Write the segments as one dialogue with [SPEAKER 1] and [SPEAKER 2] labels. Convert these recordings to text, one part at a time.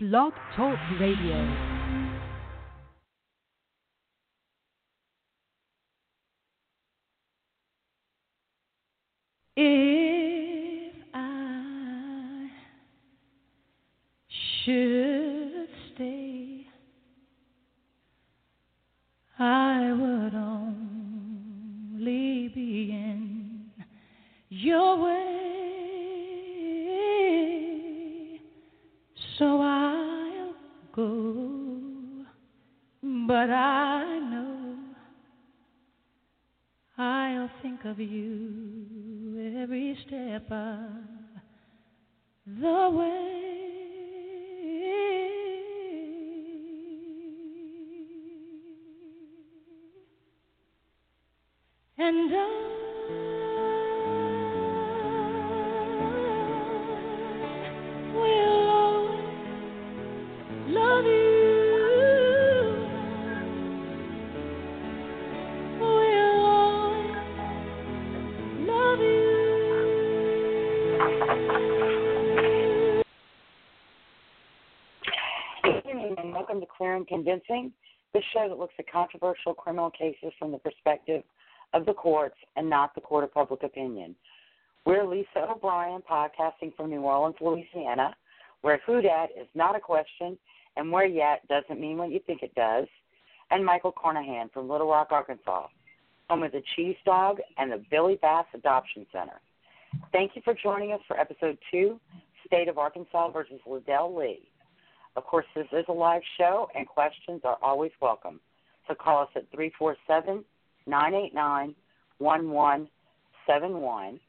[SPEAKER 1] Blog Talk Radio.
[SPEAKER 2] If
[SPEAKER 3] Convincing, the show that looks at controversial criminal cases from the perspective of the courts and not the court of public opinion. We're Lisa O'Brien, podcasting from New Orleans, Louisiana, where who dat is not a question and where yet doesn't mean what you think it does, and Michael Carnahan from Little Rock, Arkansas, home of the Cheese Dog and the Billy Bass Adoption Center. Thank you for joining us for episode two, State of Arkansas versus Ledell Lee. Of course, this is a live show, and questions are always welcome. So call us at 347 989 1171.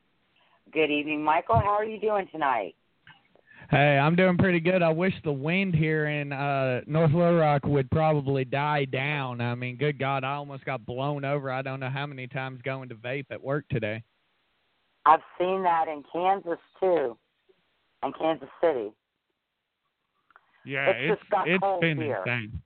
[SPEAKER 3] Good evening, Michael. How are you doing tonight?
[SPEAKER 4] Hey, I'm doing pretty good. I wish the wind here in uh North Little Rock would probably die down. I mean, good God, I almost got blown over. I don't know how many times going to vape at work today.
[SPEAKER 3] I've seen that in Kansas, too, in Kansas City.
[SPEAKER 4] Yeah,
[SPEAKER 3] It's
[SPEAKER 4] it's
[SPEAKER 3] just got
[SPEAKER 4] it's
[SPEAKER 3] cold
[SPEAKER 4] been
[SPEAKER 3] here.
[SPEAKER 4] insane.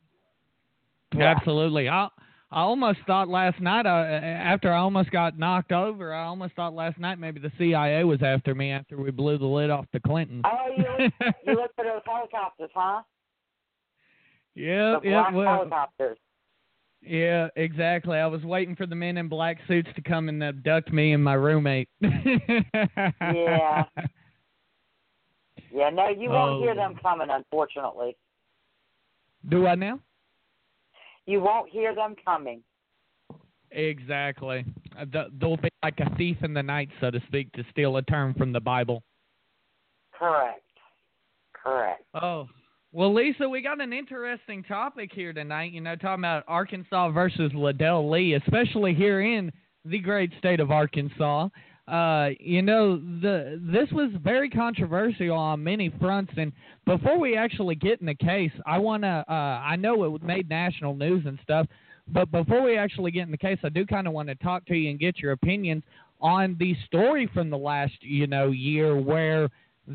[SPEAKER 3] Yeah.
[SPEAKER 4] Absolutely. I I almost thought last night uh, after I almost got knocked over, I almost thought last night maybe the CIA was after me after we blew the lid off the Clintons.
[SPEAKER 3] Oh, you look, you look for those helicopters, huh?
[SPEAKER 4] yeah,
[SPEAKER 3] the
[SPEAKER 4] yeah, well,
[SPEAKER 3] helicopters.
[SPEAKER 4] yeah, exactly. I was waiting for the men in black suits to come and abduct me and my roommate.
[SPEAKER 3] Yeah. Yeah, no, you won't hear
[SPEAKER 4] Oh.
[SPEAKER 3] them coming, unfortunately.
[SPEAKER 4] Do I now?
[SPEAKER 3] You won't hear them coming.
[SPEAKER 4] Exactly. Uh, They'll be like a thief in the night, so to speak, to steal a term from the Bible.
[SPEAKER 3] Correct. Correct.
[SPEAKER 4] Oh. Well, Lisa, we got an interesting topic here tonight. You know, talking about Arkansas versus Ledell Lee, especially here in the great state of Arkansas. Uh, you know, the this was very controversial on many fronts. And before we actually get in the case, I wanna. Uh, I know it made national news and stuff, but before we actually get in the case, I do kind of want to talk to you and get your opinions on the story from the last, you know, year where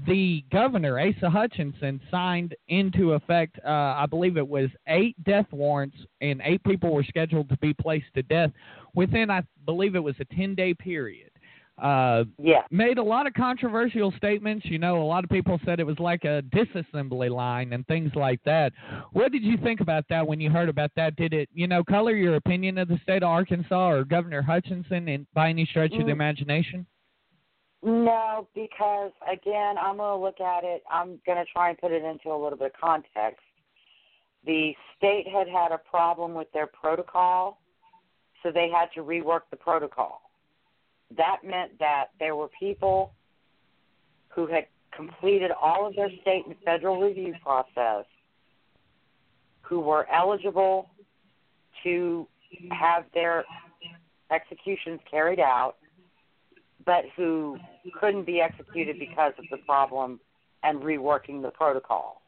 [SPEAKER 4] the governor Asa Hutchinson signed into effect. Uh, I believe it was eight death warrants, and eight people were scheduled to be placed to death within, I believe it was a ten-day period. Uh,
[SPEAKER 3] Yeah.
[SPEAKER 4] made a lot of controversial statements. You know, a lot of people said it was like a disassembly line and things like that. What did you think about that when you heard about that? Did it, you know, color your opinion of the state of Arkansas or Governor Hutchinson in, by any stretch of the
[SPEAKER 3] Mm.
[SPEAKER 4] imagination?
[SPEAKER 3] No, because again, I'm going to look at it. I'm going to try and put it into a little bit of context. The state had had a problem with their protocol, so they had to rework the protocol. That meant that there were people who had completed all of their state and federal review process who were eligible to have their executions carried out but who couldn't be executed because of the problem and reworking the protocol.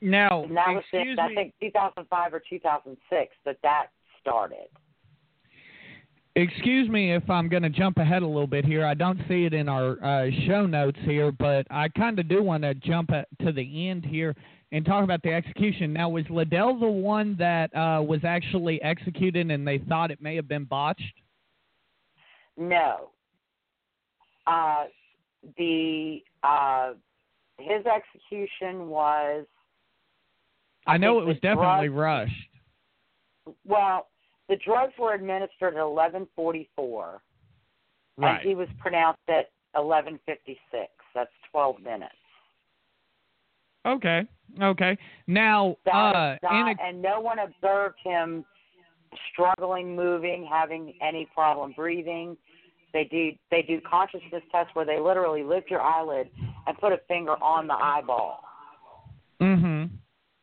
[SPEAKER 4] Now,
[SPEAKER 3] And that was in, I think 2005 or 2006 that that started.
[SPEAKER 4] Excuse me if I'm going to jump ahead a little bit here. I don't see it in our uh, show notes here, but I kind of do want to jump to the end here and talk about the execution. Now, was Ledell the one that uh, was actually executed and they thought it may have been botched?
[SPEAKER 3] No. Uh, the uh, his execution was.
[SPEAKER 4] I know it was definitely
[SPEAKER 3] drugs-
[SPEAKER 4] rushed.
[SPEAKER 3] Well, the drugs were administered at 11:44,
[SPEAKER 4] Right.
[SPEAKER 3] and he was pronounced at 11:56. That's 12 minutes.
[SPEAKER 4] Okay. Okay. Now, uh,
[SPEAKER 3] not,
[SPEAKER 4] a,
[SPEAKER 3] and no one observed him struggling, moving, having any problem breathing. They do they do consciousness tests where they literally lift your eyelid and put a finger on the eyeball.
[SPEAKER 4] mhm.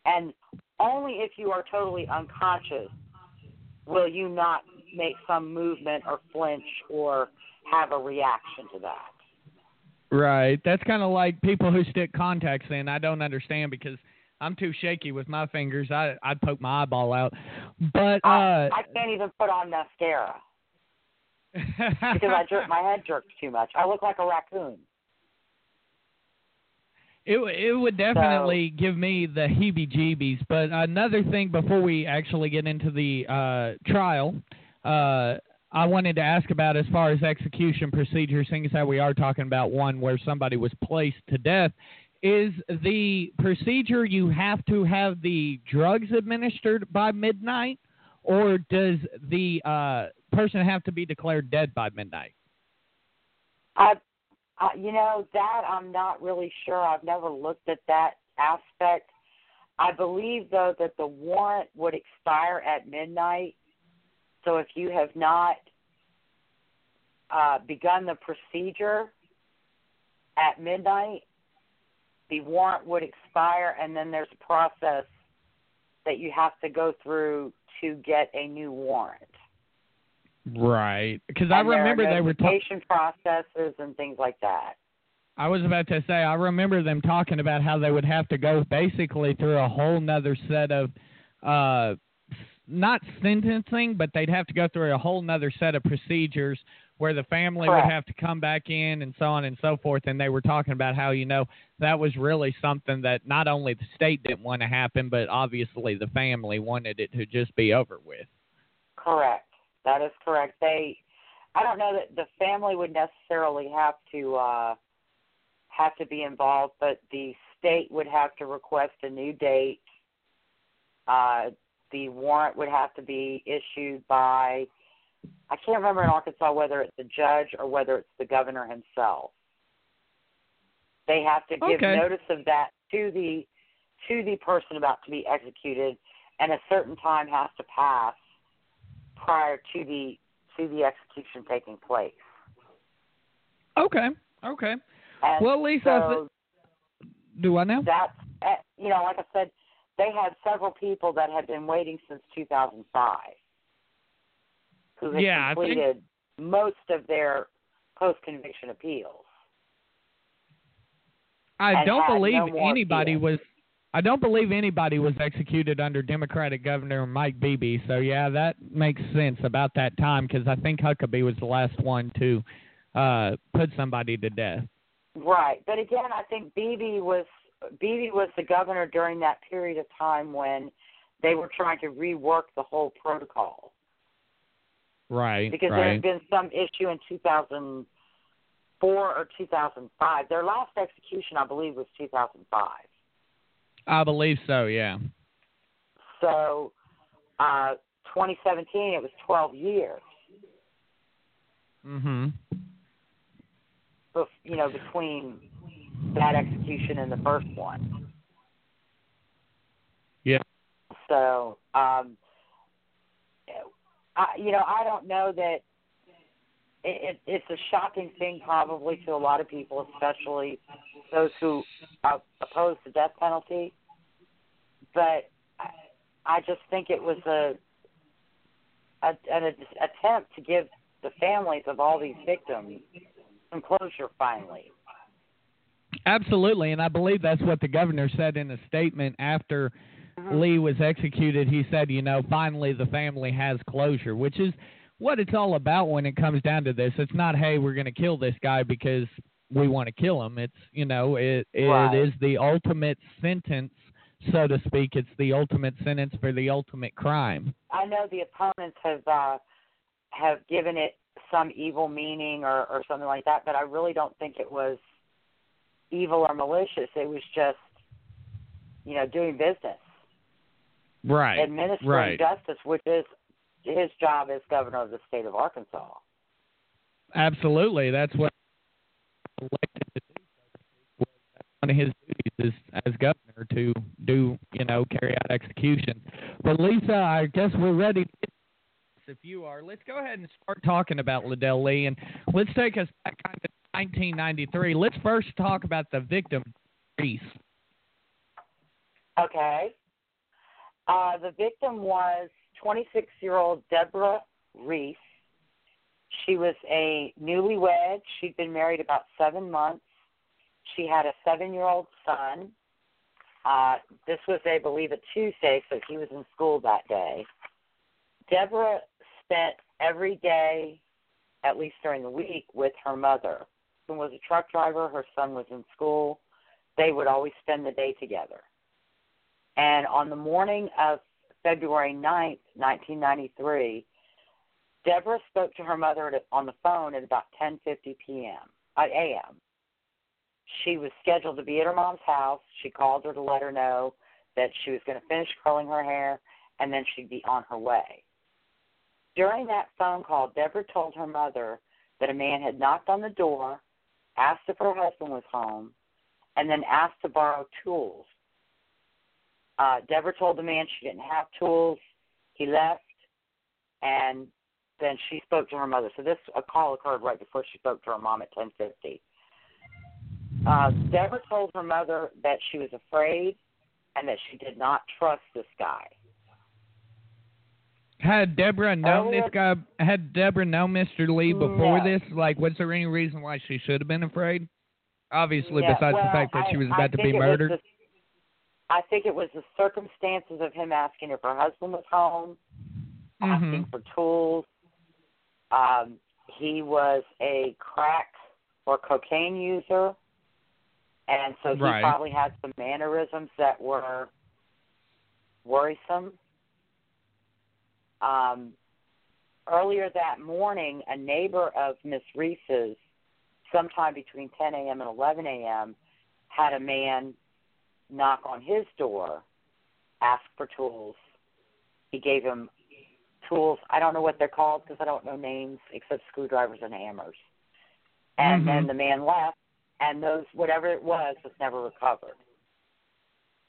[SPEAKER 3] And only if you are totally unconscious will you not make some movement or flinch or have a reaction to that.
[SPEAKER 4] Right. That's kind of like people who stick contacts in. I don't understand because I'm too shaky with my fingers. I I'd poke my eyeball out. But uh
[SPEAKER 3] I, I can't even put on mascara because I jerk my head jerks too much. I look like a raccoon.
[SPEAKER 4] It it would definitely give me the heebie-jeebies. But another thing before we actually get into the uh, trial, uh, I wanted to ask about as far as execution procedures, seeing as how we are talking about one where somebody was placed to death. Is the procedure you have to have the drugs administered by midnight, or does the uh, person have to be declared dead by midnight?
[SPEAKER 3] I, uh, you know, that I'm not really sure. I've never looked at that aspect. I believe though that the warrant would expire at midnight. So if you have not uh, begun the procedure at midnight, the warrant would expire, and then there's a process that you have to go through to get a new warrant.
[SPEAKER 4] Right. Because I
[SPEAKER 3] And there are
[SPEAKER 4] remember they were talking.
[SPEAKER 3] processes and things like that.
[SPEAKER 4] I was about to say, I remember them talking about how they would have to go basically through a whole nother set of, uh, not sentencing, but they'd have to go through a whole nother set of procedures where the family
[SPEAKER 3] Correct.
[SPEAKER 4] would have to come back in and so on and so forth. And they were talking about how, you know, that was really something that not only the state didn't want to happen, but obviously the family wanted it to just be over with.
[SPEAKER 3] Correct. That is correct. They, I don't know that the family would necessarily have to uh, have to be involved, but the state would have to request a new date. Uh, the warrant would have to be issued by, I can't remember in Arkansas whether it's the judge or whether it's the governor himself. They have to give
[SPEAKER 4] Okay.
[SPEAKER 3] notice of that to the to the person about to be executed, and a certain time has to pass prior to the to the execution taking place.
[SPEAKER 4] Okay. Okay.
[SPEAKER 3] And
[SPEAKER 4] Well, Lisa,
[SPEAKER 3] so
[SPEAKER 4] do I know?
[SPEAKER 3] that's eh, you know, like I said, they had several people that had been waiting since 2005 who had
[SPEAKER 4] Yeah, I think-
[SPEAKER 3] completed most of their post conviction appeals.
[SPEAKER 4] I don't believe
[SPEAKER 3] no
[SPEAKER 4] anybody
[SPEAKER 3] appeal.
[SPEAKER 4] was. I don't believe anybody was executed under Democratic Governor Mike Beebe. So yeah, that makes sense about that time because I think Huckabee was the last one to uh, put somebody to death.
[SPEAKER 3] Right, but again, I think Beebe was Beebe was the governor during that period of time when they were trying to rework the whole protocol
[SPEAKER 4] Right.
[SPEAKER 3] because there had been some issue in 2004 or 2005. Their last execution, I believe, was 2005.
[SPEAKER 4] I believe so. Yeah.
[SPEAKER 3] So, uh, 2017, it was 12 years.
[SPEAKER 4] Mm-hmm.
[SPEAKER 3] bef- you know, between that execution and the first one.
[SPEAKER 4] Yeah.
[SPEAKER 3] So, um, I, you know, I don't know that it, it, it's a shocking thing probably to a lot of people, especially those who are opposed to death penalty. But I, I just think it was a, a an attempt to give the families of all these victims some closure finally.
[SPEAKER 4] Absolutely, and I believe that's what the governor said in a statement after
[SPEAKER 3] Mhm.
[SPEAKER 4] Lee was executed. He said, you know, finally the family has closure, which is what it's all about when it comes down to this. It's not, hey, we're going to kill this guy because we want to kill him. It's, you know, it it is
[SPEAKER 3] Right.
[SPEAKER 4] the ultimate sentence, so to speak. It's the ultimate sentence for the ultimate crime.
[SPEAKER 3] I know the opponents have uh, have given it some evil meaning or, or something like that, but I really don't think it was evil or malicious. It was just, you know, doing business,
[SPEAKER 4] Right.
[SPEAKER 3] administering
[SPEAKER 4] right.
[SPEAKER 3] justice, which is his job as governor of the state of Arkansas.
[SPEAKER 4] Absolutely. That's what elected to do. so to speak, was that's One of his duties is as governor to do, you know, carry out execution. But Lisa, I guess we're ready. If you are, let's go ahead and start talking about Ledell Lee, and let's take us back to 1993. Let's first talk about the victim, Reese.
[SPEAKER 3] Okay. Uh, the victim was 26 year old Deborah Reese. She was a newlywed. She'd been married about seven months. She had a seven year old son. Uh, this was, I believe, a Tuesday, so he was in school that day. Deborah spent every day, at least during the week, with her mother. Who was a truck driver. Her son was in school. They would always spend the day together. And on the morning of February 9th, 1993, Deborah spoke to her mother on the phone at about 10:50 p.m. Uh, a.m. She was scheduled to be at her mom's house. She called her to let her know that she was going to finish curling her hair and then she'd be on her way. During that phone call, Deborah told her mother that a man had knocked on the door, asked if her husband was home, and then asked to borrow tools. Uh, Deborah told the man she didn't have tools. He left, and then she spoke to her mother. So this a call occurred right before she spoke to her mom at 10:50. Uh, Deborah told her mother that she was afraid and that she did not trust this guy.
[SPEAKER 4] Had Deborah known
[SPEAKER 3] Earlier-
[SPEAKER 4] this guy? Had Deborah known Mr. Lee before
[SPEAKER 3] No.
[SPEAKER 4] this? Like, was there any reason why she should have been afraid? Obviously,
[SPEAKER 3] Yeah,
[SPEAKER 4] besides the fact that
[SPEAKER 3] I-
[SPEAKER 4] she was about to be murdered.
[SPEAKER 3] the- I think it was the circumstances of him asking if her husband was home, asking
[SPEAKER 4] Mhm.
[SPEAKER 3] for tools. Um, he was a crack or cocaine user, and so he
[SPEAKER 4] Right.
[SPEAKER 3] probably had some mannerisms that were worrisome. Um, earlier that morning, a neighbor of Miss Reese's, sometime between 10 a.m. and 11 a.m., had a man knock on his door, ask for tools. He gave him tools. I don't know what they're called because I don't know names except screwdrivers and hammers. And
[SPEAKER 4] Mhm.
[SPEAKER 3] then the man left, and those whatever it was was never recovered.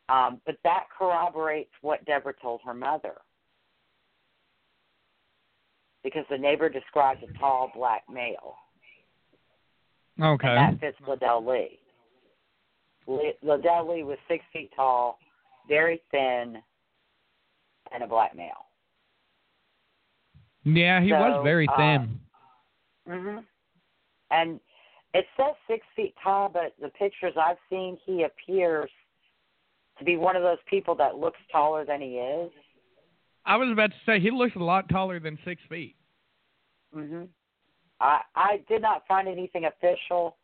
[SPEAKER 3] Um, but that corroborates what Deborah told her mother. Because the neighbor described a tall black male.
[SPEAKER 4] Okay.
[SPEAKER 3] And that fits Ledell Lee. Ledell Lee was six feet tall, very thin, and a black male.
[SPEAKER 4] Yeah, he was
[SPEAKER 3] So,
[SPEAKER 4] very
[SPEAKER 3] uh,
[SPEAKER 4] thin.
[SPEAKER 3] hmm And it says six feet tall, but the pictures I've seen, he appears to be one of those people that looks taller than he is.
[SPEAKER 4] I was about to say he looks a lot taller than six feet.
[SPEAKER 3] hmm I I did not find anything official.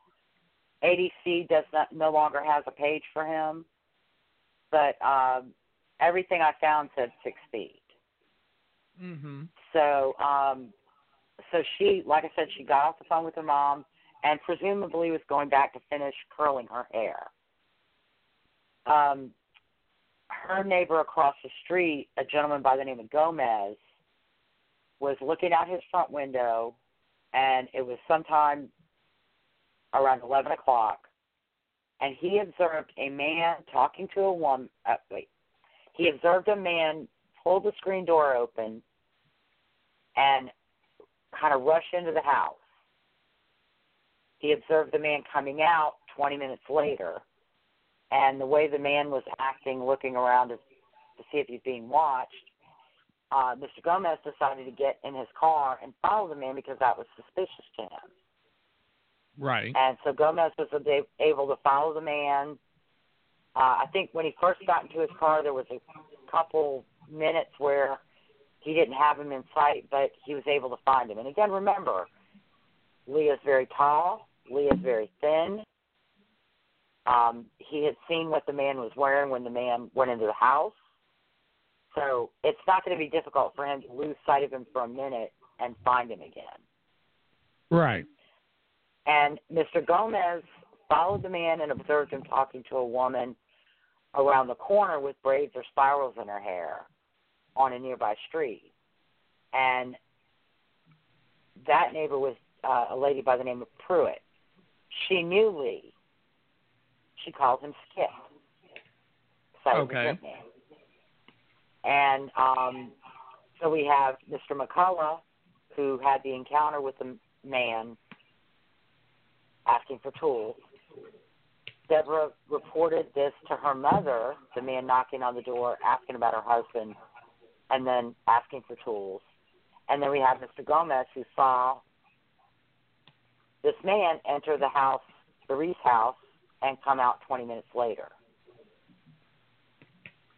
[SPEAKER 3] ADC does not no longer has a page for him, but um, everything I found said six feet.
[SPEAKER 4] Mhm.
[SPEAKER 3] So um, so she, like I said, she got off the phone with her mom and presumably was going back to finish curling her hair. Um, her neighbor across the street, a gentleman by the name of Gomez, was looking out his front window, and it was sometime around 11 o'clock, and he observed a man talking to a woman. Uh, wait, he observed a man pull the screen door open and kind of rush into the house. He observed the man coming out 20 minutes later, and the way the man was acting, looking around to, see if he's being watched, uh, Mr. Gomez decided to get in his car and follow the man because that was suspicious to him.
[SPEAKER 4] Right.
[SPEAKER 3] And so Gomez was able to follow the man. Uh, I think when he first got into his car, there was a couple minutes where he didn't have him in sight, but he was able to find him. And again, remember, Leah's very tall. Leah's very thin. Um, he had seen what the man was wearing when the man went into the house. So it's not going to be difficult for him to lose sight of him for a minute and find him again.
[SPEAKER 4] Right.
[SPEAKER 3] And Mr. Gomez followed the man and observed him talking to a woman around the corner with braids or spirals in her hair on a nearby street. And that neighbor was uh, a lady by the name of Pruitt. She knew Lee. She called him Skip. So
[SPEAKER 4] Okay.
[SPEAKER 3] his nickname. And um, so we have Mr. McCullough, who had the encounter with the man asking for tools. Deborah reported this to her mother, the man knocking on the door, asking about her husband, and then asking for tools. And then we have Mr. Gomez, who saw this man enter the house, the Reese house, and come out 20 minutes later.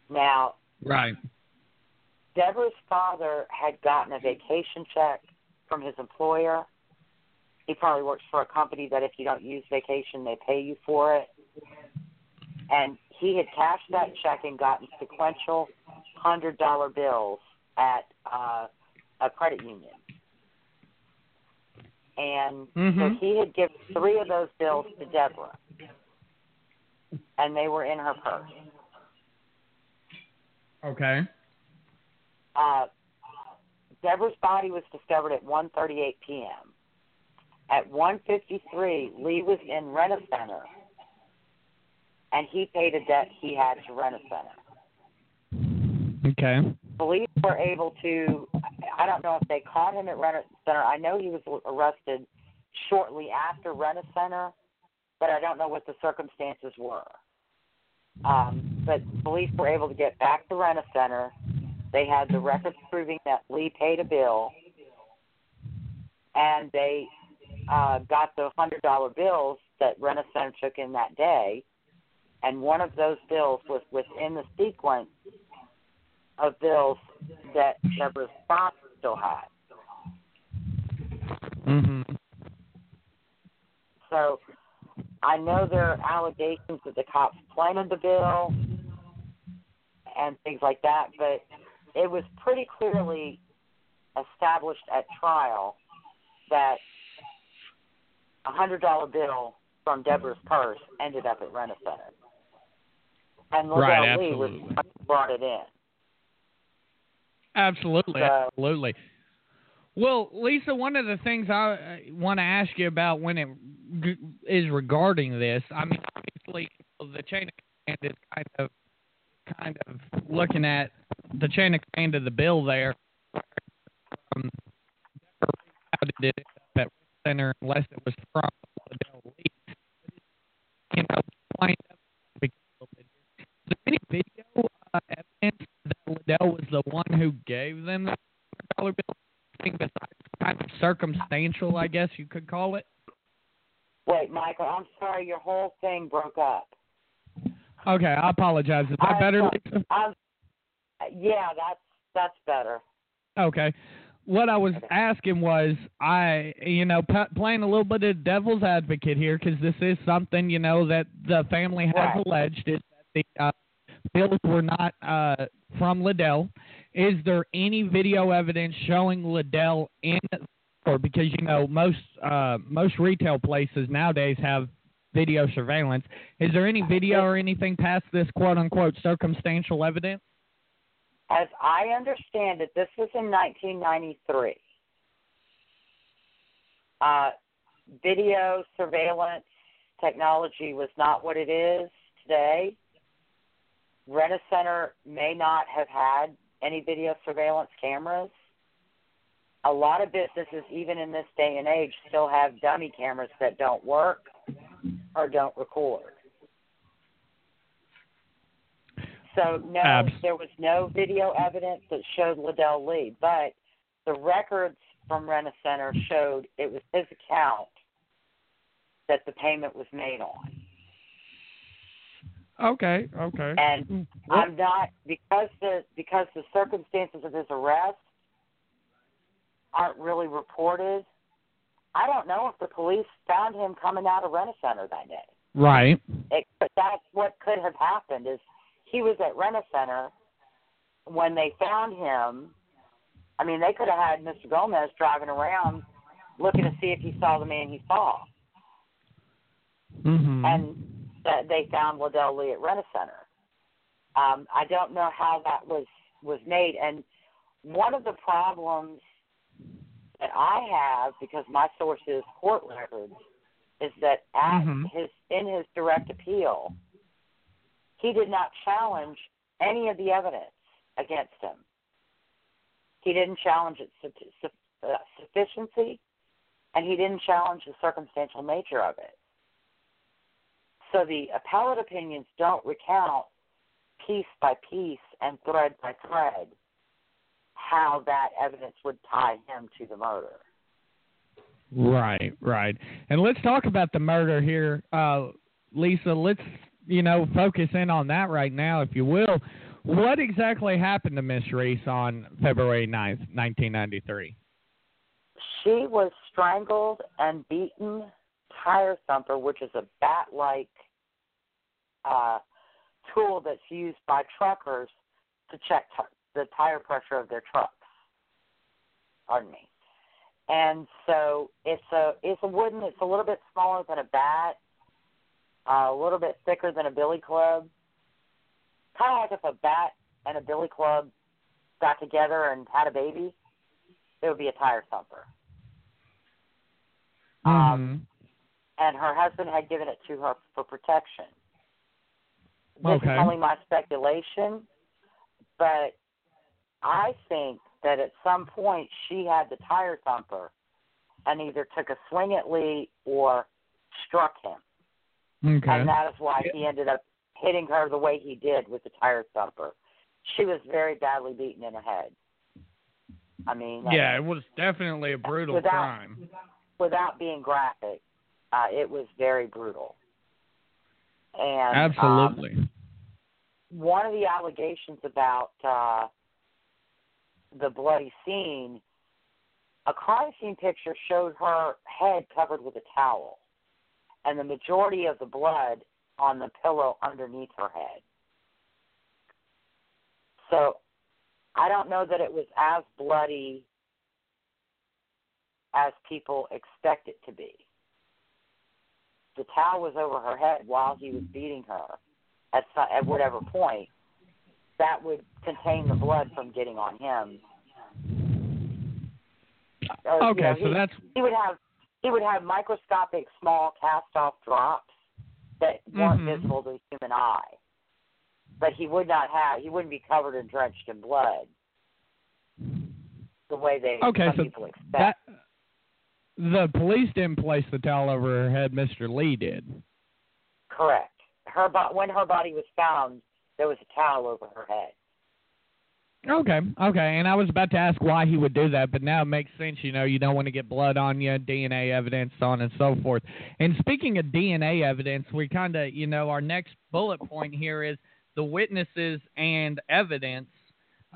[SPEAKER 3] Now,
[SPEAKER 4] Right.
[SPEAKER 3] Deborah's father had gotten a vacation check from his employer. He probably works for a company that if you don't use vacation, they pay you for it. And he had cashed that check and gotten sequential hundred dollar bills at uh, a credit union. And so
[SPEAKER 4] Mhm.
[SPEAKER 3] he had given three of those bills to Deborah, and they were in her purse.
[SPEAKER 4] Okay.
[SPEAKER 3] Uh, Deborah's body was discovered at 1:38 p.m. At 1:53, Lee was in Rent a Center, and he paid a debt he had to Rent a Center.
[SPEAKER 4] Okay.
[SPEAKER 3] Police were able to. I don't know if they caught him at Rent a Center. I know he was arrested shortly after Rent a Center, but I don't know what the circumstances were. Um, but police were able to get back to Rent a Center. They had the records proving that Lee paid a bill, and they uh, got the hundred dollar bills that Center took in that day. And one of those bills was within the sequence of bills that Deborah's father still had.
[SPEAKER 4] Mhm.
[SPEAKER 3] So I know there are allegations that the cops planted the bill and things like that, but it was pretty clearly established at trial that a hundred dollar bill from Deborah's purse ended up at Rent a Center. And Ledell
[SPEAKER 4] Right,
[SPEAKER 3] Lee was brought it in.
[SPEAKER 4] Absolutely,
[SPEAKER 3] So-
[SPEAKER 4] absolutely. Well, Lisa, one of the things I want to ask you about when it is regarding this, I mean, obviously the chain of command is kind of, kind of looking at the chain of command of the bill there. Um, how did it end up at center unless it was from Ledell Lee? You know, wind up because of it. Is there any video uh, evidence that Ledell was the one who gave them the dollar bill? Thing besides kind of circumstantial, I guess you could call it.
[SPEAKER 3] Wait, Michael, I'm sorry, your whole thing broke up.
[SPEAKER 4] Okay, I apologize. Is that
[SPEAKER 3] I-
[SPEAKER 4] better?
[SPEAKER 3] I'm, yeah, that's that's better.
[SPEAKER 4] Okay. What I was asking was, I, you know, p- playing a little bit of devil's advocate here, because this is something, you know, that the family has
[SPEAKER 3] Right.
[SPEAKER 4] alleged is that the uh, bills were not uh, from Ledell. Is there any video evidence showing Ledell in, or because you know most uh, most retail places nowadays have video surveillance? Is there any video or anything past this quote unquote circumstantial evidence?
[SPEAKER 3] As I understand it, this was in 1993. Uh, video surveillance technology was not what it is today. Rent a Center may not have had any video surveillance cameras. A lot of businesses, even in this day and age, still have dummy cameras that don't work or don't record. So no,
[SPEAKER 4] Abs-
[SPEAKER 3] there was no video evidence that showed Ledell Lee, but the records from Rent a Center showed it was his account that the payment was made on.
[SPEAKER 4] Okay, okay.
[SPEAKER 3] And mm,
[SPEAKER 4] Well-
[SPEAKER 3] I'm not because the because the circumstances of his arrest aren't really reported. I don't know if the police found him coming out of Rent a Center that day.
[SPEAKER 4] Right.
[SPEAKER 3] It, but that's what could have happened is he was at Rent a Center when they found him. I mean, they could have had Mr. Gomez driving around looking to see if he saw the man he saw.
[SPEAKER 4] Mm-hmm.
[SPEAKER 3] and that they found Ledell Lee at Rent a Center. Um, I don't know how that was was made, and one of the problems that I have because my source is court records is that at
[SPEAKER 4] Mhm.
[SPEAKER 3] his in his direct appeal, he did not challenge any of the evidence against him. He didn't challenge its uh, sufficiency, and he didn't challenge the circumstantial nature of it. So the appellate opinions don't recount piece by piece and thread by thread how that evidence would tie him to the murder.
[SPEAKER 4] Right, right. And let's talk about the murder here, uh, Lisa. Let's you know focus in on that right now, if you will. What exactly happened to Miss Reese on February 9th, 1993?
[SPEAKER 3] She was strangled and beaten tire thumper, which is a bat like uh, tool that's used by truckers to check t- the tire pressure of their trucks. Pardon me. And so it's a it's a wooden. It's a little bit smaller than a bat, uh, a little bit thicker than a billy club. Kind of like if a bat and a billy club got together and had a baby, it would be a tire thumper. Um, and her husband had given it to her for protection. This
[SPEAKER 4] Okay.
[SPEAKER 3] is only my speculation, but I think that at some point she had the tire thumper and either took a swing at Lee or struck him.
[SPEAKER 4] Okay.
[SPEAKER 3] And that is why he ended up hitting her the way he did with the tire thumper. She was very badly beaten in the head. I mean,
[SPEAKER 4] yeah, it was definitely a brutal
[SPEAKER 3] Without-
[SPEAKER 4] crime.
[SPEAKER 3] without being graphic, uh, it was very brutal. And um,
[SPEAKER 4] Absolutely.
[SPEAKER 3] one of the allegations about uh, the bloody scene, a crime scene picture showed her head covered with a towel, and the majority of the blood on the pillow underneath her head. So I don't know that it was as bloody as people expect it to be. The towel was over her head while he was beating her at some, at whatever point. That would contain the blood from getting on him. Or, you
[SPEAKER 4] Okay,
[SPEAKER 3] know,
[SPEAKER 4] so
[SPEAKER 3] he,
[SPEAKER 4] that's
[SPEAKER 3] he would have he would have microscopic small cast off drops that weren't
[SPEAKER 4] Mhm.
[SPEAKER 3] visible to the human eye. But he would not have he wouldn't be covered and drenched in blood the way they
[SPEAKER 4] Okay,
[SPEAKER 3] some
[SPEAKER 4] so
[SPEAKER 3] people expect.
[SPEAKER 4] that the police didn't place the towel over her head. Mr. Lee did.
[SPEAKER 3] Correct. Her when her body was found, there was a towel over her head.
[SPEAKER 4] Okay, okay. And I was about to ask why he would do that, but now it makes sense. You know, you don't want to get blood on you, DNA evidence, so on and so forth. And speaking of DNA evidence, we kind of, you know, our next bullet point here is the witnesses and evidence.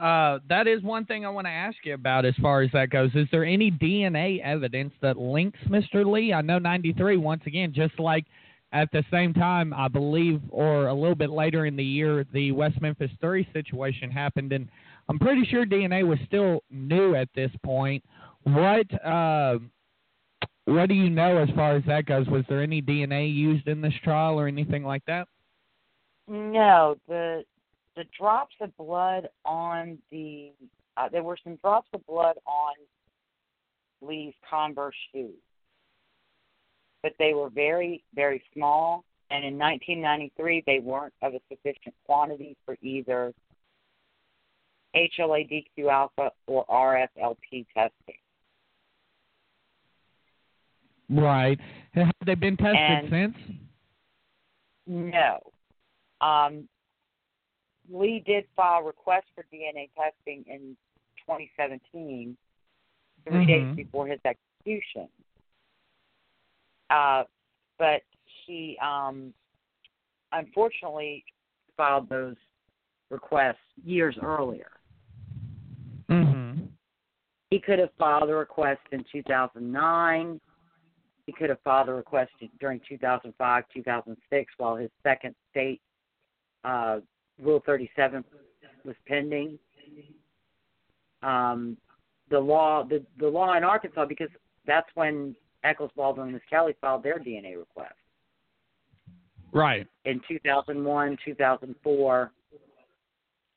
[SPEAKER 4] Uh, that is one thing I want to ask you about as far as that goes. Is there any DNA evidence that links Mr. Lee? I know 93, once again, just like at the same time, I believe, or a little bit later in the year, the West Memphis 3 situation happened, and I'm pretty sure DNA was still new at this point. What uh, what do you know as far as that goes? Was there any DNA used in this trial or anything like that?
[SPEAKER 3] No, the the drops of blood on the uh, there were some drops of blood on Lee's Converse shoes, but they were very very small. And in 1993, they weren't of a sufficient quantity for either HLA-DQ alpha or RFLP testing.
[SPEAKER 4] Right. Have they been tested
[SPEAKER 3] And-
[SPEAKER 4] since?
[SPEAKER 3] No. Um, Lee did file requests for DNA testing in 2017, 3
[SPEAKER 4] Mhm.
[SPEAKER 3] days before his execution. Uh, but he um, unfortunately filed those requests years earlier. He could have filed a request in 2009. He could have filed a request during 2005, 2006, while his second state uh, Rule 37 was pending. Um, the law, the the law in Arkansas, because that's when Echols, Baldwin, and Misskelley filed their DNA request.
[SPEAKER 4] Right.
[SPEAKER 3] in 2001, 2004.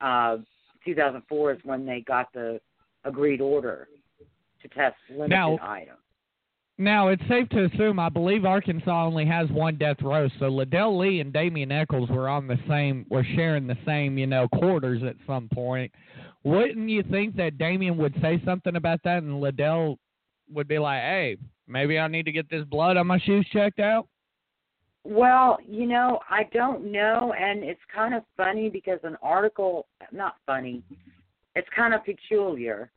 [SPEAKER 3] Uh, 2004 is when they got the agreed order to test limited
[SPEAKER 4] Now-
[SPEAKER 3] items.
[SPEAKER 4] Now it's safe to assume I believe Arkansas only has one death row, so Ledell Lee and Damien Echols were on the same were sharing the same, you know, quarters at some point. Wouldn't you think that Damian would say something about that and Ledell would be like, Hey, maybe I need to get this blood on my shoes checked out?
[SPEAKER 3] Well, you know, I don't know, and it's kind of funny because an article, not funny, it's kind of peculiar.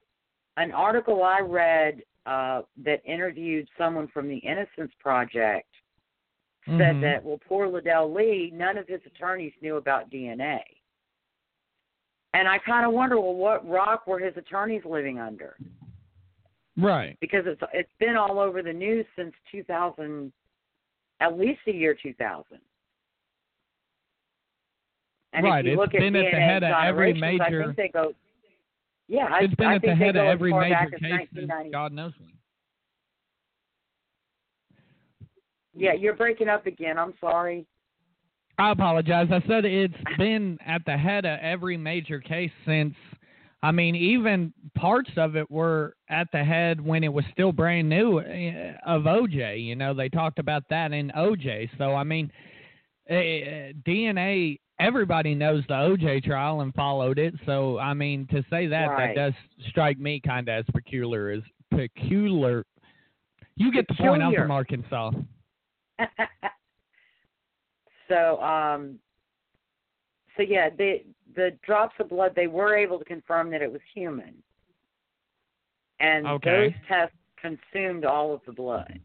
[SPEAKER 3] An article I read uh, that interviewed someone from the Innocence Project said
[SPEAKER 4] Mhm.
[SPEAKER 3] that, well, poor Ledell Lee, none of his attorneys knew about DNA. And I kind of wonder, well, what rock were his attorneys living under?
[SPEAKER 4] Right.
[SPEAKER 3] Because it's it's been all over the news since 2000, at least the year 2000. And
[SPEAKER 4] Right,
[SPEAKER 3] if you
[SPEAKER 4] it's
[SPEAKER 3] look
[SPEAKER 4] been
[SPEAKER 3] at
[SPEAKER 4] at the head of every
[SPEAKER 3] exonerations, I
[SPEAKER 4] major-
[SPEAKER 3] think they go. Yeah, I,
[SPEAKER 4] It's been
[SPEAKER 3] I
[SPEAKER 4] at the head of every major case since
[SPEAKER 3] 1990.
[SPEAKER 4] God knows when.
[SPEAKER 3] Yeah, you're breaking up again. I'm sorry.
[SPEAKER 4] I apologize. I said it's been at the head of every major case since. I mean, even parts of it were at the head when it was still brand new uh, of OJ. You know, they talked about that in OJ. So I mean, uh, DNA. Everybody knows the OJ trial and followed it. So I mean, to say that
[SPEAKER 3] Right.
[SPEAKER 4] that does strike me kind of as peculiar. As peculiar. You get the point. I'm from Arkansas.
[SPEAKER 3] so um so yeah the the drops of blood they were able to confirm that it was human and
[SPEAKER 4] Okay.
[SPEAKER 3] those tests consumed all of the blood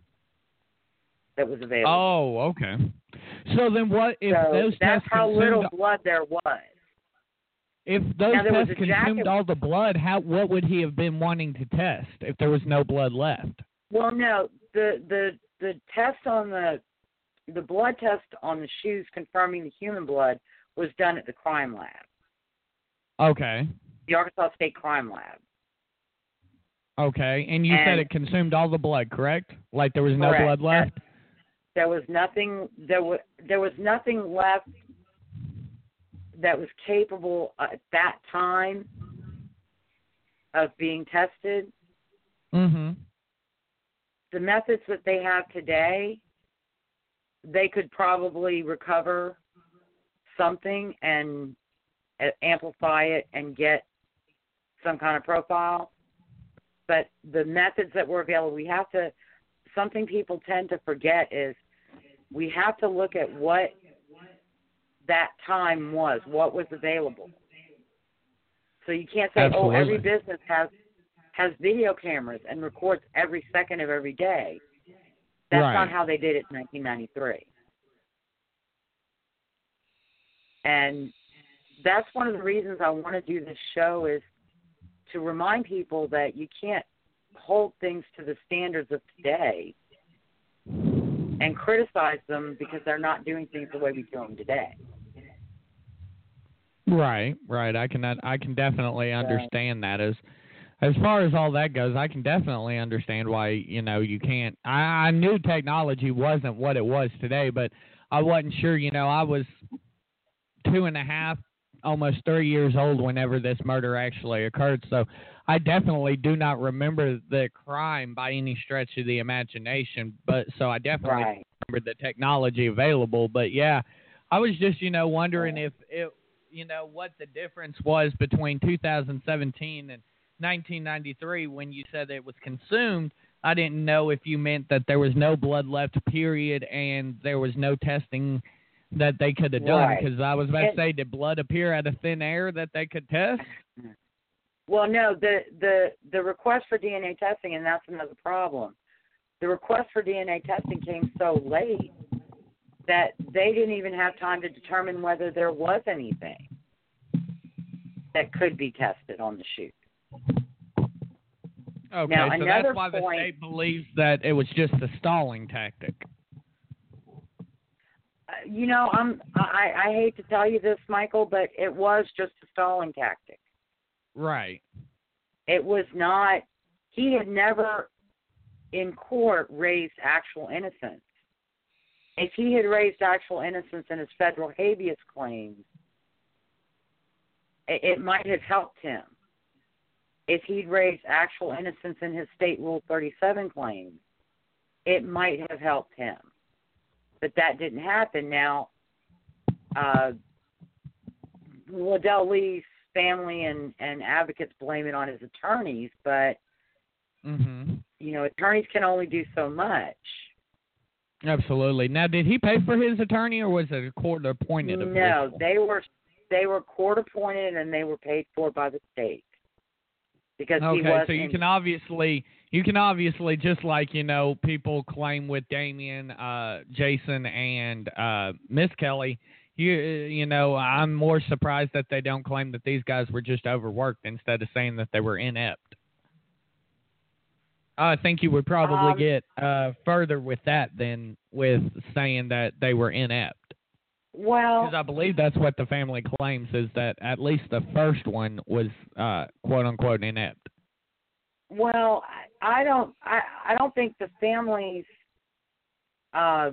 [SPEAKER 3] that was available
[SPEAKER 4] Oh, okay. So then, what if
[SPEAKER 3] so
[SPEAKER 4] those
[SPEAKER 3] that's
[SPEAKER 4] tests
[SPEAKER 3] how
[SPEAKER 4] consumed
[SPEAKER 3] little blood there was
[SPEAKER 4] If those
[SPEAKER 3] Now,
[SPEAKER 4] tests consumed all the blood, how what would he have been wanting to test if there was no blood left?
[SPEAKER 3] well no the the the test on the the blood test on the shoes confirming the human blood was done at the crime lab
[SPEAKER 4] Okay.
[SPEAKER 3] the arkansas state crime lab
[SPEAKER 4] Okay. And you said it consumed all the blood, correct? Like there was no
[SPEAKER 3] Correct.
[SPEAKER 4] blood left?
[SPEAKER 3] There was nothing there was there was nothing left that was capable at that time of being tested
[SPEAKER 4] Mhm.
[SPEAKER 3] the methods that they have today they could probably recover something and uh, amplify it and get some kind of profile but the methods that were available we have to something people tend to forget is we have to look at what that time was what was available. So you can't say oh every business has has video cameras and records every second of every day. That's
[SPEAKER 4] Right.
[SPEAKER 3] not how they did it in 1993 and that's one of the reasons I want to do this show is to remind people that you can't hold things to the standards of today and criticize them because they're not doing things the way we do them today.
[SPEAKER 4] Right, right. I can I can definitely understand that as as far as all that goes, I can definitely understand why, you know, you can't I, I knew technology wasn't what it was today, but I wasn't sure, you know, I was two and a half, almost three years old whenever this murder actually occurred. So I definitely do not remember the crime by any stretch of the imagination. But so I definitely
[SPEAKER 3] Right.
[SPEAKER 4] remember the technology available. But yeah, I was just, you know, wondering if it, you know, what the difference was between 2017 and 1993 when you said it was consumed. I didn't know if you meant that there was no blood left, period, and there was no testing that they could have done.
[SPEAKER 3] Right.
[SPEAKER 4] Because I was about to say, did blood appear out of thin air that they could test?
[SPEAKER 3] Well, no, the the the request for DNA testing, and that's another problem. The request for DNA testing came so late that they didn't even have time to determine whether there was anything that could be tested on the shoot.
[SPEAKER 4] Okay,
[SPEAKER 3] Now,
[SPEAKER 4] so that's why the state believes that it was just a stalling tactic.
[SPEAKER 3] You know, I'm I, I hate to tell you this, Michael, but it was just a stalling tactic.
[SPEAKER 4] Right.
[SPEAKER 3] It was not. He had never in court raised actual innocence. If he had raised actual innocence in his federal habeas claims, it, it might have helped him. If he'd raised actual innocence in his state Rule 37 claims, it might have helped him. But that didn't happen. Now, uh, Ledell Lee's family and, and advocates blame it on his attorneys, but
[SPEAKER 4] Mhm.
[SPEAKER 3] you know, attorneys can only do so much.
[SPEAKER 4] Absolutely. Now, did he pay for his attorney, or was it a court appointed?
[SPEAKER 3] No, they were they were court appointed and they were paid for by the state because he was.
[SPEAKER 4] Okay, so you
[SPEAKER 3] in-
[SPEAKER 4] can obviously you can obviously just like you know people claim with Damien, uh, Jason, and uh, Misskelley. You you know I'm more surprised that they don't claim that these guys were just overworked instead of saying that they were inept. I think you would probably
[SPEAKER 3] Um,
[SPEAKER 4] get uh, further with that than with saying that they were inept.
[SPEAKER 3] well
[SPEAKER 4] Because I believe that's what the family claims is that at least the first one was uh, quote unquote inept.
[SPEAKER 3] Well I, I don't I, I don't think the family's uh,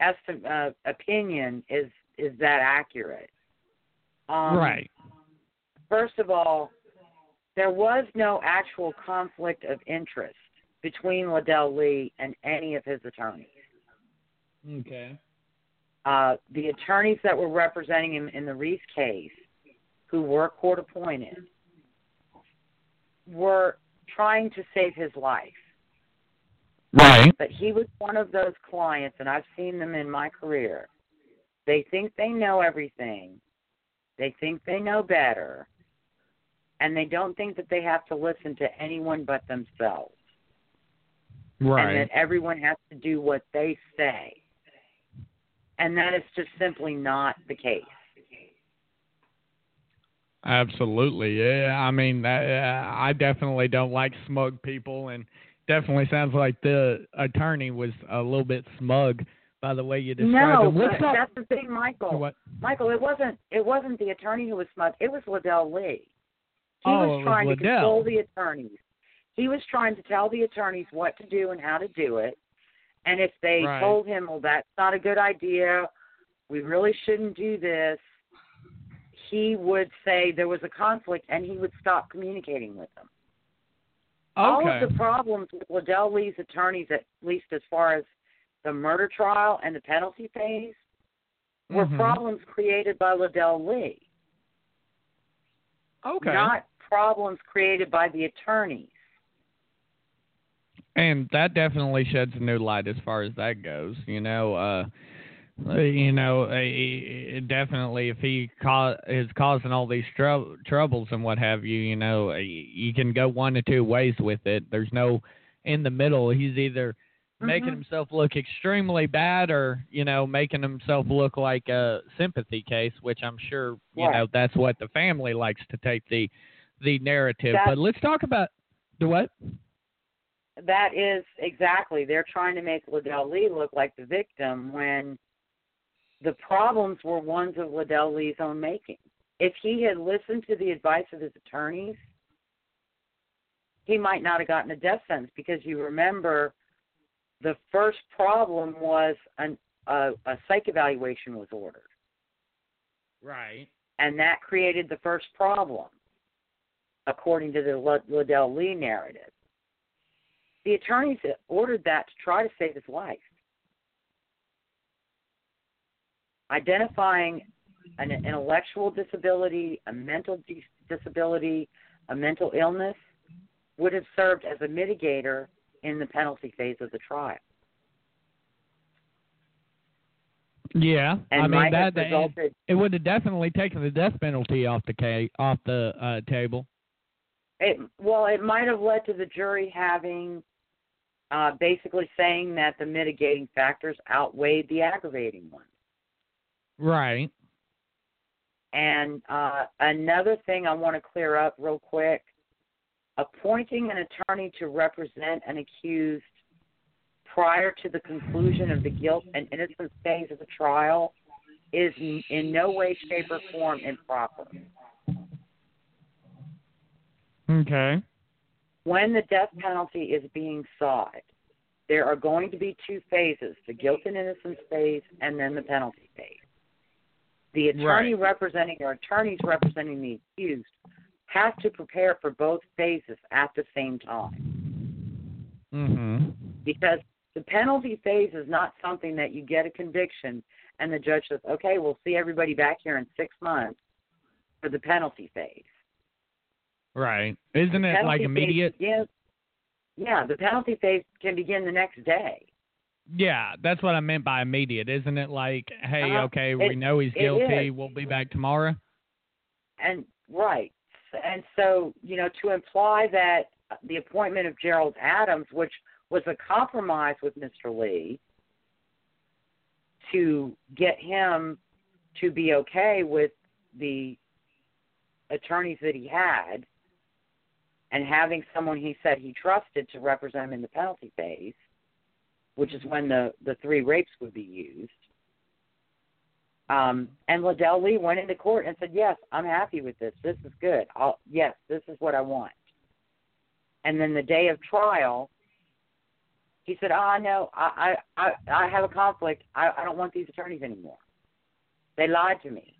[SPEAKER 3] esti- uh opinion is is that accurate. Um,
[SPEAKER 4] right.
[SPEAKER 3] First of all, there was no actual conflict of interest between Ledell Lee and any of his attorneys.
[SPEAKER 4] Okay.
[SPEAKER 3] Uh, the attorneys that were representing him in the Reese case, who were court appointed, were trying to save his life.
[SPEAKER 4] Right.
[SPEAKER 3] But he was one of those clients, and I've seen them in my career. They think they know everything, they think they know better, and they don't think that they have to listen to anyone but themselves,
[SPEAKER 4] Right.
[SPEAKER 3] and that everyone has to do what they say. And that is just simply not the case.
[SPEAKER 4] Absolutely. Yeah. I mean, uh, I definitely don't like smug people, and definitely sounds like the attorney was a little bit smug by the way you described
[SPEAKER 3] No, but
[SPEAKER 4] talk-
[SPEAKER 3] that's the thing, Michael.
[SPEAKER 4] What?
[SPEAKER 3] Michael, it wasn't it wasn't the attorney who was smug. It was Ledell Lee. He
[SPEAKER 4] Oh, it
[SPEAKER 3] was
[SPEAKER 4] was
[SPEAKER 3] trying to
[SPEAKER 4] Ledell.
[SPEAKER 3] control the attorneys. He was trying to tell the attorneys what to do and how to do it. And if they
[SPEAKER 4] Right.
[SPEAKER 3] told him, "Well, that's not a good idea. We really shouldn't do this," he would say there was a conflict, and he would stop communicating with them.
[SPEAKER 4] Okay.
[SPEAKER 3] All of the problems with Ledell Lee's attorneys, at least as far as the murder trial and the penalty phase, were
[SPEAKER 4] Mhm.
[SPEAKER 3] problems created by Ledell Lee,
[SPEAKER 4] Okay.
[SPEAKER 3] not problems created by the attorneys.
[SPEAKER 4] and that definitely sheds a new light as far as that goes. You know, uh, you know, he- definitely if he ca- is causing all these trou- troubles and what have you, you know, you can go one or two ways with it. There's no in the middle. He's either making
[SPEAKER 3] Mhm.
[SPEAKER 4] himself look extremely bad or you know making himself look like a sympathy case which i'm sure you
[SPEAKER 3] Right.
[SPEAKER 4] know that's what the family likes to take the the narrative
[SPEAKER 3] That-
[SPEAKER 4] but let's talk about the what
[SPEAKER 3] That is exactly. They're trying to make Ledell Lee look like the victim when the problems were ones of Ledell Lee's own making. If he had listened to the advice of his attorneys, he might not have gotten a death sentence because you remember the first problem was an, a, a psych evaluation was ordered.
[SPEAKER 4] right
[SPEAKER 3] and that created the first problem, according to the Ledell Lee narrative. The attorneys ordered that to try to save his life. Identifying an intellectual disability, a mental dis- disability, a mental illness would have served as a mitigator in the penalty phase of the trial.
[SPEAKER 4] yeah
[SPEAKER 3] And
[SPEAKER 4] i mean that
[SPEAKER 3] resulted
[SPEAKER 4] it would have definitely taken the death penalty off the ca- off the uh table
[SPEAKER 3] It well, it might have led to the jury having uh, basically saying that the mitigating factors outweighed the aggravating ones.
[SPEAKER 4] Right
[SPEAKER 3] And uh, another thing I want to clear up real quick: appointing an attorney to represent an accused prior to the conclusion of the guilt and innocence phase of the trial is in, in no way, shape, or form improper.
[SPEAKER 4] okay
[SPEAKER 3] when the death penalty is being sought, there are going to be two phases the guilt and innocence phase and then the penalty phase. The attorney
[SPEAKER 4] Right.
[SPEAKER 3] representing or attorneys representing the accused have to prepare for both phases at the same time
[SPEAKER 4] Mhm.
[SPEAKER 3] because the penalty phase is not something that you get a conviction and the judge says, okay, we'll see everybody back here in six months for the penalty phase.
[SPEAKER 4] Right. Isn't it like immediate?
[SPEAKER 3] begins- yeah, the penalty phase can begin the next day.
[SPEAKER 4] Yeah, that's what I meant by immediate. Isn't it like, hey,
[SPEAKER 3] Uh-huh.
[SPEAKER 4] okay, we know he's guilty. We'll be back tomorrow.
[SPEAKER 3] And right. And so, you know, to imply that the appointment of Gerald Adams, which was a compromise with Mr. Lee to get him to be okay with the attorneys that he had and having someone he said he trusted to represent him in the penalty phase, which is when the, the three rapes would be used. Um, and Ledell Lee went into court and said, "Yes, I'm happy with this. This is good. I'll, yes, this is what I want." And then the day of trial, he said, "Ah, no, I, I, I, I have a conflict. I, I don't want these attorneys anymore. They lied to me.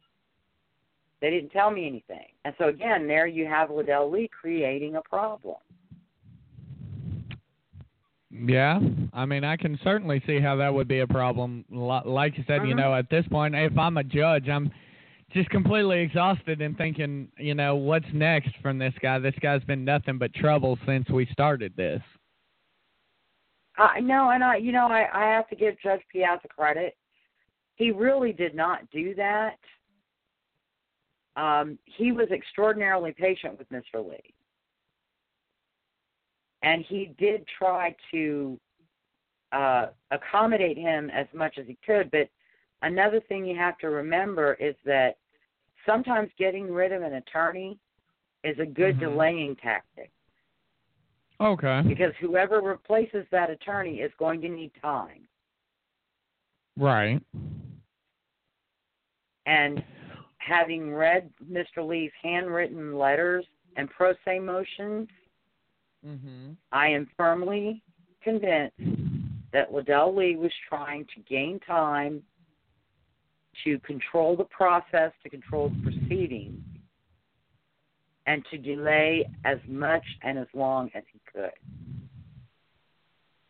[SPEAKER 3] They didn't tell me anything." And so again, there you have Ledell Lee creating a problem.
[SPEAKER 4] Yeah, I mean, I can certainly see how that would be a problem. Like you said, you
[SPEAKER 3] Mhm.
[SPEAKER 4] know, at this point, if I'm a judge, I'm just completely exhausted and thinking, you know, what's next from this guy? This guy's been nothing but trouble since we started this.
[SPEAKER 3] I no, and I, you know, I, I have to give Judge Piazza credit. He really did not do that. Um, he was extraordinarily patient with Mr. Lee, and he did try to uh, accommodate him as much as he could. But another thing you have to remember is that sometimes getting rid of an attorney is a good
[SPEAKER 4] Mhm.
[SPEAKER 3] delaying tactic
[SPEAKER 4] Okay.
[SPEAKER 3] because whoever replaces that attorney is going to need time.
[SPEAKER 4] Right.
[SPEAKER 3] And having read Mr. Lee's handwritten letters and pro se motions,
[SPEAKER 4] Mhm.
[SPEAKER 3] I am firmly convinced that Ledell Lee was trying to gain time to control the process, to control the proceedings, and to delay as much and as long as he could.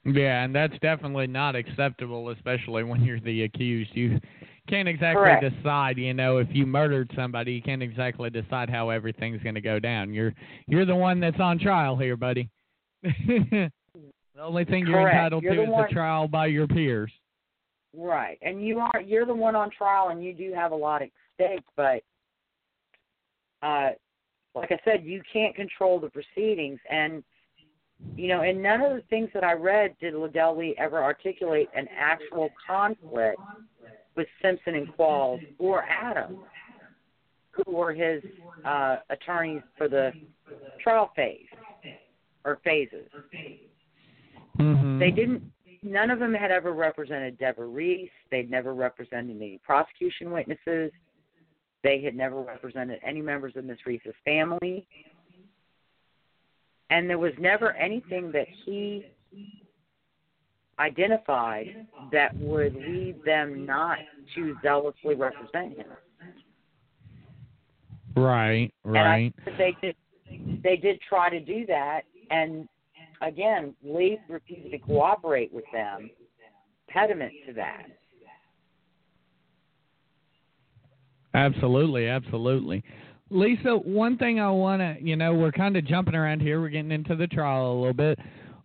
[SPEAKER 4] Yeah, and that's definitely not acceptable, especially when you're the accused. You can't exactly
[SPEAKER 3] Correct.
[SPEAKER 4] decide, you know, if you murdered somebody, you can't exactly decide how everything's going to go down. You're you're the one that's on trial here, buddy. the only thing you're entitled
[SPEAKER 3] You're
[SPEAKER 4] to is
[SPEAKER 3] one-
[SPEAKER 4] the trial by your peers.
[SPEAKER 3] Right. And you are you're the one on trial and you do have a lot at stake, but uh like I said, you can't control the proceedings and you know, in none of the things that I read did Ledell Lee ever articulate an actual conflict with Simpson and Qualls or Adams, who were his uh attorneys for the trial phase or phases.
[SPEAKER 4] Mm-hmm.
[SPEAKER 3] They didn't. None of them had ever represented Deborah Reese. They'd never represented any prosecution witnesses. They had never represented any members of Miss Reese's family. And there was never anything that he identified that would lead them not to zealously represent him.
[SPEAKER 4] Right,
[SPEAKER 3] And I
[SPEAKER 4] right.
[SPEAKER 3] they did. They did try to do that, and again, Lee refused to cooperate with them. Pediment to that.
[SPEAKER 4] Absolutely, absolutely. Lisa, one thing I want to, you know, we're kind of jumping around here. We're getting into the trial a little bit.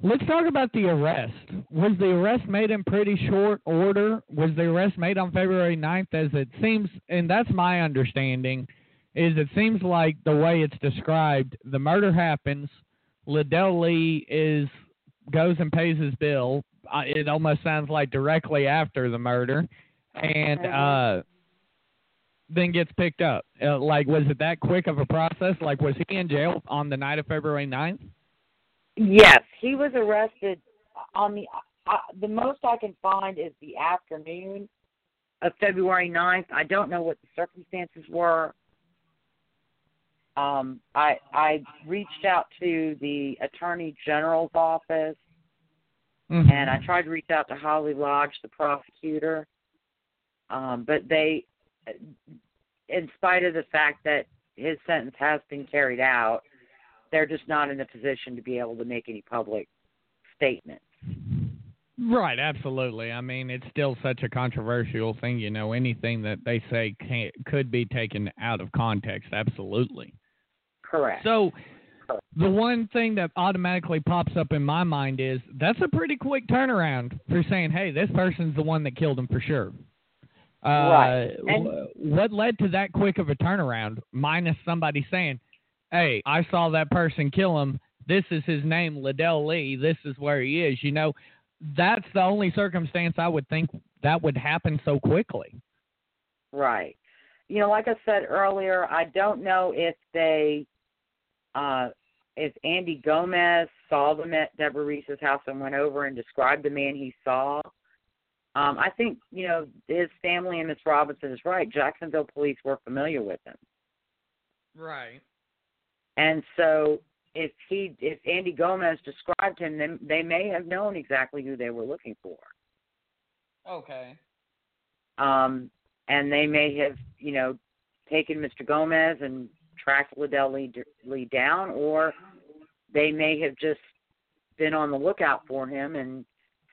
[SPEAKER 4] Let's talk about the arrest. Was the arrest made in pretty short order? Was the arrest made on February 9th as it seems, and that's my understanding, is it seems like the way it's described, the murder happens, Ledell Lee is goes and pays his bill. Uh, it almost sounds like directly after the murder. And
[SPEAKER 3] Mhm.
[SPEAKER 4] uh then gets picked up. Uh, like, was it that quick of a process? Like, was he in jail on the night of February 9th?
[SPEAKER 3] Yes, he was arrested on the. Uh, the most I can find is the afternoon of February 9th. I don't know what the circumstances were. Um, I I reached out to the attorney general's office
[SPEAKER 4] Mhm.
[SPEAKER 3] and I tried to reach out to Holly Lodge, the prosecutor, um, but they, in spite of the fact that his sentence has been carried out, they're just not in a position to be able to make any public statements.
[SPEAKER 4] Right, absolutely. I mean, it's still such a controversial thing. You know, anything that they say can could be taken out of context. Absolutely.
[SPEAKER 3] Correct.
[SPEAKER 4] So, the one thing that automatically pops up in my mind is that's a pretty quick turnaround for saying, "Hey, this person's the one that killed him for sure." Uh,
[SPEAKER 3] Right. And-
[SPEAKER 4] what led to that quick of a turnaround? Minus somebody saying, "Hey, I saw that person kill him. This is his name, Ledell Lee. This is where he is." You know, that's the only circumstance I would think that would happen so quickly.
[SPEAKER 3] Right. You know, like I said earlier, I don't know if they, uh, if Andy Gomez saw them at Deborah Reese's house and went over and described the man he saw. Um, I think you know his family and Miss Robinson is right. Jacksonville police were familiar with him,
[SPEAKER 4] Right.
[SPEAKER 3] And so if he, if Andy Gomez described him, then they may have known exactly who they were looking for.
[SPEAKER 4] Okay.
[SPEAKER 3] um, and they may have, you know, taken Mr. Gomez and tracked Ledell Lee, Lee down, or they may have just been on the lookout for him and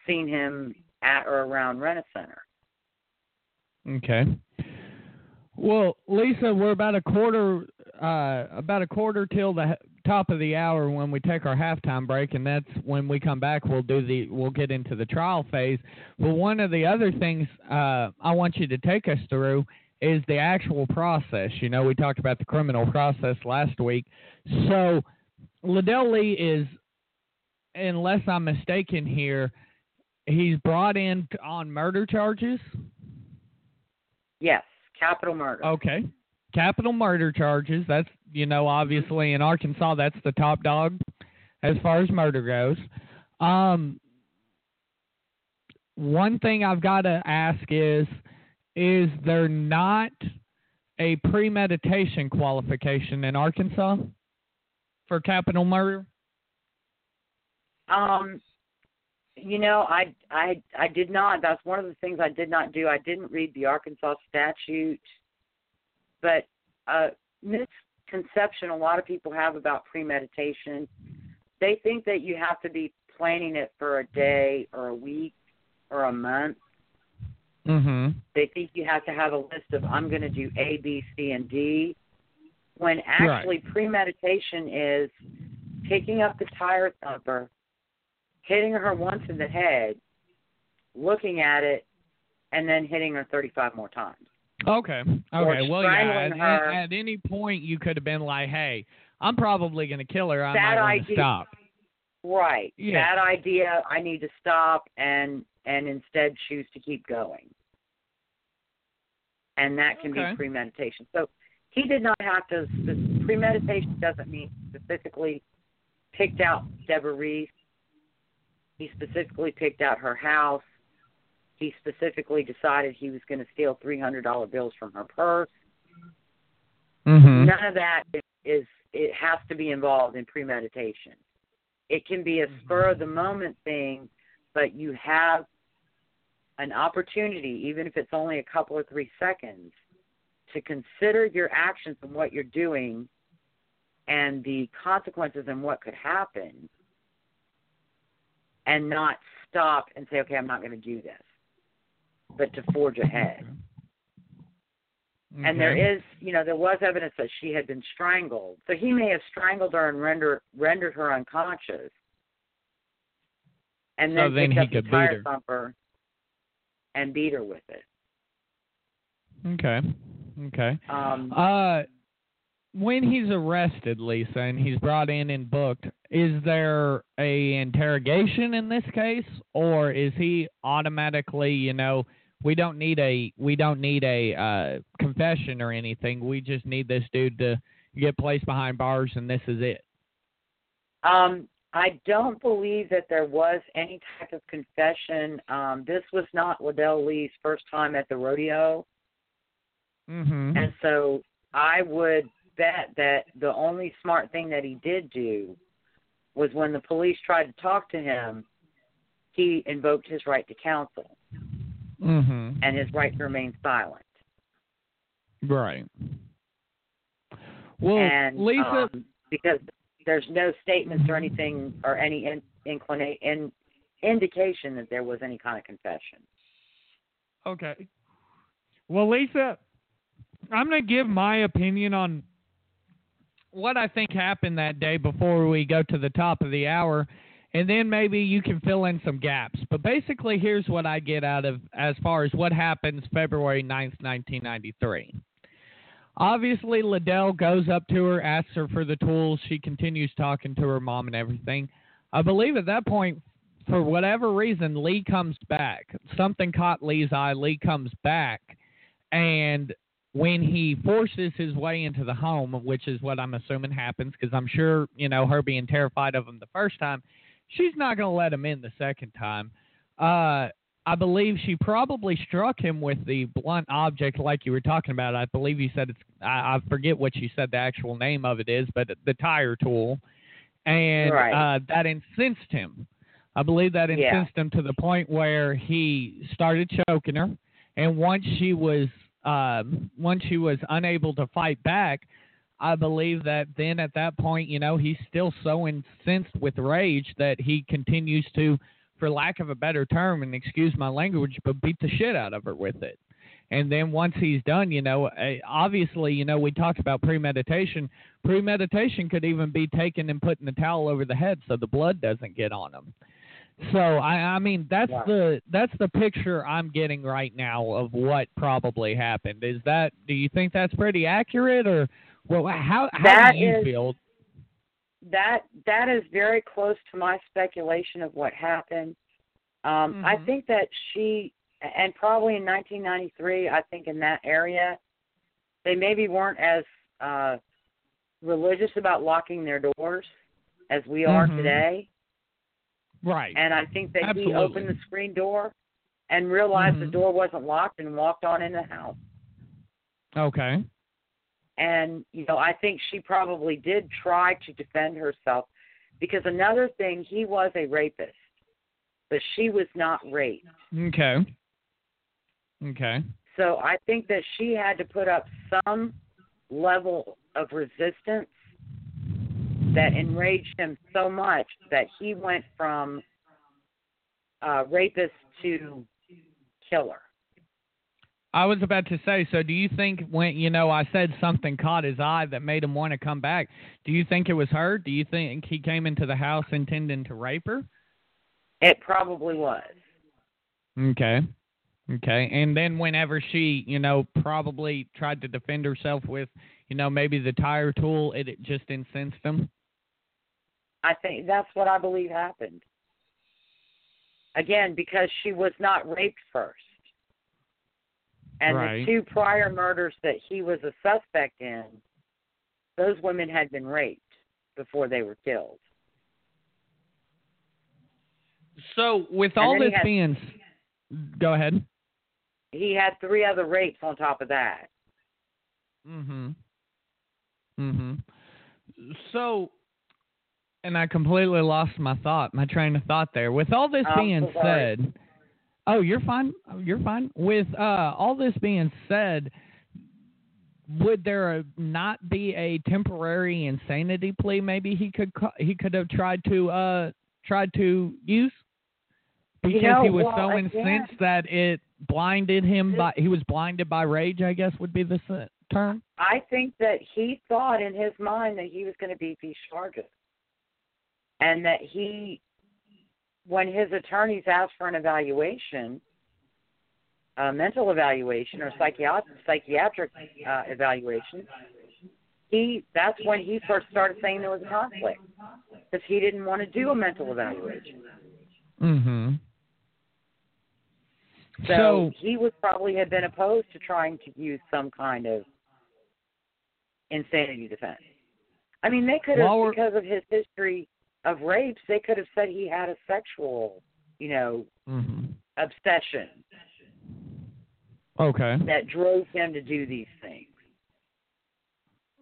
[SPEAKER 3] seen him at or around Rent a Center.
[SPEAKER 4] Okay. Well, Lisa, we're about a quarter uh about a quarter till the top of the hour when we take our halftime break and that's when we come back we'll do the we'll get into the trial phase. But one of the other things uh I want you to take us through is the actual process. You know, we talked about the criminal process last week. So Ledell Lee is unless I'm mistaken here, he's brought in on murder charges.
[SPEAKER 3] Yes, capital murder.
[SPEAKER 4] Okay. Capital murder charges. That's, you know, obviously in Arkansas, that's the top dog as far as murder goes. Um, one thing I've got to ask is is there not a premeditation qualification in Arkansas for capital murder?
[SPEAKER 3] Um, you know, I I I did not. That's one of the things I did not do. I didn't read the Arkansas statute, but uh, misconception a lot of people have about premeditation. They think that you have to be planning it for a day or a week or a month.
[SPEAKER 4] Mm-hmm.
[SPEAKER 3] They think you have to have a list of I'm going to do A, B, C, and D. When actually premeditation is picking up the tire thumper, hitting her once in the head, looking at it, and then hitting her 35 more times.
[SPEAKER 4] Okay. Okay. Well, yeah. At, at any point, you could have been like, "Hey, I'm probably going to kill her. I
[SPEAKER 3] Bad
[SPEAKER 4] might want to
[SPEAKER 3] idea.
[SPEAKER 4] stop."
[SPEAKER 3] Right.
[SPEAKER 4] Yeah.
[SPEAKER 3] Bad idea. I need to stop and and instead choose to keep going. And that can
[SPEAKER 4] Okay.
[SPEAKER 3] be premeditation. So he did not have to. Premeditation doesn't mean specifically picked out Deborah Reese. He specifically picked out her house. He specifically decided he was going to steal three hundred dollar bills from her purse.
[SPEAKER 4] Mm-hmm.
[SPEAKER 3] None of that is, is it has to be involved in premeditation. It can be a spur of the moment thing, but you have an opportunity, even if it's only a couple or three seconds, to consider your actions and what you're doing and the consequences and what could happen and not stop and say, okay, I'm not going to do this, but to forge ahead. And there is, you know, there was evidence that she had been strangled. So he may have strangled her and render, rendered her unconscious. And
[SPEAKER 4] So
[SPEAKER 3] then,
[SPEAKER 4] then
[SPEAKER 3] picked
[SPEAKER 4] he
[SPEAKER 3] up
[SPEAKER 4] could
[SPEAKER 3] the
[SPEAKER 4] beat
[SPEAKER 3] tire
[SPEAKER 4] her.
[SPEAKER 3] thumper and beat her with it.
[SPEAKER 4] Okay. Okay.
[SPEAKER 3] Um,
[SPEAKER 4] Uh, when he's arrested, Lisa, and he's brought in and booked, is there a interrogation in this case, or is he automatically, you know, we don't need a we don't need a uh, confession or anything. We just need this dude to get placed behind bars, and this is it.
[SPEAKER 3] Um, I don't believe that there was any type of confession. Um, this was not Ledell Lee's first time at the rodeo,
[SPEAKER 4] Mm-hmm.
[SPEAKER 3] and so I would bet that the only smart thing that he did do was when the police tried to talk to him, he invoked his right to counsel
[SPEAKER 4] Mhm.
[SPEAKER 3] and his right to remain silent.
[SPEAKER 4] Right. Well,
[SPEAKER 3] and
[SPEAKER 4] Lisa,
[SPEAKER 3] um, because there's no statements or
[SPEAKER 4] Mhm.
[SPEAKER 3] anything or any in, inclina- in, indication that there was any kind of confession.
[SPEAKER 4] Okay. Well, Lisa, I'm going to give my opinion on what I think happened that day before we go to the top of the hour, and then maybe you can fill in some gaps. But basically, here's what I get out of as far as what happens February 9th, 1993. Obviously, Ledell goes up to her, asks her for the tools. She continues talking to her mom and everything. I believe at that point, for whatever reason, Lee comes back. Something caught Lee's eye. Lee comes back, and when he forces his way into the home, which is what I'm assuming happens, because I'm sure you know her being terrified of him the first time, she's not going to let him in the second time. Uh, I believe she probably struck him with the blunt object, like you were talking about. I believe you said it's. I, I forget what you said the actual name of it is, but the tire tool, and
[SPEAKER 3] Right.
[SPEAKER 4] uh, that incensed him. I believe that
[SPEAKER 3] Yeah.
[SPEAKER 4] incensed him to the point where he started choking her, and once she was um, once she was unable to fight back, I believe that then at that point, you know, he's still so incensed with rage that he continues to, for lack of a better term, and excuse my language, but beat the shit out of her with it. And then once he's done, you know, eh, obviously, you know, we talked about premeditation. Premeditation could even be taken and putting the towel over the head so the blood doesn't get on him. So I, I mean, that's
[SPEAKER 3] Right.
[SPEAKER 4] the that's the picture I'm getting right now of what probably happened. Is that? Do you think that's pretty accurate, or well, how how
[SPEAKER 3] That
[SPEAKER 4] do you
[SPEAKER 3] is-
[SPEAKER 4] feel?
[SPEAKER 3] That that is very close to my speculation of what happened. Um, I
[SPEAKER 4] Mhm.
[SPEAKER 3] think that she, and probably in 1993, I think in that area, they maybe weren't as uh, religious about locking their doors as we are
[SPEAKER 4] Mhm.
[SPEAKER 3] today.
[SPEAKER 4] Right.
[SPEAKER 3] And I think that
[SPEAKER 4] Absolutely.
[SPEAKER 3] he opened the screen door and realized the
[SPEAKER 4] Mhm.
[SPEAKER 3] door wasn't locked and walked on in the house.
[SPEAKER 4] okay.
[SPEAKER 3] And, you know, I think she probably did try to defend herself because another thing, he was a rapist, but she was not raped.
[SPEAKER 4] Okay. Okay.
[SPEAKER 3] So I think that she had to put up some level of resistance that enraged him so much that he went from uh, rapist to killer.
[SPEAKER 4] I was about to say. So, do you think when you know I said something caught his eye that made him want to come back? Do you think it was her? Do you think he came into the house intending to rape her?
[SPEAKER 3] It probably was.
[SPEAKER 4] Okay. Okay. And then whenever she, you know, probably tried to defend herself with, you know, maybe the tire tool, it, it just incensed him.
[SPEAKER 3] I think that's what I believe happened. Again, because she was not raped first. And
[SPEAKER 4] Right.
[SPEAKER 3] the two prior murders that he was a suspect in, those women had been raped before they were killed.
[SPEAKER 4] So, with
[SPEAKER 3] And
[SPEAKER 4] all this
[SPEAKER 3] had-
[SPEAKER 4] being, go ahead.
[SPEAKER 3] He had three other rapes on top of that.
[SPEAKER 4] Mm Mhm. Mm Mhm. So, and I completely lost my thought, my train of thought there. With all this
[SPEAKER 3] I'm
[SPEAKER 4] being
[SPEAKER 3] sorry.
[SPEAKER 4] said, oh, you're fine. Oh, You're fine. With uh, all this being said, would there not be a temporary insanity plea? Maybe he could he could have tried to uh tried to use because
[SPEAKER 3] know,
[SPEAKER 4] he was
[SPEAKER 3] well,
[SPEAKER 4] so
[SPEAKER 3] again-
[SPEAKER 4] incensed that it blinded him by he was blinded by rage. I guess would be the term.
[SPEAKER 3] I think that he thought in his mind that he was going to beat these charges. And that he, when his attorneys asked for an evaluation, a mental evaluation or psychiatric, psychiatric uh, evaluation, he that's when he first started saying there was a conflict because he didn't want to do a mental evaluation.
[SPEAKER 4] Mm-hmm.
[SPEAKER 3] So,
[SPEAKER 4] So-
[SPEAKER 3] he would probably have been opposed to trying to use some kind of insanity defense. I mean, they could have, because of his history of rapes, they could have said he had a sexual, you know,
[SPEAKER 4] Mm-hmm.
[SPEAKER 3] obsession
[SPEAKER 4] Okay.
[SPEAKER 3] that drove him to do these things.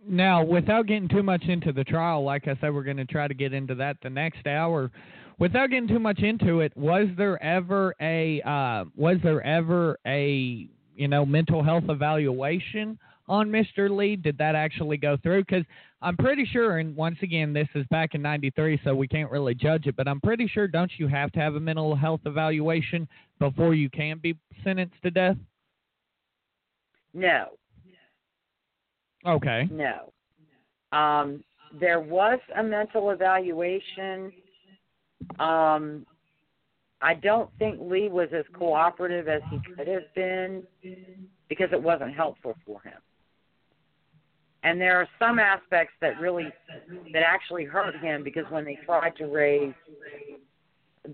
[SPEAKER 4] now, without getting too much into the trial, like I said, we're going to try to get into that the next hour. Without getting too much into it, was there ever a uh, was there ever a you know mental health evaluation on Mr. Lee? Did that actually go through? Because I'm pretty sure, and once again, this is back in '93, so we can't really judge it. But I'm pretty sure, don't you have to have a mental health evaluation before you can be sentenced to death?
[SPEAKER 3] No,
[SPEAKER 4] Okay.
[SPEAKER 3] no. Um, there was a mental evaluation. Um, I don't think Lee was as cooperative as he could have been because it wasn't helpful for him. And there are some aspects that really that actually hurt him because when they tried to raise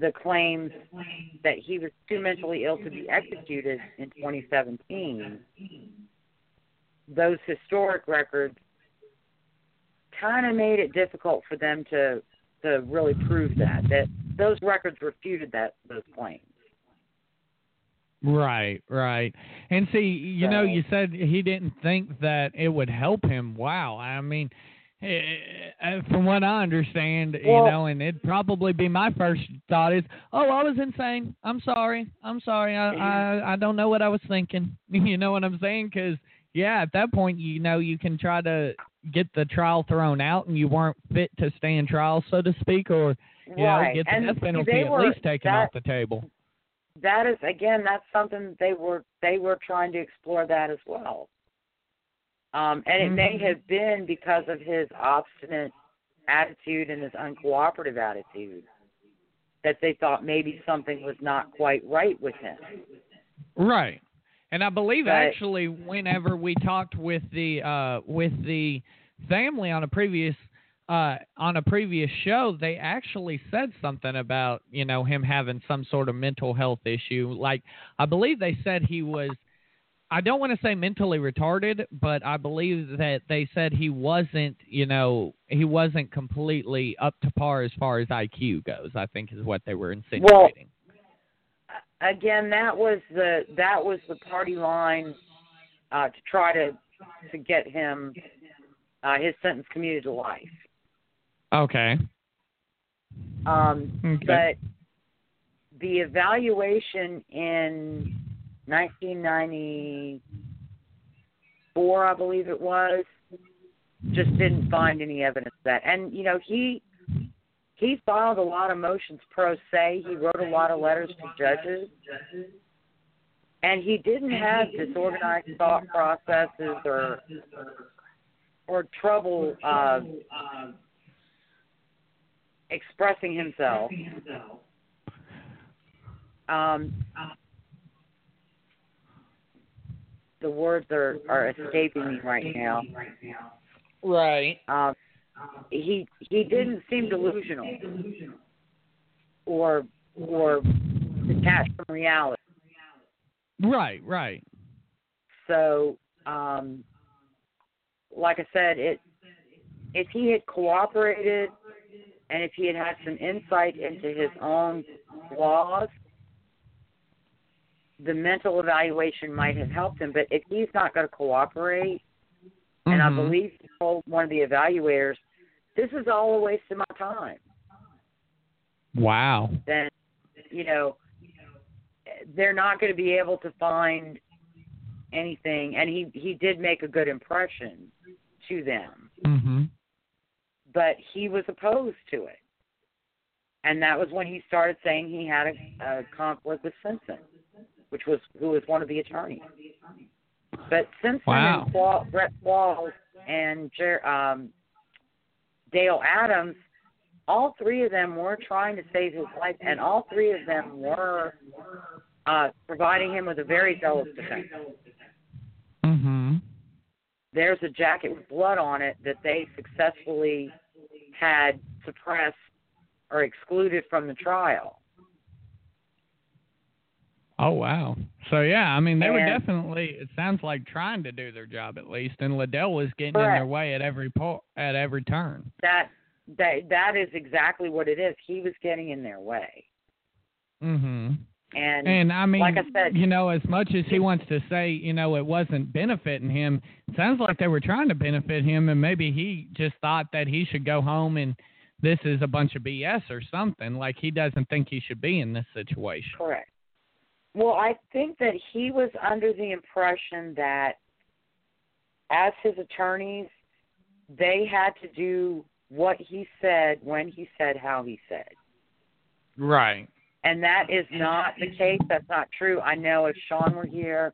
[SPEAKER 3] the claims that he was too mentally ill to be executed in 2017, those historic records kind of made it difficult for them to to really prove that that those records refuted that those claims.
[SPEAKER 4] Right, right. And see, you know, you said he didn't think that it would help him. Wow. I mean, eh, eh, from what I understand, you know, and it'd probably be my first thought is, oh, I was insane. I'm sorry. I'm sorry. I I, I don't know what I was thinking. You know what I'm saying? Because yeah, at that point, you know, you can try to get the trial thrown out, and you weren't fit to stand trial, so to speak, or you
[SPEAKER 3] right.
[SPEAKER 4] know, get the
[SPEAKER 3] and
[SPEAKER 4] death penalty at
[SPEAKER 3] were,
[SPEAKER 4] least taken
[SPEAKER 3] that,
[SPEAKER 4] off the table.
[SPEAKER 3] That is again that's something they were they were trying to explore that as well um and it may
[SPEAKER 4] Mhm.
[SPEAKER 3] have been because of his obstinate attitude and his uncooperative attitude that they thought maybe something was not quite right with him
[SPEAKER 4] Right. And I believe
[SPEAKER 3] But-
[SPEAKER 4] actually whenever we talked with the uh with the family on a previous uh on a previous show, they actually said something about, you know, him having some sort of mental health issue. Like I believe they said he was I don't want to say mentally retarded, but I believe that they said he wasn't, you know, he wasn't completely up to par as far as IQ goes, I think is what they were insinuating.
[SPEAKER 3] again that was the that was the party line uh to try to to get him uh his sentence commuted to life
[SPEAKER 4] okay.
[SPEAKER 3] um
[SPEAKER 4] Okay.
[SPEAKER 3] but the evaluation in 1994, I believe it was, just didn't find any evidence of that. And you know, he he filed a lot of motions pro se. He wrote a lot of letters to judges, and he didn't have disorganized thought processes or or trouble uh, expressing himself. Um, the words are are escaping me right now.
[SPEAKER 4] Right.
[SPEAKER 3] Um, he he didn't seem delusional or or detached from reality.
[SPEAKER 4] Right, right.
[SPEAKER 3] So, um, like I said, it if he had cooperated and if he had had some insight into his own flaws, the mental evaluation might have helped him. But if he's not going to cooperate, and I
[SPEAKER 4] Mhm.
[SPEAKER 3] believe he told one of the evaluators, "This is all a waste of my time."
[SPEAKER 4] Wow.
[SPEAKER 3] Then, you know, they're not going to be able to find anything. And he he did make a good impression to them,
[SPEAKER 4] Mhm.
[SPEAKER 3] But he was opposed to it, and that was when he started saying he had a, a conflict with Simpson, which was who was one of the attorneys. But Simpson
[SPEAKER 4] Wow.
[SPEAKER 3] and Qual, Brett Qualls and Jer, um, Dale Adams, all three of them were trying to save his life, and all three of them were uh, providing him with a very zealous defense.
[SPEAKER 4] Mhm.
[SPEAKER 3] There's a jacket with blood on it that they successfully had suppressed or excluded from the trial.
[SPEAKER 4] Oh wow. So yeah, I mean they were definitely it sounds like trying to do their job at least and Ledell was getting in their way at every po- at every turn.
[SPEAKER 3] That that that is exactly what it is. He was getting in their way.
[SPEAKER 4] Mhm.
[SPEAKER 3] And,
[SPEAKER 4] And I mean,
[SPEAKER 3] like I said,
[SPEAKER 4] you know, as much as he wants to say, you know, it wasn't benefiting him, it sounds like they were trying to benefit him, and maybe he just thought that he should go home and this is a bunch of BS or something. Like he doesn't think he should be in this situation.
[SPEAKER 3] Correct. Well, I think that he was under the impression that as his attorneys, they had to do what he said when he said how he said.
[SPEAKER 4] Right.
[SPEAKER 3] And that is not the case. That's not true. I know if Sean were here,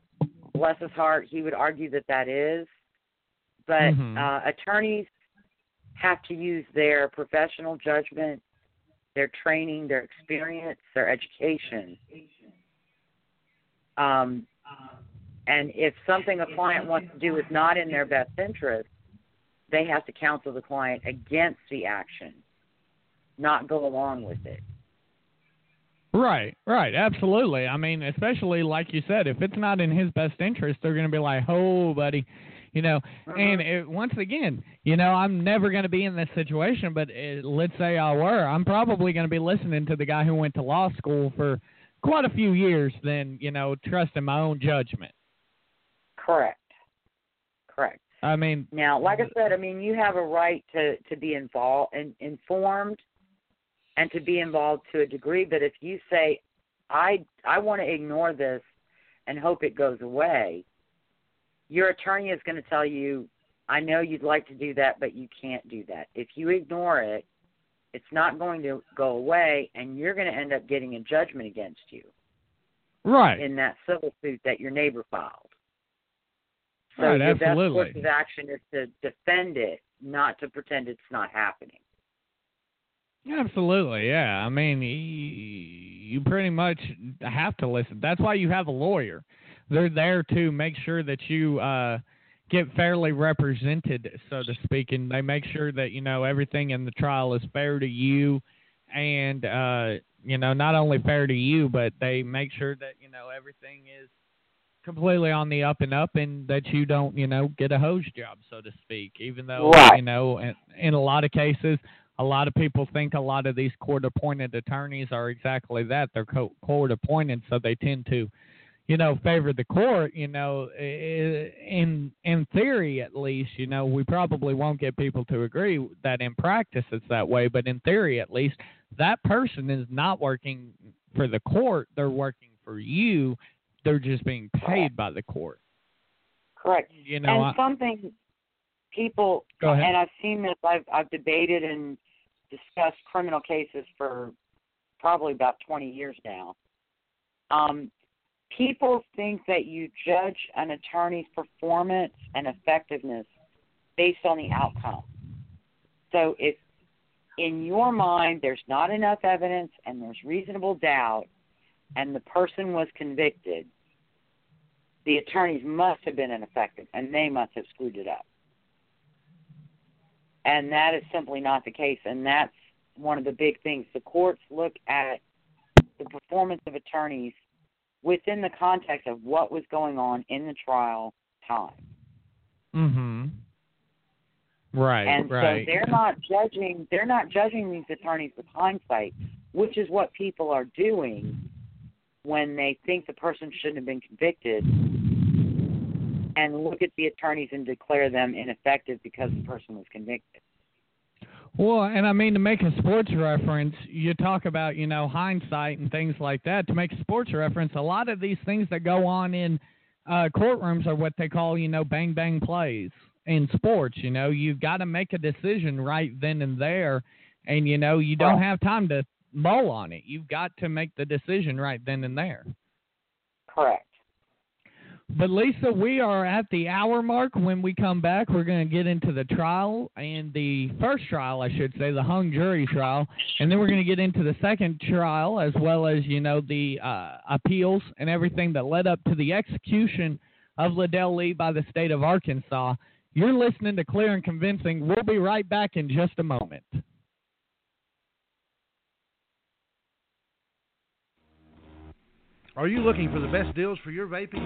[SPEAKER 3] bless his heart, he would argue that that is. But
[SPEAKER 4] Mhm.
[SPEAKER 3] uh, attorneys have to use their professional judgment, their training, their experience, their education. Um, and if something a client wants to do is not in their best interest, they have to counsel the client against the action, not go along with it.
[SPEAKER 4] Right, right, absolutely. I mean, especially like you said, if it's not in his best interest, they're going to be like, "Oh, buddy," you know. And it, once again, you know, I'm never going to be in this situation, but uh let's say I were, I'm probably going to be listening to the guy who went to law school for quite a few years, than you know, trusting my own judgment.
[SPEAKER 3] Correct. Correct.
[SPEAKER 4] I mean,
[SPEAKER 3] Now, like I said, I mean, you have a right to to be involved and informed, and to be involved to a degree. But if you say, "I I want to ignore this and hope it goes away," your attorney is going to tell you, "I know you'd like to do that, but you can't do that. If you ignore it, it's not going to go away, and you're going to end up getting a judgment against you
[SPEAKER 4] right,
[SPEAKER 3] in that civil suit that your neighbor filed." So
[SPEAKER 4] Right,
[SPEAKER 3] your
[SPEAKER 4] absolutely.
[SPEAKER 3] best course of action is to defend it, not to pretend it's not happening.
[SPEAKER 4] Absolutely, yeah. I mean, you, pretty much have to listen. That's why you have a lawyer. They're there to make sure that you uh, get fairly represented, so to speak, and they make sure that you know everything in the trial is fair to you, and uh, you know not only fair to you, but they make sure that you know everything is completely on the up and up, and that you don't you know get a hose job, so to speak. Even though
[SPEAKER 3] Right.
[SPEAKER 4] you know in, in a lot of cases a lot of people think a lot of these court appointed attorneys are exactly that. They're co- court appointed, so they tend to, you know, favor the court. You know, I- I- in in theory at least, you know, we probably won't get people to agree that in practice it's that way, but in theory at least, that person is not working for the court. They're working for you. They're just being paid by the court.
[SPEAKER 3] Correct.
[SPEAKER 4] You know, I,
[SPEAKER 3] and something people
[SPEAKER 4] Go ahead.
[SPEAKER 3] and I've seen this I've I've debated and discussed criminal cases for probably about 20 years now. Um people think that you judge an attorney's performance and effectiveness based on the outcome. So if in your mind there's not enough evidence and there's reasonable doubt and the person was convicted, the attorneys must have been ineffective and they must have screwed it up. And that is simply not the case. And that's one of the big things. The courts look at the performance of attorneys within the context of what was going on in the trial time.
[SPEAKER 4] mhm. Right,
[SPEAKER 3] and
[SPEAKER 4] right.
[SPEAKER 3] so they're not judging they're not judging these attorneys with hindsight, which is what people are doing when they think the person shouldn't have been convicted and look at the attorneys and declare them ineffective because the person was convicted.
[SPEAKER 4] Well, and I mean to make a sports reference, you talk about you know hindsight and things like that. To make a sports reference, a lot of these things that go on in uh, courtrooms are what they call you know bang bang plays in sports. You know, you've got to make a decision right then and there, and you know you don't have time to mull on it. You've got to make the decision right then and there.
[SPEAKER 3] Correct.
[SPEAKER 4] But Lisa, we are at the hour mark. When we come back, we're going to get into the trial and the first trial, I should say, the hung jury trial, and then we're going to get into the second trial as well as you know the uh, appeals and everything that led up to the execution of Ledell Lee by the state of Arkansas. You're listening to Clear and Convincing. We'll be right back in just a moment.
[SPEAKER 5] Are you looking for the best deals for your vaping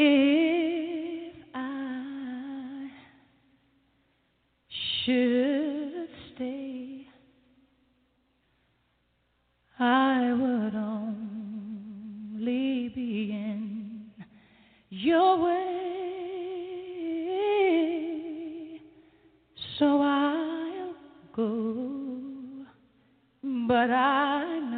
[SPEAKER 2] If I should stay, I would only be in your way. So I'll go, but I know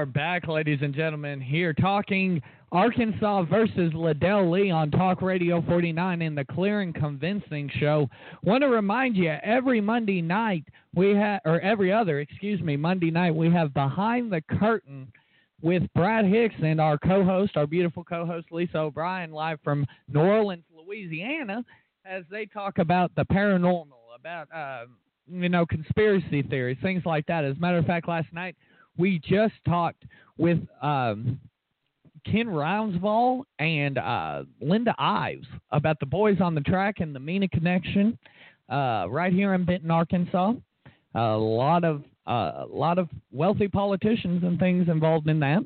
[SPEAKER 4] are back, ladies and gentlemen, here talking Arkansas versus Ledell Lee on Talk Radio 49 in the Clear and Convincing Show. Want to remind you, every Monday night we have, or every other, excuse me, Monday night we have Behind the Curtain with Brad Hicks and our co-host, our beautiful co-host Lisa O'Brien, live from New Orleans, Louisiana, as they talk about the paranormal, about uh, you know conspiracy theories, things like that. As a matter of fact, last night we just talked with um, Ken Rounsvall and uh, Linda Ives about the boys on the track and the Mena connection uh, right here in Benton, Arkansas. A lot of uh, a lot of wealthy politicians and things involved in that.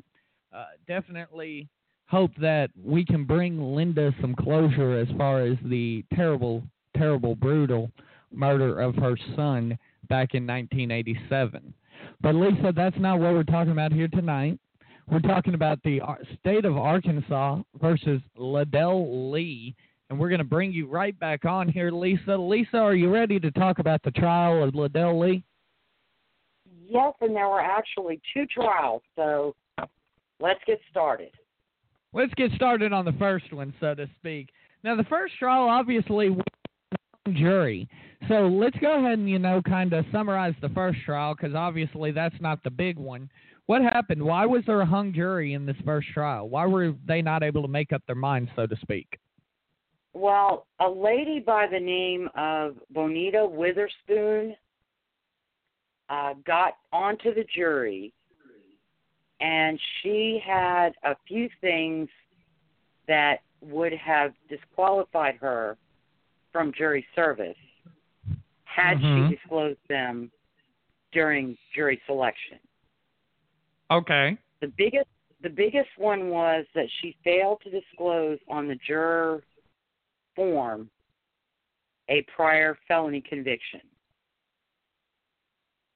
[SPEAKER 4] Uh, definitely hope that we can bring Linda some closure as far as the terrible, terrible, brutal murder of her son back in 1987. But Lisa, that's not what we're talking about here tonight. We're talking about the state of Arkansas versus Ledell Lee, and we're going to bring you right back on here, Lisa. Lisa, are you ready to talk about the trial of Ledell Lee?
[SPEAKER 3] Yes, and there were actually two trials, so let's get started.
[SPEAKER 4] Let's get started on the first one, so to speak. Now, the first trial obviously was a hung jury. So let's go ahead and, you know, kind of summarize the first trial because obviously that's not the big one. What happened? Why was there a hung jury in this first trial? Why were they not able to make up their minds, so to speak?
[SPEAKER 3] Well, a lady by the name of Bonita Witherspoon uh, got onto the jury, and she had a few things that would have disqualified her from jury service had
[SPEAKER 4] Mhm.
[SPEAKER 3] she disclosed them during jury selection.
[SPEAKER 4] Okay.
[SPEAKER 3] The biggest the biggest one was that she failed to disclose on the juror form a prior felony conviction.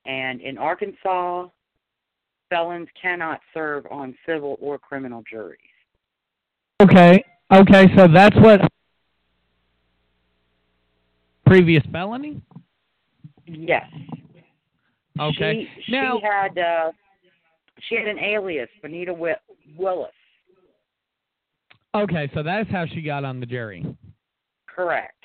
[SPEAKER 3] And in Arkansas, felons cannot serve on civil or criminal juries.
[SPEAKER 4] Okay. Okay, so that's what previous felony?
[SPEAKER 3] Yes.
[SPEAKER 4] Okay.
[SPEAKER 3] She,
[SPEAKER 4] Now-
[SPEAKER 3] she had uh, she had an alias, Bonita Wi- Willis.
[SPEAKER 4] Okay, so that's how she got on the jury.
[SPEAKER 3] Correct.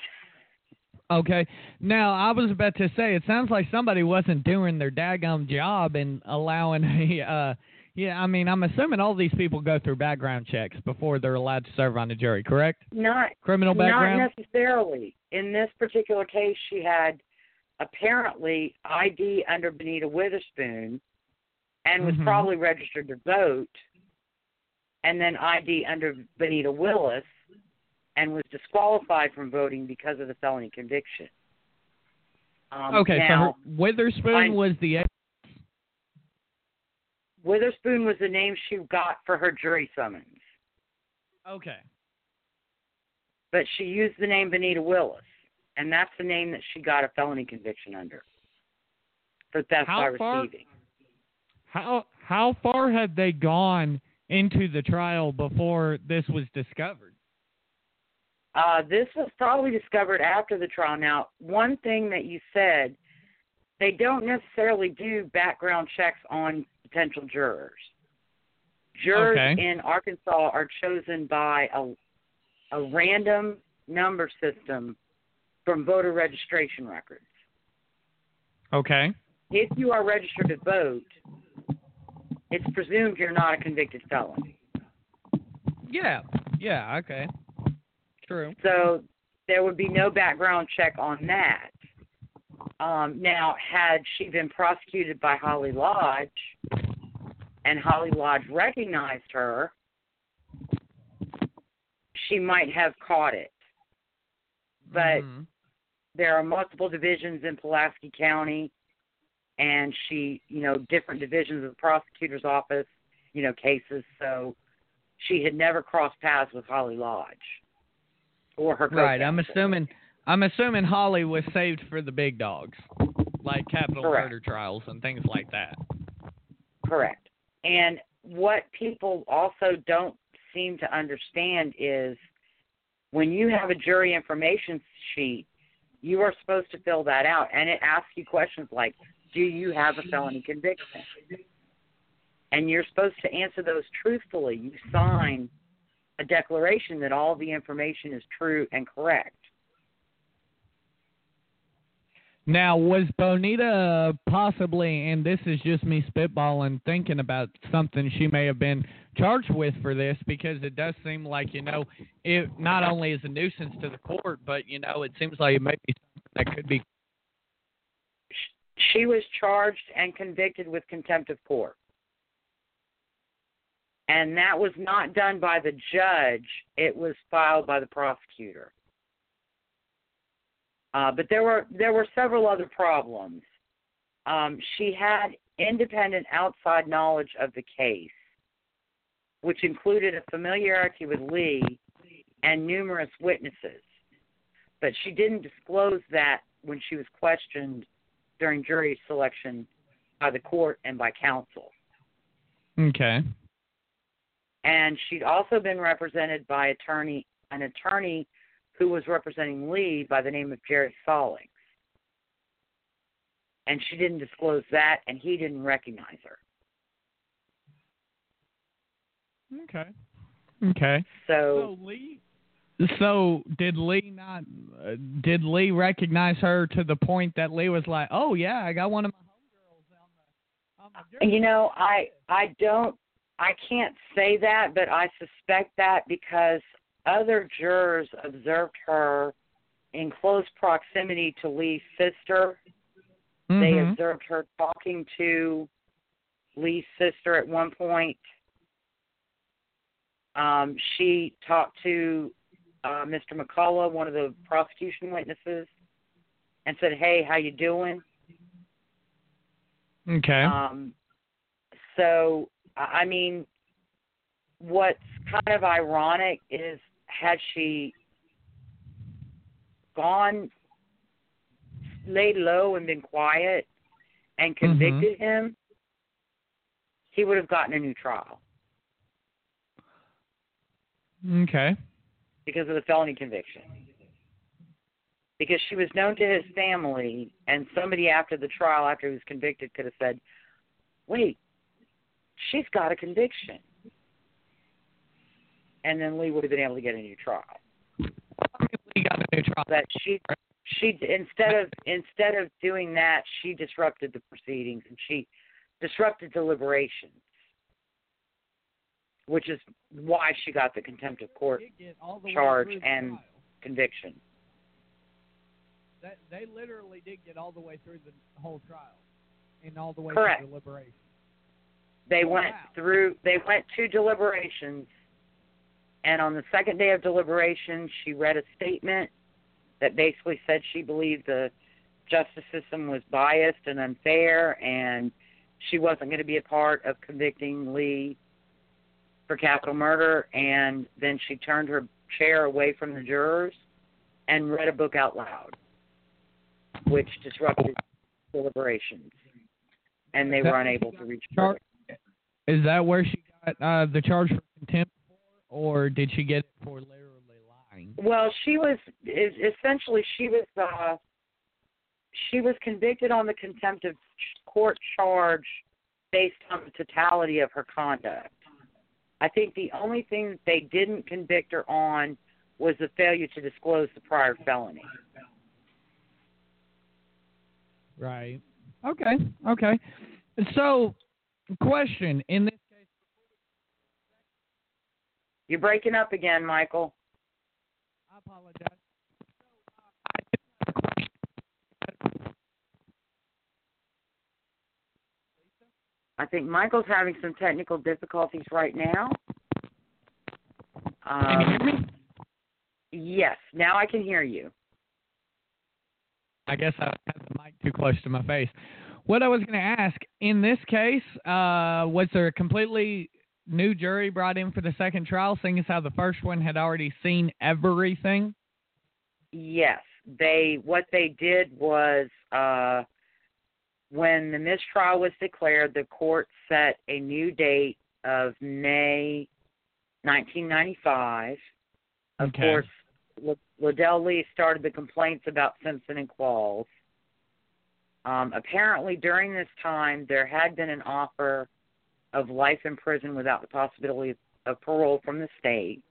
[SPEAKER 4] Okay. Now, I was about to say, it sounds like somebody wasn't doing their daggum job and allowing a, uh, yeah, I mean, I'm assuming all these people go through background checks before they're allowed to serve on the jury, correct?
[SPEAKER 3] Not
[SPEAKER 4] Criminal background?
[SPEAKER 3] Not necessarily. In this particular case, she had apparently ID under Benita Witherspoon and was
[SPEAKER 4] Mhm.
[SPEAKER 3] probably registered to vote, and then ID under Benita Willis and was disqualified from voting because of the felony conviction. Um,
[SPEAKER 4] okay,
[SPEAKER 3] now,
[SPEAKER 4] so her, Witherspoon
[SPEAKER 3] I-
[SPEAKER 4] was the.
[SPEAKER 3] Witherspoon was the name she got for her jury summons,
[SPEAKER 4] Okay.
[SPEAKER 3] But she used the name Benita Willis, and that's the name that she got a felony conviction under for theft
[SPEAKER 4] How
[SPEAKER 3] by
[SPEAKER 4] far-
[SPEAKER 3] receiving.
[SPEAKER 4] How how far had they gone into the trial before this was discovered?
[SPEAKER 3] Uh, this was probably discovered after the trial. Now, one thing that you said, they don't necessarily do background checks on potential jurors. Jurors
[SPEAKER 4] Okay.
[SPEAKER 3] in Arkansas are chosen by a, a random number system from voter registration records.
[SPEAKER 4] Okay.
[SPEAKER 3] If you are registered to vote, it's presumed you're not a convicted felon.
[SPEAKER 4] Yeah. Yeah. Okay. True.
[SPEAKER 3] So there would be no background check on that. Um, now, had she been prosecuted by Holly Lodge and Holly Lodge recognized her, she might have caught it. But
[SPEAKER 4] Mhm.
[SPEAKER 3] there are multiple divisions in Pulaski County, and she, you know, different divisions of the prosecutor's office, you know, cases. So she had never crossed paths with Holly Lodge or her
[SPEAKER 4] right. I'm assuming I'm assuming Holly was saved for the big dogs, like capital
[SPEAKER 3] Correct.
[SPEAKER 4] murder trials and things like that.
[SPEAKER 3] Correct. And what people also don't seem to understand is when you have a jury information sheet, you are supposed to fill that out, and it asks you questions like, "Do you have a felony conviction?" And you're supposed to answer those truthfully. You sign a declaration that all the information is true and correct.
[SPEAKER 4] Now, was Bonita possibly, and this is just me spitballing, thinking about something she may have been charged with for this because it does seem like, you know, it not only is a nuisance to the court, but, you know, it seems like it may be something that could be.
[SPEAKER 3] She was charged and convicted with contempt of court. And that was not done by the judge, it was filed by the prosecutor. Uh, but there were there were several other problems. Um, she had independent outside knowledge of the case, which included a familiarity with Lee and numerous witnesses. But she didn't disclose that when she was questioned during jury selection by the court and by counsel.
[SPEAKER 4] Okay.
[SPEAKER 3] And she'd also been represented by attorney an attorney who was representing Lee by the name of Jared Stallings. And she didn't disclose that and he didn't recognize her.
[SPEAKER 4] Okay. Okay.
[SPEAKER 3] So
[SPEAKER 4] So Lee. So did Lee not? Uh, did Lee recognize her to the point that Lee was like, "Oh yeah, I got one of my homegirls on the on the
[SPEAKER 3] you know, I I don't I can't say that, but I suspect that because other jurors observed her in close proximity to Lee's sister. They
[SPEAKER 4] Mhm.
[SPEAKER 3] observed her talking to Lee's sister at one point. Um, she talked to uh, Mr. McCullough, one of the prosecution witnesses, and said, "Hey, how you doing?"
[SPEAKER 4] Okay.
[SPEAKER 3] Um, so, I mean, what's kind of ironic is had she gone, laid low and been quiet and mm-hmm. convicted him, he would have gotten a new trial
[SPEAKER 4] okay.
[SPEAKER 3] because of the felony conviction. Because she was known to his family, and somebody after the trial, after he was convicted, could have said, "Wait, she's got a conviction," and then Lee would have been able to get a new trial.
[SPEAKER 4] Lee got a new trial.
[SPEAKER 3] But she, she instead of instead of doing that, she disrupted the proceedings and she disrupted deliberations, which is why she got the contempt of court
[SPEAKER 4] Did get all the way
[SPEAKER 3] charge and-
[SPEAKER 4] trial.
[SPEAKER 3] conviction.
[SPEAKER 4] That, they literally did get all the way through the whole trial and all the way
[SPEAKER 3] Correct.
[SPEAKER 4] to deliberation.
[SPEAKER 3] They
[SPEAKER 4] Oh,
[SPEAKER 3] went
[SPEAKER 4] wow.
[SPEAKER 3] through they went to deliberations and on the second day of deliberation, she read a statement that basically said she believed the justice system was biased and unfair and she wasn't going to be a part of convicting Lee for capital murder, and then she turned her chair away from the jurors and read a book out loud, which disrupted deliberations, and they were unable to reach.
[SPEAKER 4] Is that where she got uh, the charge for contempt or did she get it for literally lying?
[SPEAKER 3] Well, she was essentially she was uh she was convicted on the contempt of court charge based on the totality of her conduct. I think the only thing they didn't convict her on was the failure to disclose the prior felony.
[SPEAKER 4] Right. Okay. Okay. So, question in this.
[SPEAKER 3] You're breaking up again, Michael.
[SPEAKER 4] I apologize.
[SPEAKER 3] I think Michael's having some technical difficulties right now.
[SPEAKER 4] Can you hear
[SPEAKER 3] Um,
[SPEAKER 4] me?
[SPEAKER 3] yes, now I can hear you.
[SPEAKER 4] I guess I had the mic too close to my face. What I was going to ask in this case, uh, was there a completely new jury brought in for the second trial, seeing as how the first one had already seen everything?
[SPEAKER 3] Yes, they what they did was uh when the mistrial was declared, the court set a new date of May 1995. Of
[SPEAKER 4] Okay.
[SPEAKER 3] course, L- Ledell Lee started the complaints about Simpson and Qualls. Um, apparently, during this time, there had been an offer of life in prison without the possibility of, parole from the state.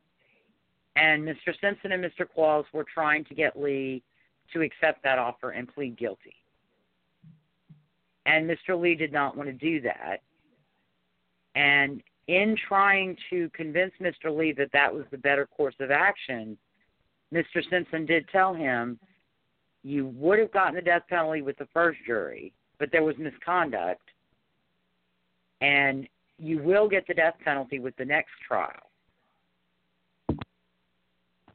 [SPEAKER 3] And Mr. Simpson and Mr. Qualls were trying to get Lee to accept that offer and plead guilty. And Mr. Lee did not want to do that. And in trying to convince Mr. Lee that that was the better course of action, Mr. Simpson did tell him, you would have gotten the death penalty with the first jury, but there was misconduct, and you will get the death penalty with the next trial.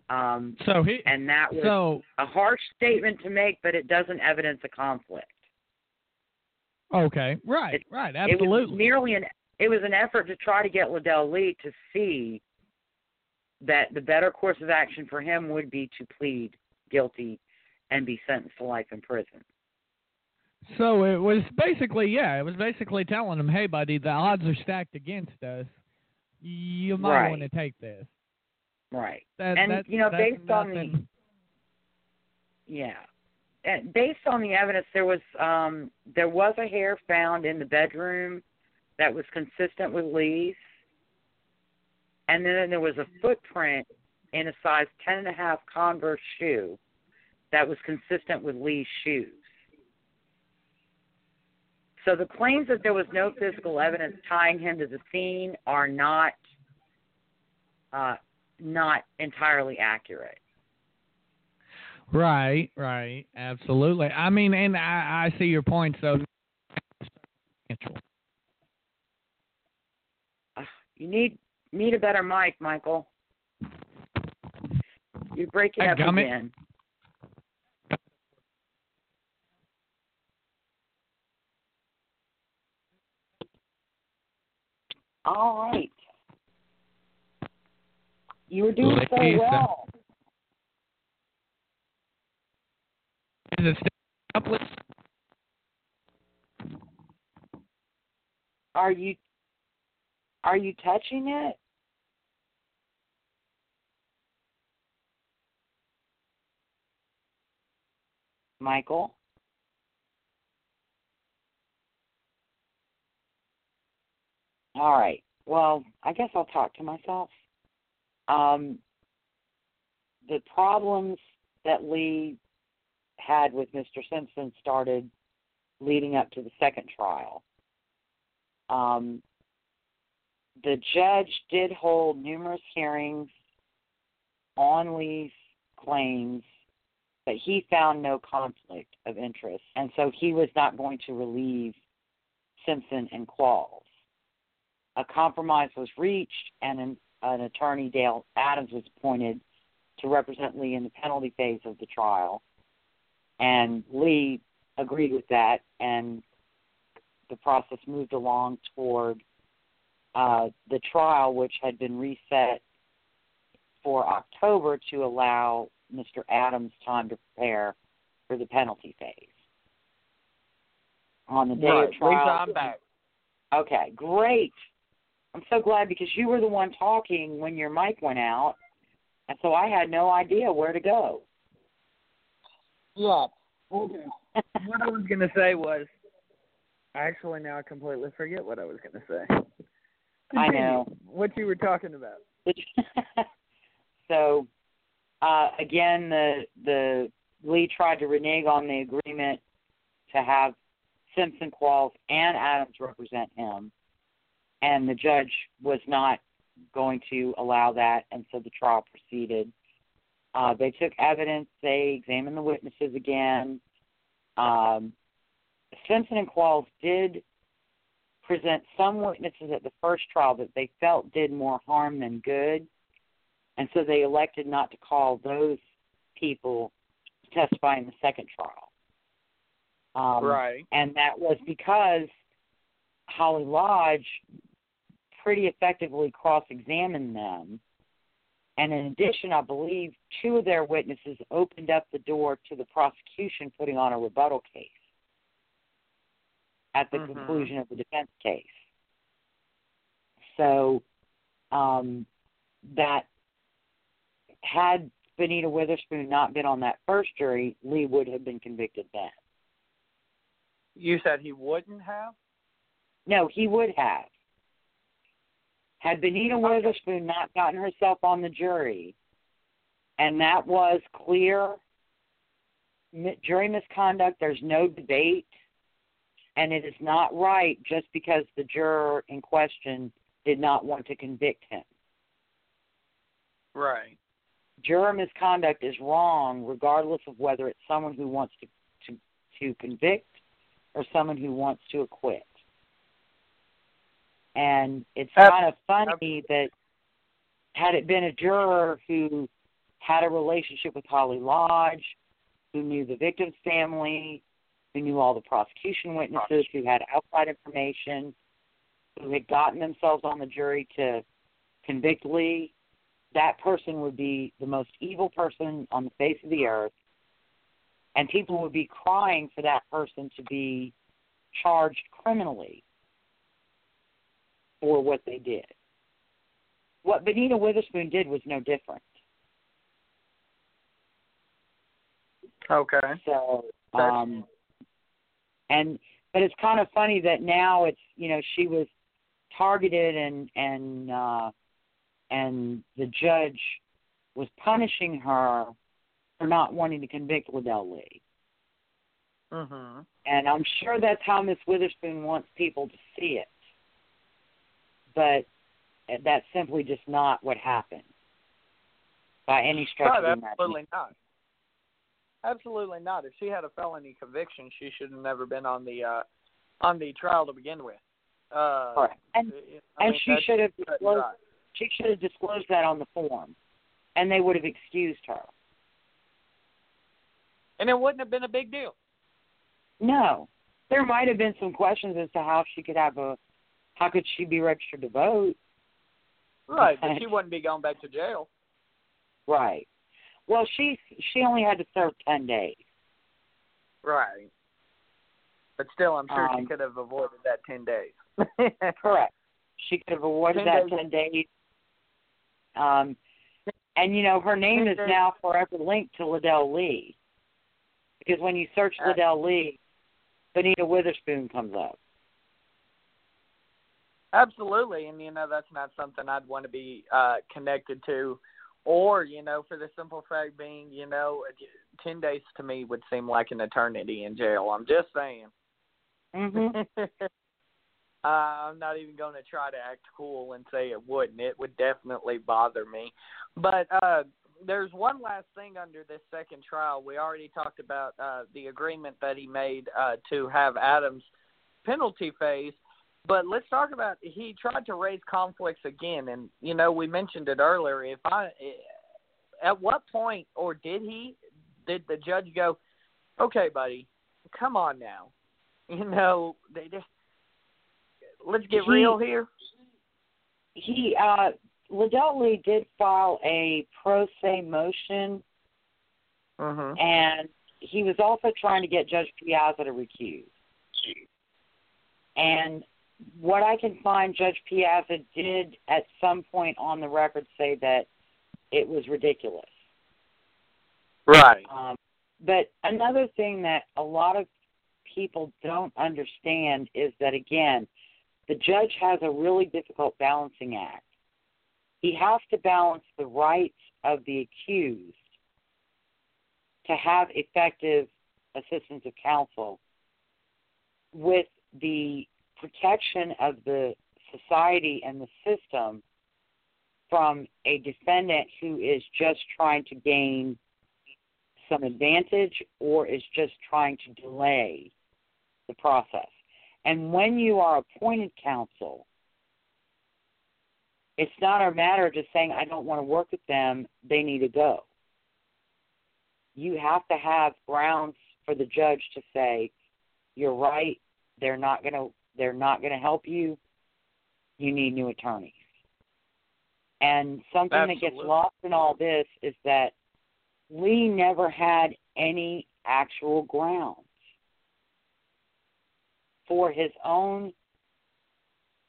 [SPEAKER 3] Um,
[SPEAKER 4] So he,
[SPEAKER 3] and that was
[SPEAKER 4] so
[SPEAKER 3] a harsh statement to make, but it doesn't evidence a conflict.
[SPEAKER 4] okay, right,
[SPEAKER 3] It-
[SPEAKER 4] right,
[SPEAKER 3] It was
[SPEAKER 4] absolutely.
[SPEAKER 3] merely an it was an effort to try to get Ledell Lee to see that the better course of action for him would be to plead guilty and be sentenced to life in prison.
[SPEAKER 4] So it was basically, yeah, it was basically telling him, hey, buddy, the odds are stacked against us. You might
[SPEAKER 3] Right.
[SPEAKER 4] want to take this.
[SPEAKER 3] Right.
[SPEAKER 4] That,
[SPEAKER 3] And,
[SPEAKER 4] that,
[SPEAKER 3] you know, based on the- Yeah. And based on the evidence there was um there was a hair found in the bedroom that was consistent with Lee's. And then there was a footprint in a size ten and a half Converse shoe that was consistent with Lee's shoes. So the claims that there was no physical evidence tying him to the scene are not uh, not entirely accurate.
[SPEAKER 4] Right, right, absolutely. I mean, and I, I see your point. So,
[SPEAKER 3] Uh, You need need a better mic, Michael. You're breaking up again. All right. You were doing so well.
[SPEAKER 4] is it up with?
[SPEAKER 3] Are you are you touching it? Michael? All right. Well, I guess I'll talk to myself. Um, the problems that Lee had with Mr. Simpson started leading up to the second trial. Um, the judge did hold numerous hearings on Lee's claims, but he found no conflict of interest, and so he was not going to relieve Simpson and Qualls. A compromise was reached, and an, an attorney, Dale Adams, was appointed to represent Lee in the penalty phase of the trial, and Lee agreed with that and the process moved along toward uh, the trial, which had been reset for October to allow Mr. Adams time to prepare for the penalty phase. On the day
[SPEAKER 4] right.
[SPEAKER 3] of trial,
[SPEAKER 4] I'm back.
[SPEAKER 3] Okay, great. I'm so glad because you were the one talking when your mic went out, and so I had no idea where to go.
[SPEAKER 4] Yeah. Okay. what I was gonna say was, actually now I completely forget what I was gonna say.
[SPEAKER 3] I know.
[SPEAKER 4] what you were talking about.
[SPEAKER 3] so, uh, again, the the Lee tried to renege on the agreement to have Simpson, Qualls, and Adams represent him, and the judge was not going to allow that, and so the trial proceeded. Uh, they took evidence. They examined the witnesses again. Um, Simpson and Qualls did present some witnesses at the first trial that they felt did more harm than good, and so they elected not to call those people to testify in the second trial. Um,
[SPEAKER 4] right.
[SPEAKER 3] And that was because Holly Lodge pretty effectively cross examined them. And in addition, I believe two of their witnesses opened up the door to the prosecution putting on a rebuttal case at the
[SPEAKER 4] Mhm.
[SPEAKER 3] conclusion of the defense case. So um, that had Benita Witherspoon not been on that first jury, Lee would have been convicted then.
[SPEAKER 4] You said he wouldn't have.
[SPEAKER 3] No, he would have. Had Benita Witherspoon not gotten herself on the jury, and that was clear jury misconduct, there's no debate, and it is not right just because the juror in question did not want to convict him.
[SPEAKER 4] Right.
[SPEAKER 3] Juror misconduct is wrong regardless of whether it's someone who wants to, to, to convict or someone who wants to acquit. And it's kind of funny that had it been a juror who had a relationship with Holly Lodge, who knew the victim's family, who knew all the prosecution witnesses, who had outside information, who had gotten themselves on the jury to convict Lee, that person would be the most evil person on the face of the earth. And people would be crying for that person to be charged criminally for what they did. What Benita Witherspoon did was no different.
[SPEAKER 4] Okay.
[SPEAKER 3] So, um, and but it's kind of funny that now it's you know she was targeted and and uh, and the judge was punishing her for not wanting to convict Ledell Lee.
[SPEAKER 4] Mhm.
[SPEAKER 3] And I'm sure that's how Miss Witherspoon wants people to see it. But that's simply just not what happened by any stretch
[SPEAKER 4] No,
[SPEAKER 3] of
[SPEAKER 4] absolutely not. Absolutely not. If she had a felony conviction, she should have never been on the uh on the trial to begin with. Uh,
[SPEAKER 3] Correct. And
[SPEAKER 4] I
[SPEAKER 3] and
[SPEAKER 4] mean,
[SPEAKER 3] she should have disclosed she should have disclosed that on the form, and they would have excused her.
[SPEAKER 4] and it wouldn't have been a big deal.
[SPEAKER 3] No, there might have been some questions as to how she could have a, how could she be registered to vote?
[SPEAKER 4] Right, but she wouldn't be going back to jail.
[SPEAKER 3] Right. Well, she she only had to serve ten days.
[SPEAKER 4] Right. But still, I'm sure she
[SPEAKER 3] Um,
[SPEAKER 4] could have avoided that ten days.
[SPEAKER 3] Correct. She could have avoided
[SPEAKER 4] 10
[SPEAKER 3] that
[SPEAKER 4] days.
[SPEAKER 3] ten days. Um, and you know her name is now forever linked to Ledell Lee, because when you search
[SPEAKER 4] Uh,
[SPEAKER 3] Ledell Lee, Benita Witherspoon comes up.
[SPEAKER 4] Absolutely, and you know that's not something I'd want to be uh connected to, or you know, for the simple fact being, you know, ten days to me would seem like an eternity in jail. I'm just saying.
[SPEAKER 3] hmm
[SPEAKER 4] uh, I'm not even going to try to act cool and say it wouldn't. It would definitely bother me. But uh, there's one last thing under this second trial. We already talked about uh, the agreement that he made uh, to have Adams penalty phase. But let's talk about he tried to raise conflicts again, and you know we mentioned it earlier. If I, at what point or did he, did the judge go, okay, buddy, come on now, you know they just let's get
[SPEAKER 3] He-
[SPEAKER 4] real here.
[SPEAKER 3] He uh Lee did file a pro se motion
[SPEAKER 4] Mhm.
[SPEAKER 3] and he was also trying to get Judge Piazza to recuse. And what I can find, Judge Piazza did at some point on the record say that it was ridiculous.
[SPEAKER 4] Right.
[SPEAKER 3] Um, but another thing that a lot of people don't understand is that, again, the judge has a really difficult balancing act. He has to balance the rights of the accused to have effective assistance of counsel with the protection of the society and the system from a defendant who is just trying to gain some advantage or is just trying to delay the process. And when you are appointed counsel, it's not a matter of just saying, I don't want to work with them, they need to go. You have to have grounds for the judge to say, You're right, they're not gonna they're not gonna help you, you need new attorneys. And something that gets lost in all this is that Lee never had any actual grounds for his own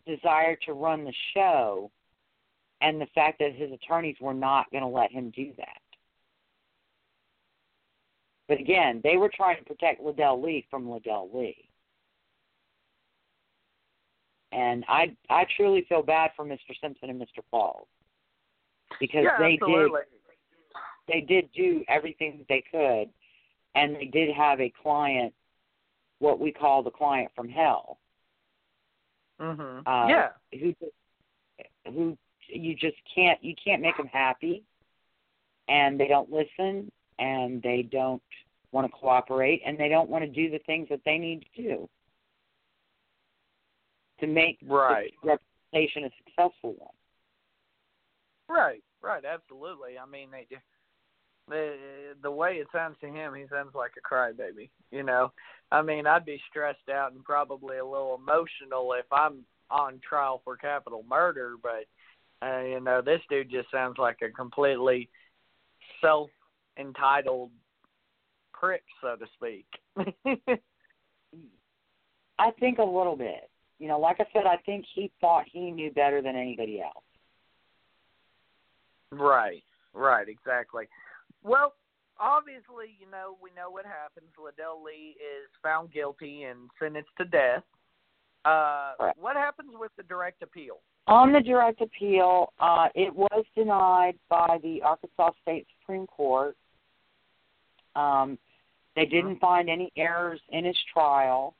[SPEAKER 3] desire to run the show and the fact that his attorneys were not going to let him do that. But again, they were trying to protect Ledell Lee from Ledell Lee. And I I truly feel bad for Mr. Simpson and Mr. Qualls because
[SPEAKER 4] yeah,
[SPEAKER 3] they
[SPEAKER 4] absolutely.
[SPEAKER 3] did they did do everything that they could, and they did have a client, what we call the client from hell,
[SPEAKER 4] Mhm.
[SPEAKER 3] Uh,
[SPEAKER 4] yeah.
[SPEAKER 3] who who you just can't you can't make them happy, and they don't listen, and they don't want to cooperate, and they don't want to do the things that they need to do to make
[SPEAKER 4] Right.
[SPEAKER 3] the reputation a successful one.
[SPEAKER 4] Right, right, absolutely. I mean, they the the way it sounds to him, he sounds like a crybaby. You know, I mean, I'd be stressed out and probably a little emotional if I'm on trial for capital murder. But uh, you know, this dude just sounds like a completely self entitled prick, so to speak.
[SPEAKER 3] I think a little bit. You know, like I said, I think he thought he knew better than anybody else.
[SPEAKER 4] Right, right, exactly. Well, obviously, you know, we know what happens. Ledell Lee is found guilty and sentenced to death. Uh,
[SPEAKER 3] Correct.
[SPEAKER 4] what happens with the direct appeal?
[SPEAKER 3] On the direct appeal, uh, it was denied by the Arkansas State Supreme Court. Um, they didn't find any errors in his trial.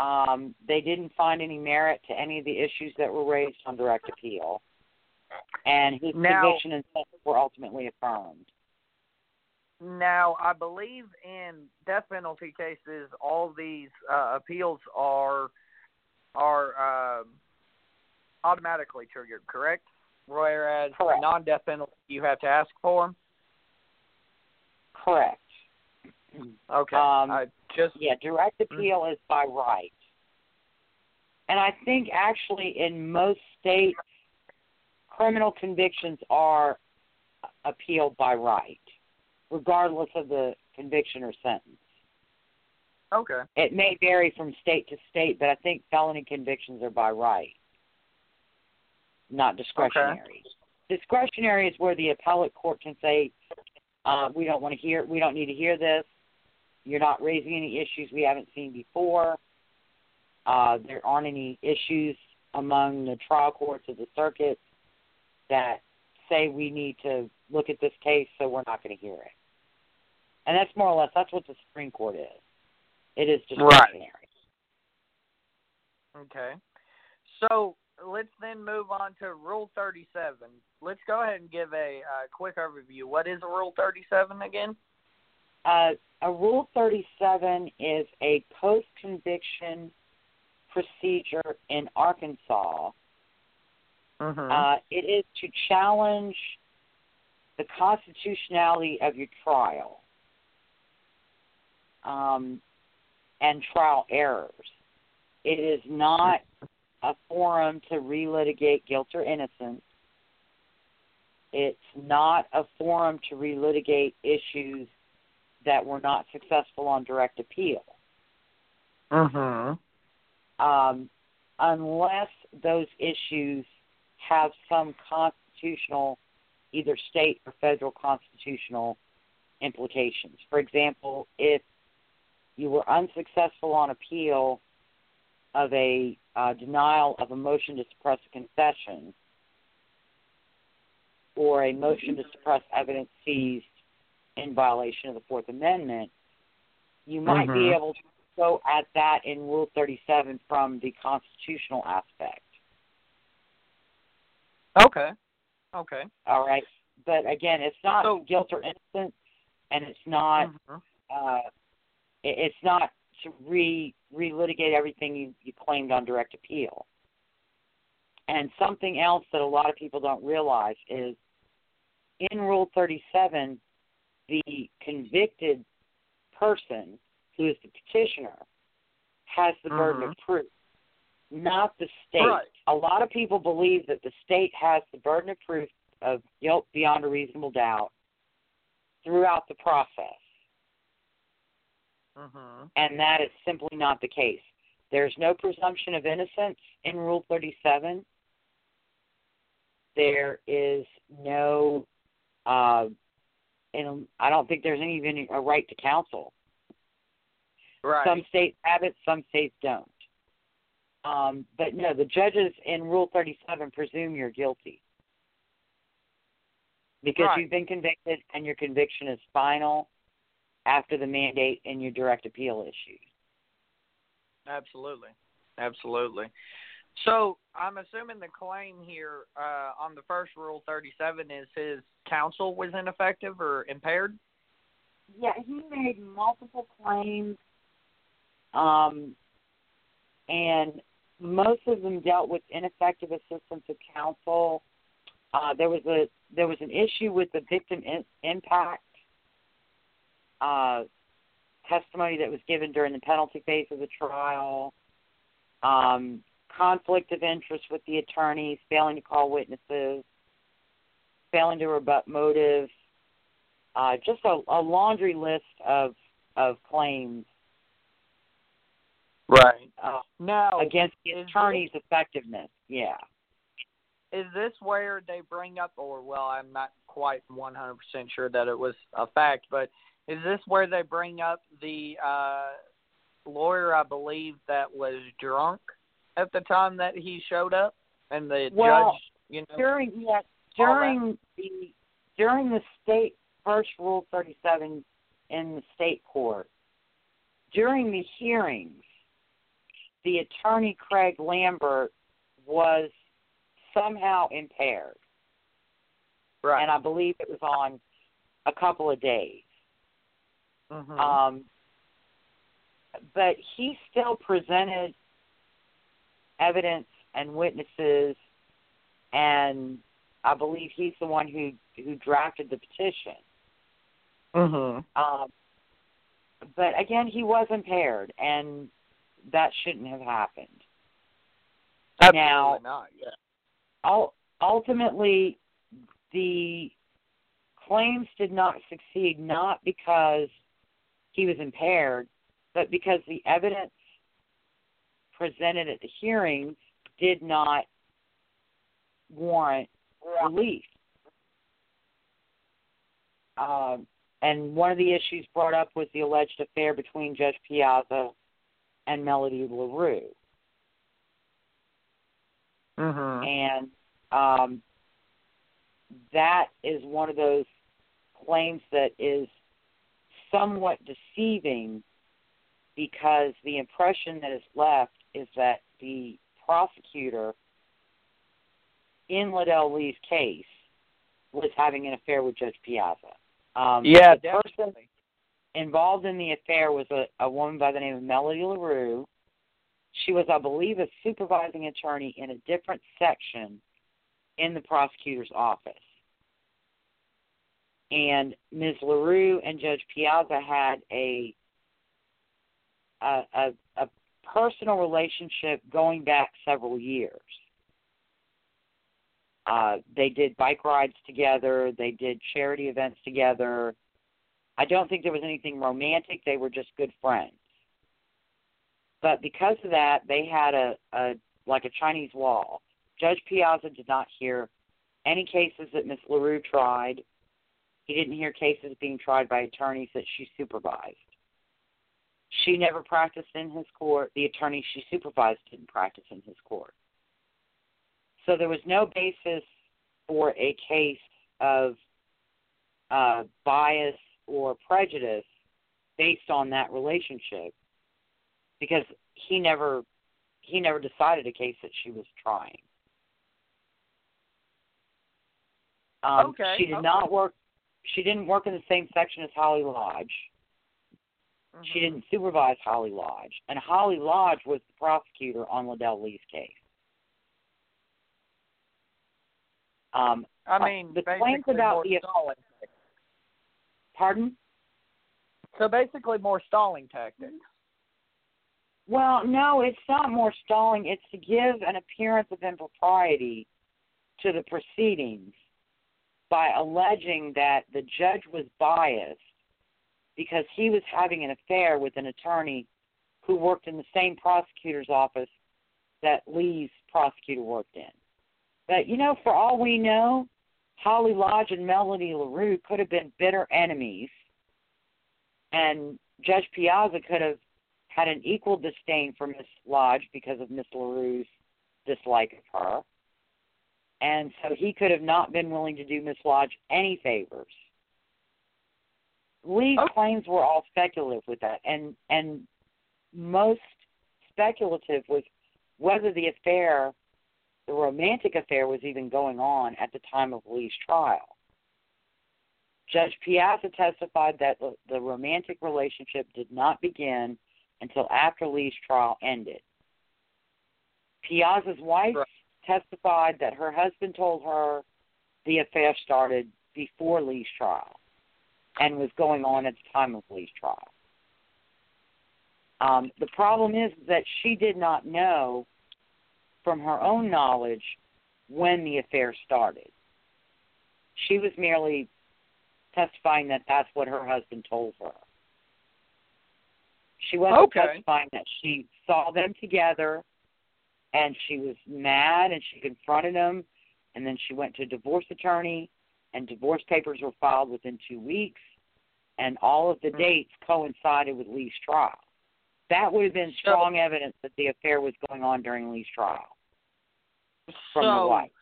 [SPEAKER 3] Um, they didn't find any merit to any of the issues that were raised on direct appeal. And his
[SPEAKER 4] Now-
[SPEAKER 3] conviction and sentence were ultimately affirmed.
[SPEAKER 4] Now, I believe in death penalty cases, all these uh, appeals are are um automatically triggered, correct? Whereas
[SPEAKER 3] Correct.
[SPEAKER 4] non-death penalty, you have to ask for them.
[SPEAKER 3] Correct.
[SPEAKER 4] Okay,
[SPEAKER 3] Um,
[SPEAKER 4] I just
[SPEAKER 3] Yeah, direct appeal is by right. And I think actually in most states, criminal convictions are appealed by right, regardless of the conviction or sentence.
[SPEAKER 4] okay.
[SPEAKER 3] It may vary from state to state, but I think felony convictions are by right, not discretionary. Okay. Discretionary is where the appellate court can say, uh, "We don't want to hear. We don't need to hear this. You're not raising any issues we haven't seen before. Uh, there aren't any issues among the trial courts of the circuit that say we need to look at this case, so we're not going to hear it." And that's more or less that's what the Supreme Court is. It is discretionary.
[SPEAKER 4] Okay. So let's then move on to Rule 37. Let's go ahead and give a uh, quick overview. What is Rule 37 again?
[SPEAKER 3] Uh, a Rule 37 is a post conviction procedure in Arkansas.
[SPEAKER 4] Mm-hmm.
[SPEAKER 3] Uh, it is to challenge the constitutionality of your trial um, and trial errors. It is not a forum to relitigate guilt or innocence. It's not a forum to relitigate issues that were not successful on direct appeal.
[SPEAKER 6] Mhm.
[SPEAKER 3] Um, unless those issues have some constitutional, either state or federal constitutional implications. For example, if you were unsuccessful on appeal of a uh, denial of a motion to suppress a confession or a motion to suppress evidence seized in violation of the Fourth Amendment, you might be
[SPEAKER 6] Mhm.
[SPEAKER 3] able to go at that in Rule 37 from the constitutional aspect.
[SPEAKER 6] Okay. Okay.
[SPEAKER 3] All right, but again, it's not
[SPEAKER 6] So-
[SPEAKER 3] guilt or innocence, and it's not
[SPEAKER 6] Mhm.
[SPEAKER 3] uh, it- it's not to re relitigate everything you, you claimed on direct appeal. And something else that a lot of people don't realize is in Rule 37, the convicted person who is the petitioner has the burden of proof, not the state.
[SPEAKER 6] Right.
[SPEAKER 3] A lot of people believe that the state has the burden of proof of guilt beyond a reasonable doubt throughout the process
[SPEAKER 6] Mhm.
[SPEAKER 3] and that is simply not the case. There's no presumption of innocence in Rule 37. There is no, uh, and I don't think there's any, even a right to counsel.
[SPEAKER 6] Right.
[SPEAKER 3] Some states have it, some states don't. Um, but no, the judges in Rule 37 presume you're guilty because
[SPEAKER 6] Right.
[SPEAKER 3] you've been convicted and your conviction is final after the mandate and your direct appeal issues.
[SPEAKER 6] Absolutely. Absolutely. So I'm assuming the claim here uh, on the first Rule 37 is his counsel was ineffective or impaired.
[SPEAKER 3] Yeah, he made multiple claims, um, and most of them dealt with ineffective assistance of counsel. Uh, there was a there was an issue with the victim in, impact uh, testimony that was given during the penalty phase of the trial. Um, conflict of interest with the attorneys, failing to call witnesses, failing to rebut motive, uh, just a, a laundry list of of claims
[SPEAKER 6] Right.
[SPEAKER 3] uh,
[SPEAKER 6] Now,
[SPEAKER 3] against the
[SPEAKER 6] is
[SPEAKER 3] attorney's effectiveness. Yeah.
[SPEAKER 6] is this where they bring up, or well, I'm not quite 100% sure that it was a fact, but is this where they bring up the uh, lawyer, I believe, that was drunk at the time that he showed up, and the
[SPEAKER 3] Well,
[SPEAKER 6] judge, you know,
[SPEAKER 3] During yeah, during the during the state first rule thirty seven in the state court, during the hearings, the attorney Craig Lambert was somehow impaired.
[SPEAKER 6] right?
[SPEAKER 3] And I believe it was on a couple of days.
[SPEAKER 6] Mhm.
[SPEAKER 3] Um, but he still presented evidence and witnesses, and I believe he's the one who who drafted the petition.
[SPEAKER 6] mhm.
[SPEAKER 3] Um, but again, he was impaired, and that shouldn't have happened.
[SPEAKER 6] Absolutely
[SPEAKER 3] Now-
[SPEAKER 6] not. Yeah.
[SPEAKER 3] Ul- ultimately, the claims did not succeed not because he was impaired, but because the evidence presented at the hearings did not warrant relief. Um, and one of the issues brought up was the alleged affair between Judge Piazza and Melody LaRue.
[SPEAKER 6] Mhm.
[SPEAKER 3] and um, that is one of those claims that is somewhat deceiving because the impression that is left is that the prosecutor in Ledell Lee's case was having an affair with Judge Piazza. Um,
[SPEAKER 6] Yeah,
[SPEAKER 3] the person involved in the affair was a, a woman by the name of Melody LaRue. She was, I believe, a supervising attorney in a different section in the prosecutor's office. And Ms. LaRue and Judge Piazza had a a, a, a personal relationship going back several years. Uh, they did bike rides together. They did charity events together. I don't think there was anything romantic. They were just good friends. But because of that, they had a, a like a Chinese wall. Judge Piazza did not hear any cases that Miss LaRue tried. He didn't hear cases being tried by attorneys that she supervised. She never practiced in his court. The attorney she supervised didn't practice in his court. So there was no basis for a case of uh, bias or prejudice based on that relationship because he never he never decided a case that she was trying. Um,
[SPEAKER 4] Okay,
[SPEAKER 3] She did
[SPEAKER 4] okay.
[SPEAKER 3] not work. She didn't work in the same section as Holly Lodge. She
[SPEAKER 4] Mhm.
[SPEAKER 3] didn't supervise Holly Lodge, and Holly Lodge was the prosecutor on Ledell Lee's case. Um,
[SPEAKER 4] I
[SPEAKER 3] uh,
[SPEAKER 4] mean,
[SPEAKER 3] the claims about the-
[SPEAKER 4] stalling.
[SPEAKER 3] pardon?
[SPEAKER 4] So basically, more stalling tactics.
[SPEAKER 3] Well, no, it's not more stalling. It's to give an appearance of impropriety to the proceedings by alleging that the judge was biased because he was having an affair with an attorney who worked in the same prosecutor's office that Lee's prosecutor worked in. But, you know, for all we know, Holly Lodge and Melody LaRue could have been bitter enemies, and Judge Piazza could have had an equal disdain for Miss Lodge because of Miss LaRue's dislike of her. And so he could have not been willing to do Miss Lodge any favors. Lee's
[SPEAKER 4] Okay.
[SPEAKER 3] claims were all speculative with that and and most speculative was whether the affair the romantic affair was even going on at the time of Lee's trial. Judge Piazza testified that the, the romantic relationship did not begin until after Lee's trial ended. Piazza's wife
[SPEAKER 4] Right.
[SPEAKER 3] testified that her husband told her the affair started before Lee's trial and was going on at the time of Lee's trial. Um, the problem is that she did not know from her own knowledge when the affair started. She was merely testifying that that's what her husband told her. She wasn't
[SPEAKER 4] Okay.
[SPEAKER 3] testifying that she saw them together and she was mad and she confronted him and then she went to a divorce attorney and divorce papers were filed within two weeks and all of the
[SPEAKER 4] Mhm.
[SPEAKER 3] dates coincided with Lee's trial. That would have been
[SPEAKER 4] So-
[SPEAKER 3] strong evidence that the affair was going on during Lee's trial from the
[SPEAKER 4] so
[SPEAKER 3] wife.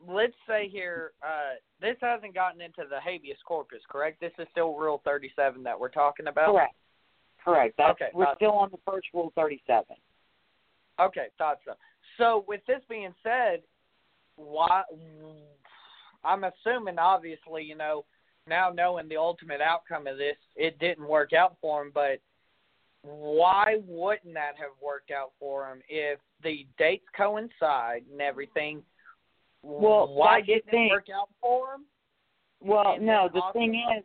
[SPEAKER 4] let's say here, uh, this hasn't gotten into the habeas corpus, correct? This is still Rule 37 that we're talking about.
[SPEAKER 3] Correct. Correct. That's,
[SPEAKER 4] Okay,
[SPEAKER 3] we're still on the first rule 37.
[SPEAKER 4] Okay, thought so. So with this being said, why? I'm assuming, obviously, you know, now knowing the ultimate outcome of this, it didn't work out for him. But why wouldn't that have worked out for him if the dates coincide and everything?
[SPEAKER 3] Well,
[SPEAKER 4] why didn't it work out for him?
[SPEAKER 3] Well,
[SPEAKER 4] And
[SPEAKER 3] no, the thing is,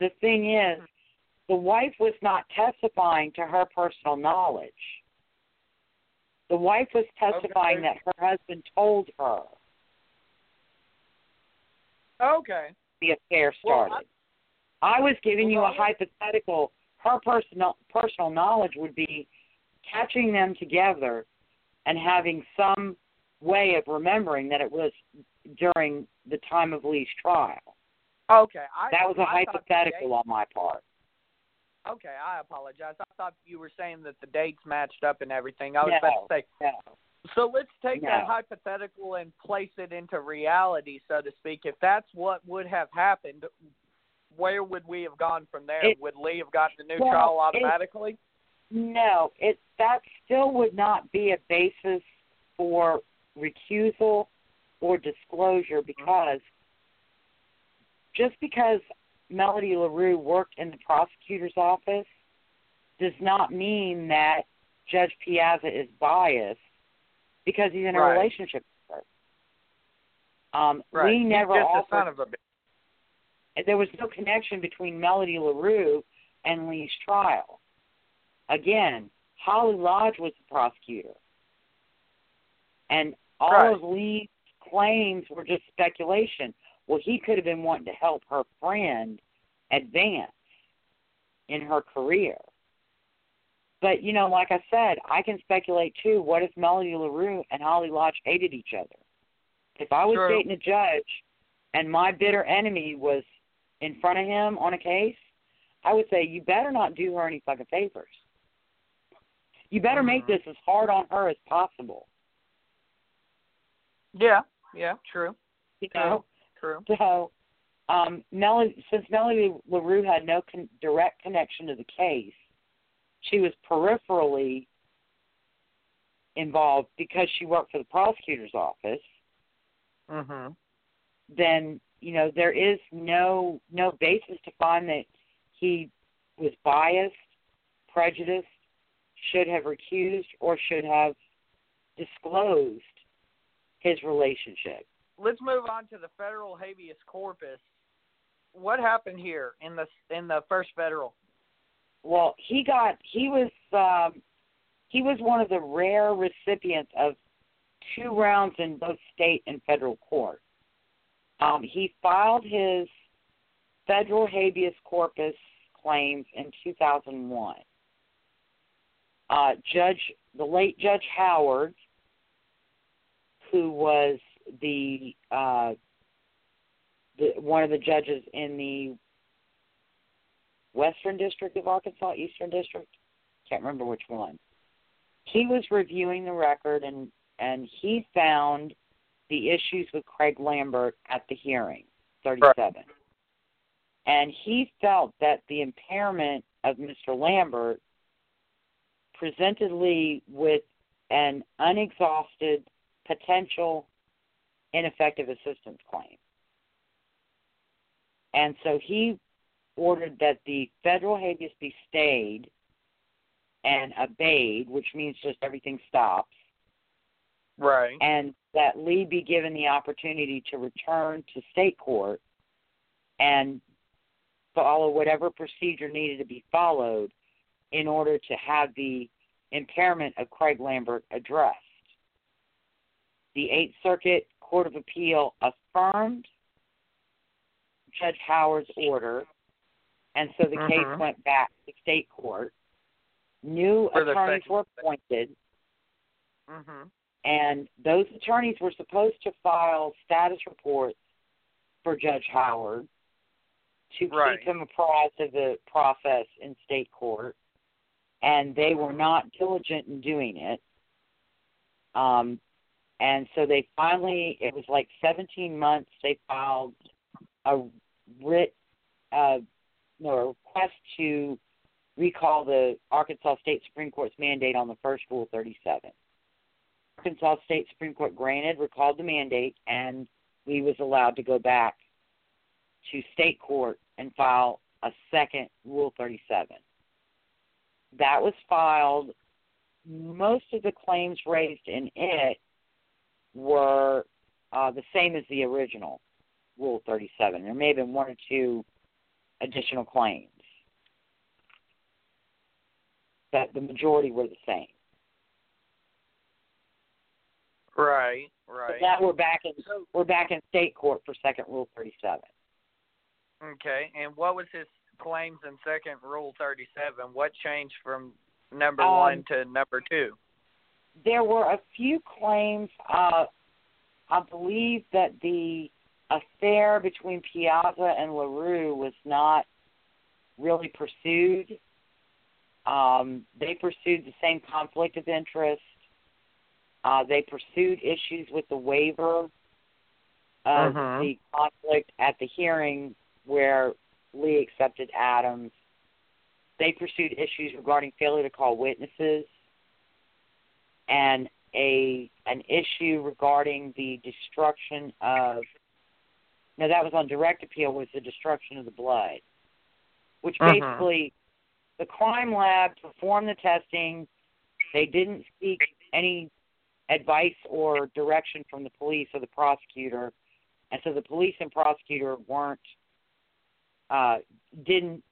[SPEAKER 3] the thing is, the wife was not testifying to her personal knowledge. The wife was testifying
[SPEAKER 4] Okay.
[SPEAKER 3] that her husband told her
[SPEAKER 4] Okay.
[SPEAKER 3] the affair
[SPEAKER 4] Well, I-
[SPEAKER 3] started. I, was giving you a hypothetical. Her personal personal knowledge would be catching them together and having some way of remembering that it was during the time of Lee's trial.
[SPEAKER 4] Okay. I,
[SPEAKER 3] That was a
[SPEAKER 4] I
[SPEAKER 3] hypothetical on my part.
[SPEAKER 4] Okay, I apologize. I thought you were saying that the dates matched up and everything. I was
[SPEAKER 3] No,
[SPEAKER 4] about to say.
[SPEAKER 3] no.
[SPEAKER 4] So let's take that hypothetical and place it into reality, so to speak. If that's what would have happened, where would we have gone from there?
[SPEAKER 3] It-
[SPEAKER 4] would Lee have gotten the new
[SPEAKER 3] well,
[SPEAKER 4] trial
[SPEAKER 3] it-
[SPEAKER 4] automatically?
[SPEAKER 3] No, it that still would not be a basis for recusal or disclosure mm-hmm. because just because Melody LaRue worked in the prosecutor's office does not mean that Judge Piazza is biased because he's in a
[SPEAKER 4] Right.
[SPEAKER 3] relationship with her. Um,
[SPEAKER 4] right.
[SPEAKER 3] Lee
[SPEAKER 4] He's just
[SPEAKER 3] offered
[SPEAKER 4] a son of a bitch.
[SPEAKER 3] there was no connection between Melody LaRue and Lee's trial. Again, Holly Lodge was the prosecutor. And all
[SPEAKER 6] Right.
[SPEAKER 3] of Lee's claims were just speculation. Well, he could have been wanting to help her friend advance in her career. But, you know, like I said, I can speculate too. What if Melody LaRue and Holly Lodge hated each other? If I was
[SPEAKER 6] True.
[SPEAKER 3] dating a judge and my bitter enemy was in front of him on a case, I would say, you better not do her any fucking favors. You better make
[SPEAKER 6] Mhm.
[SPEAKER 3] this as hard on her as possible.
[SPEAKER 6] Yeah, yeah, true,
[SPEAKER 3] You know?
[SPEAKER 6] true.
[SPEAKER 3] So, um, Melody, since Melody LaRue had no con- direct connection to the case, she was peripherally involved because she worked for the prosecutor's office.
[SPEAKER 6] Mhm.
[SPEAKER 3] Then you know there is no no basis to find that he was biased, prejudiced, should have recused, or should have disclosed his relationship.
[SPEAKER 6] Let's move on to the federal habeas corpus. What happened here in the in the first federal?
[SPEAKER 3] Well, he got he was um, he was one of the rare recipients of two rounds in both state and federal court. Um, he filed his federal habeas corpus claims in 2001. Uh, Judge the late Judge Howard, who was the uh, the one of the judges in the Western District of Arkansas, Eastern District, can't remember which one. He was reviewing the record and and he found the issues with Craig Lambert at the hearing, 37. And he felt that the impairment of Mr. Lambert presented Lee with an unexhausted potential ineffective assistance claim. And so he ordered that the federal habeas be stayed and obeyed, which means just everything stops,
[SPEAKER 6] Right.
[SPEAKER 3] and that Lee be given the opportunity to return to state court and follow whatever procedure needed to be followed in order to have the impairment of Craig Lambert addressed. The Eighth Circuit Court of Appeal affirmed Judge Howard's order, and so the case
[SPEAKER 6] Mhm.
[SPEAKER 3] went back to state court. New
[SPEAKER 6] For
[SPEAKER 3] attorneys were appointed,
[SPEAKER 6] Mhm.
[SPEAKER 3] and those attorneys were supposed to file status reports for Judge Howard to
[SPEAKER 6] Right.
[SPEAKER 3] keep him apprised of the process in state court, and they were not diligent in doing it. Um, and so they finally, it was like 17 months. They filed a writ, uh, no, request to recall the Arkansas State Supreme Court's mandate on the first Rule 37. Arkansas State Supreme Court granted, recalled the mandate, and we was allowed to go back to state court and file a second Rule 37. That was filed. Most of the claims raised in it were uh, the same as the original Rule 37. There may have been one or two additional claims, but the majority were the same.
[SPEAKER 6] Right. right.
[SPEAKER 3] But now we're back in we're back in state court for second Rule 37.
[SPEAKER 6] Okay. And what was his claims in second Rule 37? What changed from number
[SPEAKER 3] Um,
[SPEAKER 6] one to number two?
[SPEAKER 3] there were a few claims. Uh, I believe that the affair between Piazza and LaRue was not really pursued. Um, they pursued the same conflict of interest. Uh, they pursued issues with the waiver of
[SPEAKER 6] Mhm.
[SPEAKER 3] the conflict at the hearing where Lee accepted Adams. They pursued issues regarding failure to call witnesses and a an issue regarding the destruction of no that was on direct appeal was the destruction of the blood which
[SPEAKER 6] Mhm.
[SPEAKER 3] basically the crime lab performed the testing they didn't seek any advice or direction from the police or the prosecutor and so the police and prosecutor weren't uh didn't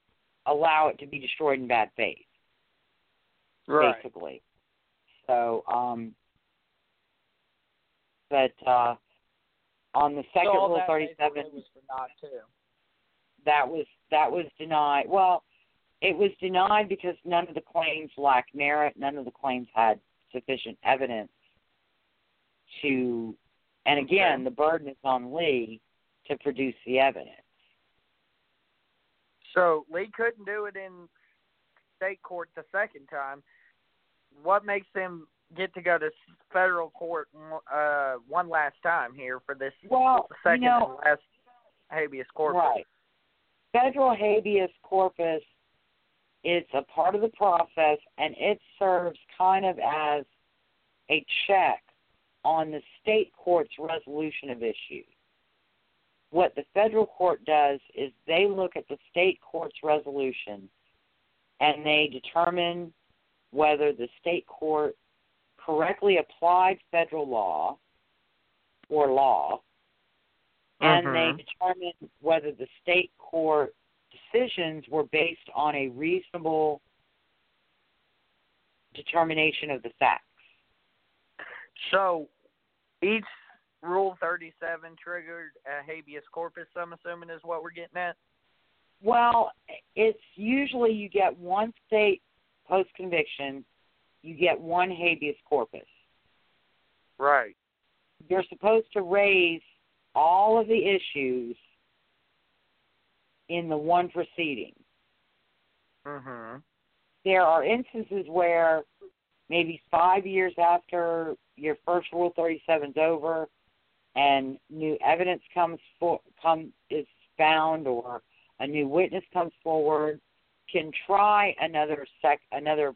[SPEAKER 3] allow it to be destroyed in bad faith
[SPEAKER 4] Right.
[SPEAKER 3] basically. So, um, but uh, on the second
[SPEAKER 4] so
[SPEAKER 3] Rule 37,
[SPEAKER 4] was for not too.
[SPEAKER 3] that was that was denied. Well, it was denied because none of the claims lacked merit. None of the claims had sufficient evidence to, and again,
[SPEAKER 4] Okay.
[SPEAKER 3] the burden is on Lee to produce the evidence.
[SPEAKER 4] So Lee couldn't do it in state court the second time. What makes him get to go to federal court uh, one last time here for this
[SPEAKER 3] Well,
[SPEAKER 4] second
[SPEAKER 3] you know,
[SPEAKER 4] and last habeas corpus?
[SPEAKER 3] Right. Federal habeas corpus is a part of the process and it serves kind of as a check on the state court's resolution of issues. What the federal court does is they look at the state court's resolution and they determine whether the state court correctly applied federal law or law and
[SPEAKER 4] Mhm.
[SPEAKER 3] they determine whether the state court decisions were based on a reasonable determination of the facts.
[SPEAKER 4] So each Rule 37 triggered a habeas corpus, I'm assuming, is what we're getting at?
[SPEAKER 3] Well, it's usually you get one state post conviction, you get one habeas corpus.
[SPEAKER 4] Right.
[SPEAKER 3] You're supposed to raise all of the issues in the one proceeding.
[SPEAKER 4] Mm-hmm.
[SPEAKER 3] there are instances where maybe five years after your first Rule 37 is over, and new evidence comes for come is found, or a new witness comes forward, can try another sec another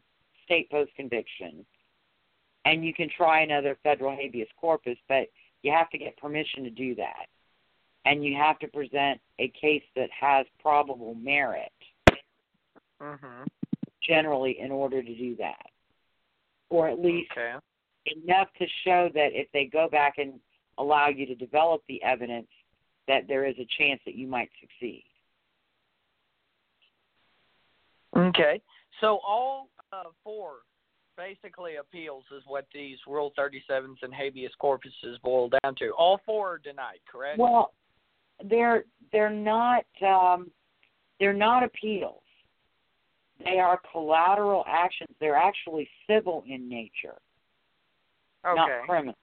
[SPEAKER 3] state post conviction, and you can try another federal habeas corpus, but you have to get permission to do that, and you have to present a case that has probable merit
[SPEAKER 4] Mm-hmm.
[SPEAKER 3] generally in order to do that. Or at least
[SPEAKER 4] Okay.
[SPEAKER 3] enough to show that if they go back and allow you to develop the evidence, that there is a chance that you might succeed.
[SPEAKER 4] Okay. So all uh, four basically appeals is what these Rule 37s and habeas corpuses boil down to. All four are denied, correct?
[SPEAKER 3] Well, they're they're not um, they're not appeals. They are collateral actions. They're actually civil in nature,
[SPEAKER 4] okay.
[SPEAKER 3] not criminal.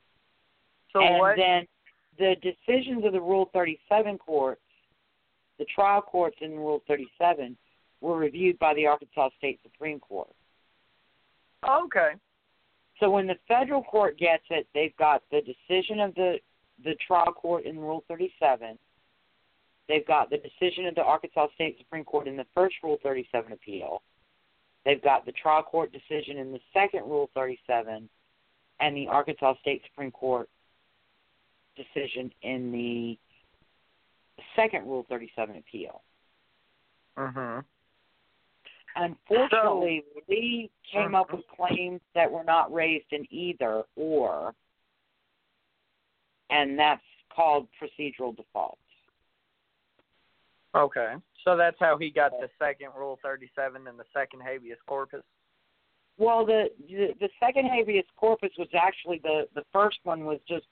[SPEAKER 4] so
[SPEAKER 3] and
[SPEAKER 4] what?
[SPEAKER 3] then the decisions of the Rule 37 courts, the trial courts in Rule 37, were reviewed by the Arkansas State Supreme Court.
[SPEAKER 4] Okay.
[SPEAKER 3] So when the federal court gets it, they've got the decision of the the trial court in Rule 37. They've got the decision of the Arkansas State Supreme Court in the first Rule 37 appeal. They've got the trial court decision in the second Rule 37, and the Arkansas State Supreme Court decision in the second Rule 37 appeal.
[SPEAKER 4] Mhm.
[SPEAKER 3] Unfortunately, we came up with claims that were not raised in either or, and that's called procedural default.
[SPEAKER 4] Okay. So that's how he got the second Rule 37 and the second habeas corpus.
[SPEAKER 3] Well, the the, the second habeas corpus was actually the the first one was just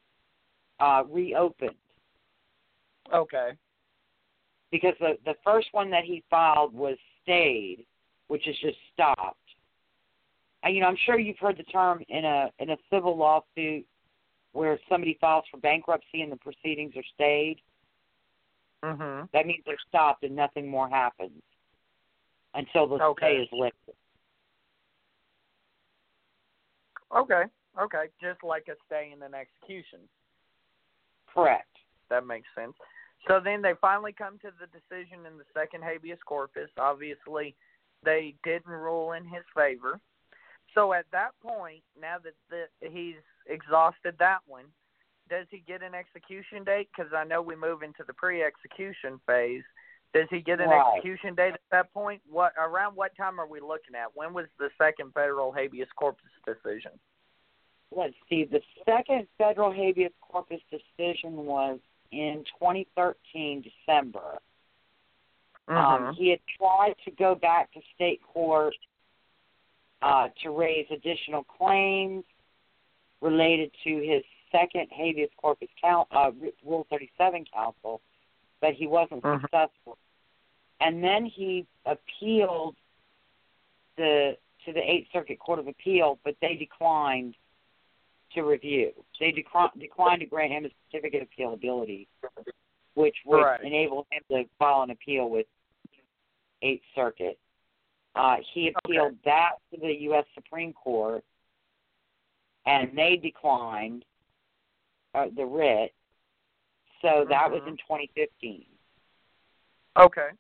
[SPEAKER 3] uh, reopened
[SPEAKER 4] Okay.
[SPEAKER 3] because the the first one that he filed was stayed, which is just stopped. And, you know, I'm sure you've heard the term in a in a civil lawsuit where somebody files for bankruptcy and the proceedings are stayed.
[SPEAKER 4] Mm-hmm.
[SPEAKER 3] That means they're stopped and nothing more happens until the
[SPEAKER 4] Okay.
[SPEAKER 3] stay is lifted.
[SPEAKER 4] Okay. Okay. Just like a stay and an execution.
[SPEAKER 3] Correct.
[SPEAKER 4] That makes sense. So then they finally come to the decision in the second habeas corpus. Obviously, they didn't rule in his favor. So at that point, now that the, he's exhausted that one, does he get an execution date? Because I know we move into the pre-execution phase. Does he get an
[SPEAKER 3] Right.
[SPEAKER 4] execution date at that point? What around what time are we looking at? When was the second federal habeas corpus decision?
[SPEAKER 3] Let's see. The second federal habeas corpus decision was in 2013 December.
[SPEAKER 4] Mm-hmm.
[SPEAKER 3] Um, he had tried to go back to state court uh, to raise additional claims related to his second habeas corpus count, uh, Rule 37 counsel, but he wasn't
[SPEAKER 4] Mhm.
[SPEAKER 3] successful. And then he appealed the to the Eighth Circuit Court of Appeal, but they declined to review. They declined declined to grant him a certificate of appealability, which would
[SPEAKER 4] Right.
[SPEAKER 3] enable him to file an appeal with Eighth Circuit. Uh, he appealed that to the U.S. Supreme Court, and they declined uh, the writ. So that was
[SPEAKER 4] Mhm.
[SPEAKER 3] in 2015.
[SPEAKER 4] Okay.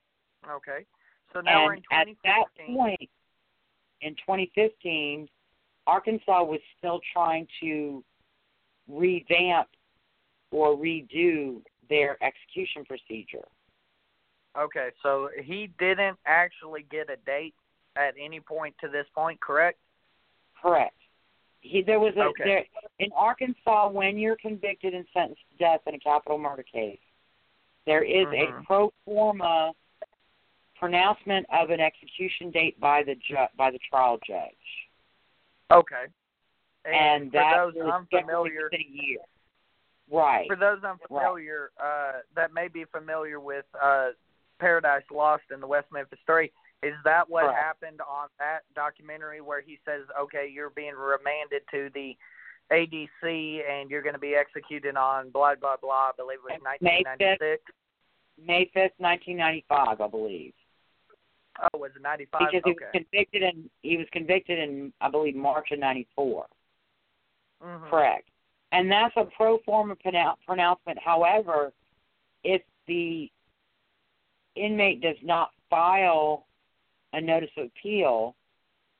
[SPEAKER 4] Okay. So now
[SPEAKER 3] and
[SPEAKER 4] we're in 2015.
[SPEAKER 3] at that point, in 2015, Arkansas was still trying to revamp or redo their execution procedure.
[SPEAKER 4] Okay, so he didn't actually get a date at any point to this point, correct?
[SPEAKER 3] Correct. He there was a
[SPEAKER 4] Okay.
[SPEAKER 3] there in Arkansas when you're convicted and sentenced to death in a capital murder case, there is
[SPEAKER 4] Mhm.
[SPEAKER 3] a pro forma pronouncement of an execution date by the ju- by the trial judge,
[SPEAKER 4] Okay.
[SPEAKER 3] and,
[SPEAKER 4] for
[SPEAKER 3] that
[SPEAKER 4] those unfamiliar,
[SPEAKER 3] a year. Right.
[SPEAKER 4] for those unfamiliar uh, that may be familiar with uh, Paradise Lost and the West Memphis Three, is that what
[SPEAKER 3] Correct.
[SPEAKER 4] happened on that documentary where he says, "Okay, you're being remanded to the ADC and you're going to be executed on blah blah blah"? I believe it was
[SPEAKER 3] May
[SPEAKER 4] 1996.
[SPEAKER 3] May fifth, nineteen ninety five, I believe.
[SPEAKER 4] Oh, was it 95?
[SPEAKER 3] Because he
[SPEAKER 4] okay.
[SPEAKER 3] was convicted in he was convicted in I believe March of ninety four.
[SPEAKER 4] Mhm.
[SPEAKER 3] Correct. And that's a pro forma pronou- pronouncement. However, if the inmate does not file a notice of appeal,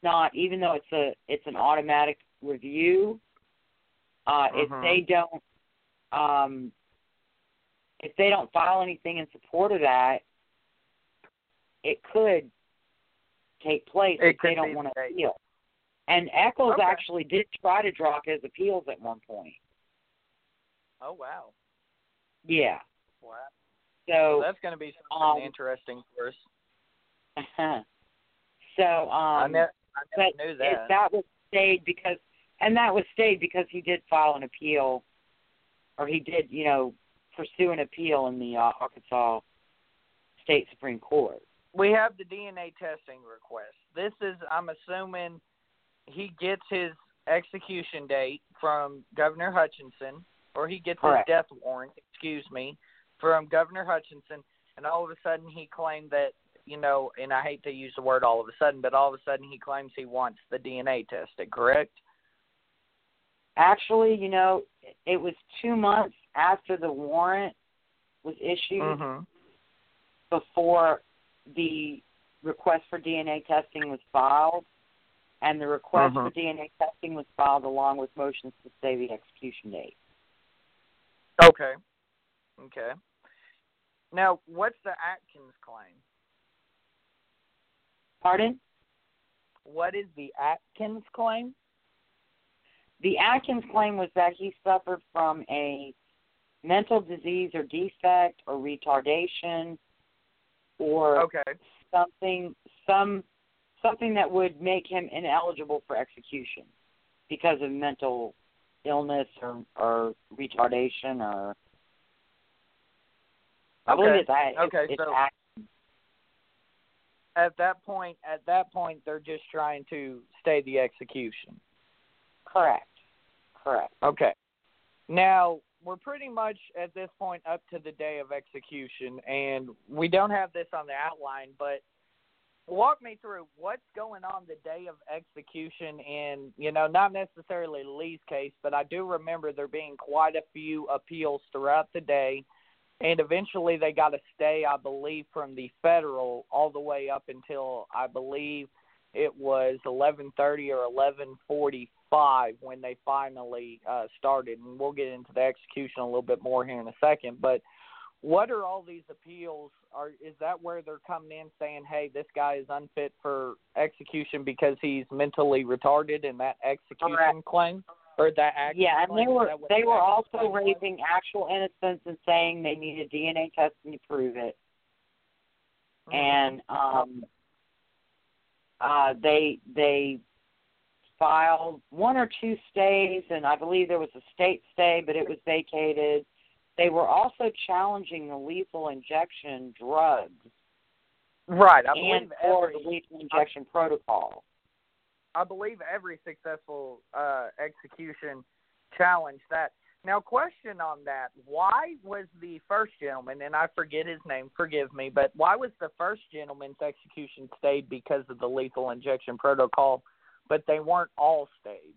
[SPEAKER 3] not even though it's a it's an automatic review, uh, if
[SPEAKER 4] Mhm.
[SPEAKER 3] they don't um, if they don't file anything in support of that, it could take place
[SPEAKER 4] It
[SPEAKER 3] if they don't want to appeal. And Echols
[SPEAKER 4] Okay.
[SPEAKER 3] actually did try to drop his appeals at one point.
[SPEAKER 4] Oh wow.
[SPEAKER 3] Yeah.
[SPEAKER 4] Wow.
[SPEAKER 3] So
[SPEAKER 4] that's going to be something
[SPEAKER 3] um,
[SPEAKER 4] interesting for us.
[SPEAKER 3] so
[SPEAKER 4] I,
[SPEAKER 3] um
[SPEAKER 4] ne- I never knew
[SPEAKER 3] it,
[SPEAKER 4] that.
[SPEAKER 3] that was stayed because and that was stayed because he did file an appeal or he did, you know, pursue an appeal in the uh, Arkansas State Supreme Court.
[SPEAKER 4] we have the DNA testing request. This is, I'm assuming, he gets his execution date from Governor Hutchinson, or he gets
[SPEAKER 3] Correct.
[SPEAKER 4] his death warrant, excuse me, from Governor Hutchinson, and all of a sudden he claimed that, you know, and I hate to use the word all of a sudden, but all of a sudden he claims he wants the DNA tested, correct?
[SPEAKER 3] Actually, you know, it was two months after the warrant was issued
[SPEAKER 4] Mm-hmm.
[SPEAKER 3] before the request for DNA testing was filed, and the request for
[SPEAKER 4] Mhm.
[SPEAKER 3] DNA testing was filed along with motions to stay the execution date.
[SPEAKER 4] Okay. Okay. Now, what's the Atkins claim?
[SPEAKER 3] Pardon?
[SPEAKER 4] What is the Atkins claim?
[SPEAKER 3] The Atkins claim was that he suffered from a mental disease or defect or retardation or
[SPEAKER 4] Okay.
[SPEAKER 3] something some something that would make him ineligible for execution because of mental illness or or retardation or I believe
[SPEAKER 4] Okay.
[SPEAKER 3] it's
[SPEAKER 4] Okay,
[SPEAKER 3] it's,
[SPEAKER 4] so- At that point, at that point, they're just trying to stay the execution.
[SPEAKER 3] correct. Correct.
[SPEAKER 4] Okay. Now we're pretty much at this point up to the day of execution, and we don't have this on the outline, but walk me through what's going on the day of execution in you know not necessarily Lee's case, but I do remember there being quite a few appeals throughout the day, and eventually they got a stay, I believe, from the federal all the way up until I believe it was 11:30 or 11:45 when they finally uh, started, and we'll get into the execution a little bit more here in a second. But what are all these appeals? Are is that where they're coming in saying, "Hey, this guy is unfit for execution because he's mentally retarded," and that execution
[SPEAKER 3] Correct.
[SPEAKER 4] claim or that?
[SPEAKER 3] Yeah, and they were they were also
[SPEAKER 4] claim was?
[SPEAKER 3] raising actual innocence and saying they needed DNA testing to prove it.
[SPEAKER 4] Mhm.
[SPEAKER 3] and um uh they they filed one or two stays, and I believe there was a state stay, but it was vacated. They were also challenging the lethal injection drugs
[SPEAKER 4] Right. I
[SPEAKER 3] and
[SPEAKER 4] believe
[SPEAKER 3] or
[SPEAKER 4] every
[SPEAKER 3] the lethal injection protocol.
[SPEAKER 4] I believe every successful uh, execution challenged that. Now, question on that: Why was the first gentleman, and I forget his name, forgive me, but why was the first gentleman's execution stayed because of the lethal injection protocol, but they weren't all stayed?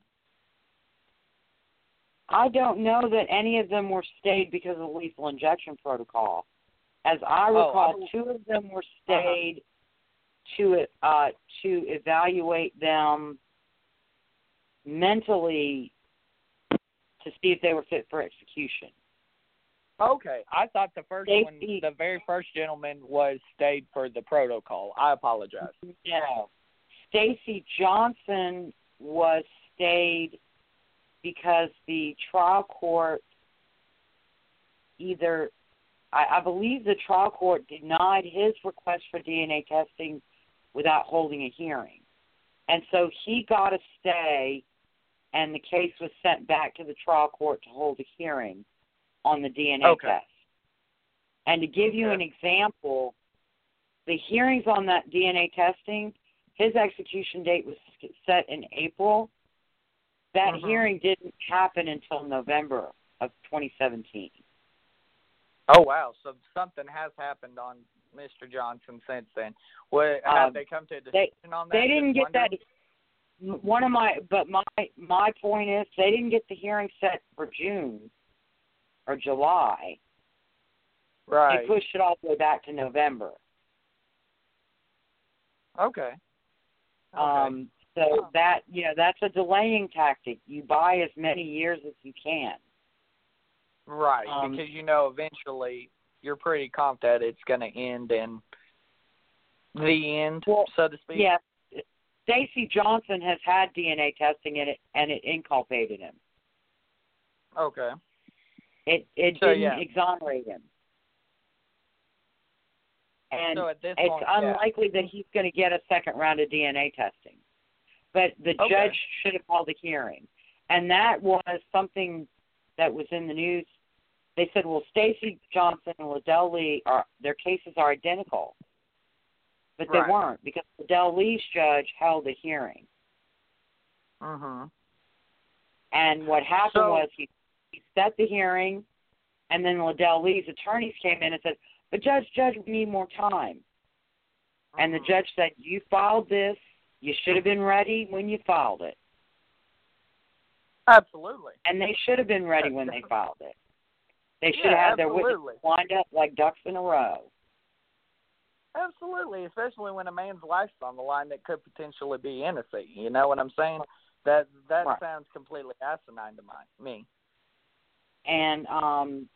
[SPEAKER 3] I don't know that any of them were stayed because of the lethal injection protocol. As I
[SPEAKER 4] Oh, I
[SPEAKER 3] recall, two of them were stayed to uh, to evaluate them mentally to see if they were fit for execution.
[SPEAKER 4] Okay, I thought the first
[SPEAKER 3] They-
[SPEAKER 4] one, the very first gentleman, was stayed for the protocol. I apologize.
[SPEAKER 3] No. Stacy Johnson was stayed because the trial court either I, I believe the trial court denied his request for DNA testing without holding a hearing. And so he got a stay and the case was sent back to the trial court to hold a hearing on the DNA
[SPEAKER 4] Okay.
[SPEAKER 3] test. And to give you an example, the hearings on that DNA testing, his execution date was set in April. That
[SPEAKER 4] Mhm.
[SPEAKER 3] hearing didn't happen until November of 2017.
[SPEAKER 4] Oh wow! So something has happened on Mr. Johnson since then. What have
[SPEAKER 3] Um,
[SPEAKER 4] they come to a
[SPEAKER 3] they-
[SPEAKER 4] decision on that?
[SPEAKER 3] They didn't get
[SPEAKER 4] wondering?
[SPEAKER 3] that. One of my, but my my point is, they didn't get the hearing set for June or July.
[SPEAKER 4] Right.
[SPEAKER 3] They pushed it all the way back to November.
[SPEAKER 4] Okay. Okay.
[SPEAKER 3] Um, so
[SPEAKER 4] Oh.
[SPEAKER 3] that you know that's a delaying tactic. You buy as many years as you can.
[SPEAKER 4] right,
[SPEAKER 3] um,
[SPEAKER 4] because you know eventually you're pretty confident it's going to end in the end,
[SPEAKER 3] Well,
[SPEAKER 4] so to speak.
[SPEAKER 3] Yes, Stacy Johnson has had DNA testing in it, and it inculpated him.
[SPEAKER 4] Okay.
[SPEAKER 3] It it
[SPEAKER 4] So,
[SPEAKER 3] didn't
[SPEAKER 4] yeah.
[SPEAKER 3] exonerate him. And
[SPEAKER 4] so
[SPEAKER 3] it's
[SPEAKER 4] point, yeah.
[SPEAKER 3] unlikely that he's going to get a second round of DNA testing. But the
[SPEAKER 4] Okay.
[SPEAKER 3] judge should have called a hearing, and that was something that was in the news. They said, "Well, Stacy Johnson and Ledell Lee are their cases are identical," but they
[SPEAKER 4] Right.
[SPEAKER 3] weren't because Ledell Lee's judge held a hearing,
[SPEAKER 4] Mhm.
[SPEAKER 3] and what happened
[SPEAKER 4] So-
[SPEAKER 3] was he he set the hearing, and then Ledell Lee's attorneys came in and said, "But judge, judge, we need more time." And the
[SPEAKER 4] Mhm.
[SPEAKER 3] judge said, You filed this. You should have been ready when you filed it.
[SPEAKER 4] Absolutely.
[SPEAKER 3] And they should have been ready when they filed it. They should
[SPEAKER 4] Yeah,
[SPEAKER 3] have had their
[SPEAKER 4] absolutely.
[SPEAKER 3] witnesses lined up like ducks in a row.
[SPEAKER 4] Absolutely, especially when a man's life's on the line that could potentially be innocent. You know what I'm saying? That that
[SPEAKER 3] Right.
[SPEAKER 4] sounds completely asinine to my, me.
[SPEAKER 3] And um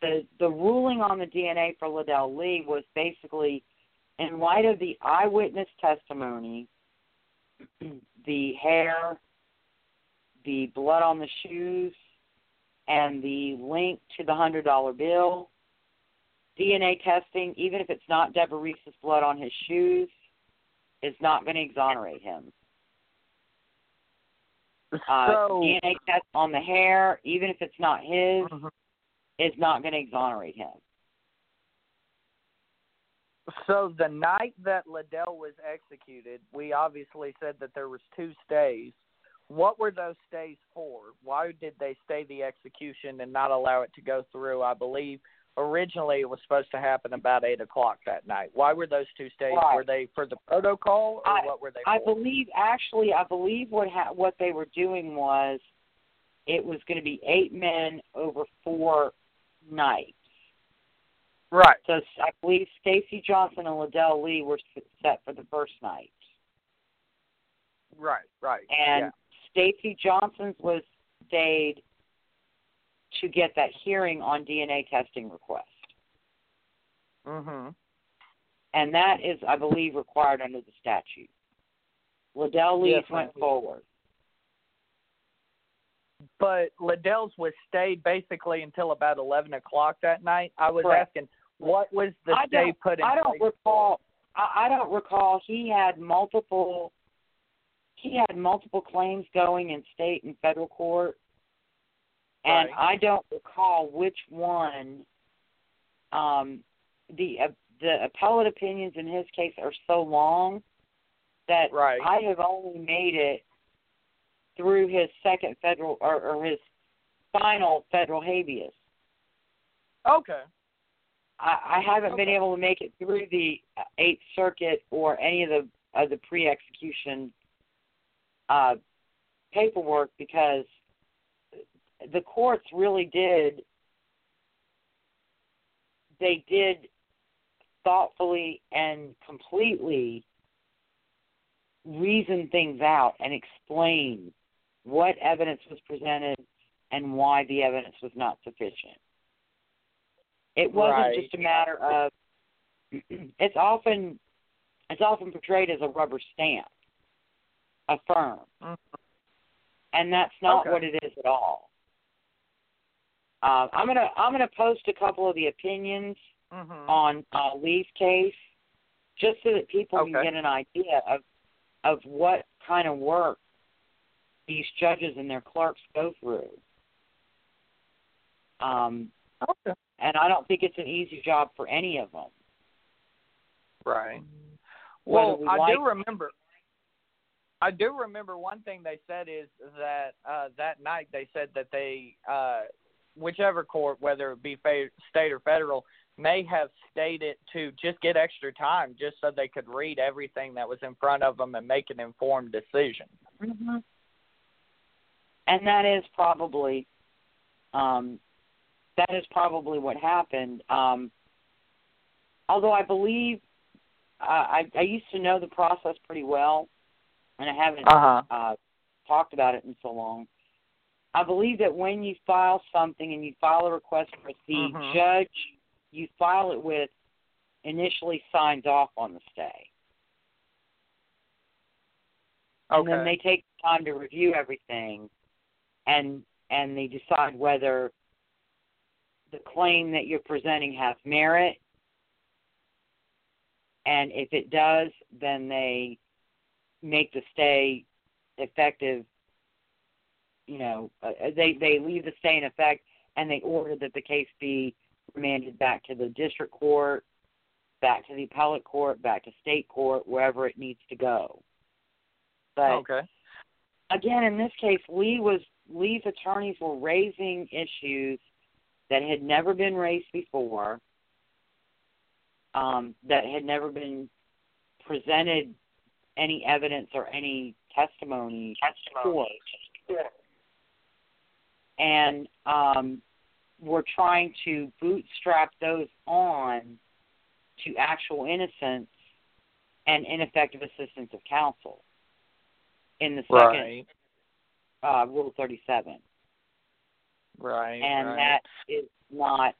[SPEAKER 3] the the ruling on the DNA for Ledell Lee was basically in light of the eyewitness testimony, the hair, the blood on the shoes, and the link to the hundred dollar bill, DNA testing, even if it's not Deborah Reese's blood on his shoes, is not going to exonerate him. Uh, DNA test on the hair, even if it's not his,
[SPEAKER 4] Mhm.
[SPEAKER 3] is not going to exonerate him.
[SPEAKER 4] So the night that Ledell was executed, we obviously said that there was two stays. What were those stays for? Why did they stay the execution and not allow it to go through? I believe originally it was supposed to happen about eight o'clock that night. Why were those two stays?
[SPEAKER 3] Right.
[SPEAKER 4] Were they for the protocol or
[SPEAKER 3] I-
[SPEAKER 4] what were they
[SPEAKER 3] I
[SPEAKER 4] for?
[SPEAKER 3] believe, actually, I believe what ha- what they were doing was, it was going to be eight men over four nights.
[SPEAKER 4] right.
[SPEAKER 3] So I believe Stacy Johnson and Ledell Lee were set for the first night,
[SPEAKER 4] Right, right.
[SPEAKER 3] and Stacy Johnson's was stayed to get that hearing on DNA testing request.
[SPEAKER 4] Mhm.
[SPEAKER 3] and that is, I believe, required under the statute. Ledell Lee's
[SPEAKER 4] Yes,
[SPEAKER 3] went forward.
[SPEAKER 4] But Ledell's was stayed basically until about eleven o'clock that night. I was
[SPEAKER 3] Correct.
[SPEAKER 4] asking what was the
[SPEAKER 3] I
[SPEAKER 4] stay put in
[SPEAKER 3] I don't recall. I, I don't recall. He had multiple he had multiple claims going in state and federal court, and
[SPEAKER 4] Right.
[SPEAKER 3] I don't recall which one. Um, the uh, the appellate opinions in his case are so long that
[SPEAKER 4] Right.
[SPEAKER 3] I have only made it through his second federal or, or his final federal habeas.
[SPEAKER 4] Okay.
[SPEAKER 3] I, I haven't been able to make it through the Eighth Circuit or any of the of the pre-execution uh, paperwork because the courts really did they did thoughtfully and completely reason things out and explain what evidence was presented and why the evidence was not sufficient. It wasn't
[SPEAKER 4] Right.
[SPEAKER 3] just a matter of it's often it's often portrayed as a rubber stamp, affirm.
[SPEAKER 4] Mhm.
[SPEAKER 3] And that's not
[SPEAKER 4] Okay.
[SPEAKER 3] what it is at all. Uh, I'm gonna I'm gonna post a couple of the opinions
[SPEAKER 4] Mhm.
[SPEAKER 3] on uh, Lee's case, just so that people can get an idea of of what kind of work these judges and their clerks go through. Um,
[SPEAKER 4] Okay.
[SPEAKER 3] and I don't think it's an easy job for any of them.
[SPEAKER 4] Right. Well,
[SPEAKER 3] we
[SPEAKER 4] I
[SPEAKER 3] like-
[SPEAKER 4] do remember. I do remember one thing they said is that uh that night they said that they uh whichever court, whether it be state or federal, may have stated to just get extra time just so they could read everything that was in front of them and make an informed decision.
[SPEAKER 3] Mm-hmm. And that is probably, um, that is probably what happened. Um, although I believe uh, I, I used to know the process pretty well, and I haven't
[SPEAKER 4] Uh-huh.
[SPEAKER 3] uh, talked about it in so long. I believe that when you file something and you file a request for the
[SPEAKER 4] Mhm.
[SPEAKER 3] judge you file it with initially signs off on the stay. Okay. And then they take time to review everything and and they decide whether the claim that you're presenting has merit and if it does then they make the stay effective you know uh, they they leave the stay in effect and they order that the case be remanded back to the district court back to the appellate court back to state court wherever it needs to go but
[SPEAKER 4] okay.
[SPEAKER 3] again, in this case, Lee was Lee's attorneys were raising issues that had never been raised before, um, that had never been presented any evidence or any testimony for. And um, we're trying to bootstrap those on to actual innocence and ineffective assistance of counsel in the second
[SPEAKER 4] Right.
[SPEAKER 3] uh, Rule 37.
[SPEAKER 4] Right.
[SPEAKER 3] and
[SPEAKER 4] right.
[SPEAKER 3] that is not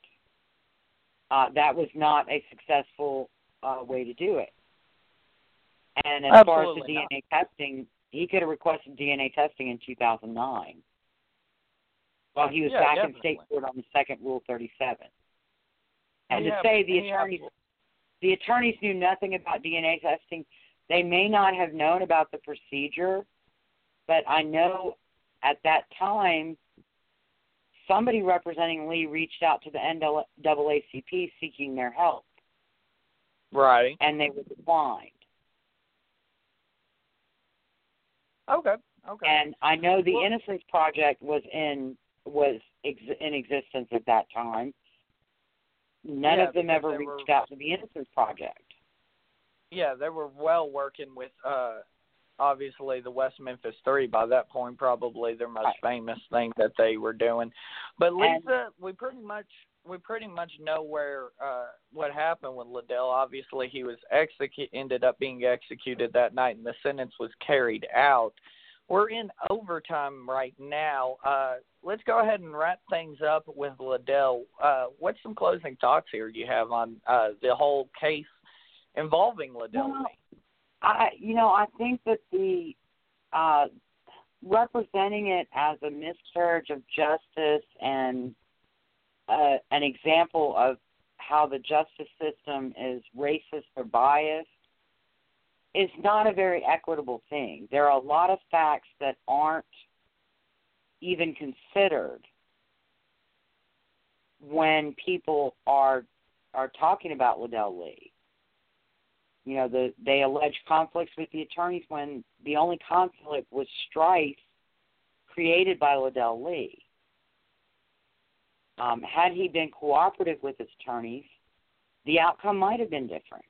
[SPEAKER 3] uh, that was not a successful uh, way to do it. And as far as the
[SPEAKER 4] Absolutely not.
[SPEAKER 3] DNA testing, he could have requested DNA testing in 2009 while he was
[SPEAKER 4] Yeah,
[SPEAKER 3] back in state court on the second Rule 37. And to
[SPEAKER 4] have-
[SPEAKER 3] say the
[SPEAKER 4] have-
[SPEAKER 3] attorneys the attorneys knew nothing about DNA testing, they may not have known about the procedure, but I know at that time somebody representing Lee reached out to the NAACP seeking their help,
[SPEAKER 4] Right.
[SPEAKER 3] and they were declined.
[SPEAKER 4] Okay. Okay.
[SPEAKER 3] And I know the
[SPEAKER 4] Well-
[SPEAKER 3] Innocence Project was in was ex- in existence at that time. None
[SPEAKER 4] Yeah,
[SPEAKER 3] of them ever reached
[SPEAKER 4] were-
[SPEAKER 3] out to the Innocence Project.
[SPEAKER 4] yeah, they were well working with uh obviously the West Memphis Three by that point, probably their most
[SPEAKER 3] Right.
[SPEAKER 4] famous thing that they were doing. But
[SPEAKER 3] And-
[SPEAKER 4] Lisa, we pretty much we pretty much know where uh what happened with Ledell. Obviously he was execu- ended up being executed that night and the sentence was carried out. We're in overtime right now. Uh let's go ahead and wrap things up with Ledell. Uh what's some closing thoughts here you have on uh the whole case involving Ledell
[SPEAKER 3] Well, I, you know, I think that the uh, representing it as a miscarriage of justice and an example of how the justice system is racist or biased is not a very equitable thing. There are a lot of facts that aren't even considered when people are are talking about Ledell Lee. You know, the they allege conflicts with the attorneys when the only conflict was strife created by Ledell Lee. Um, had he been cooperative with his attorneys, the outcome might have been different.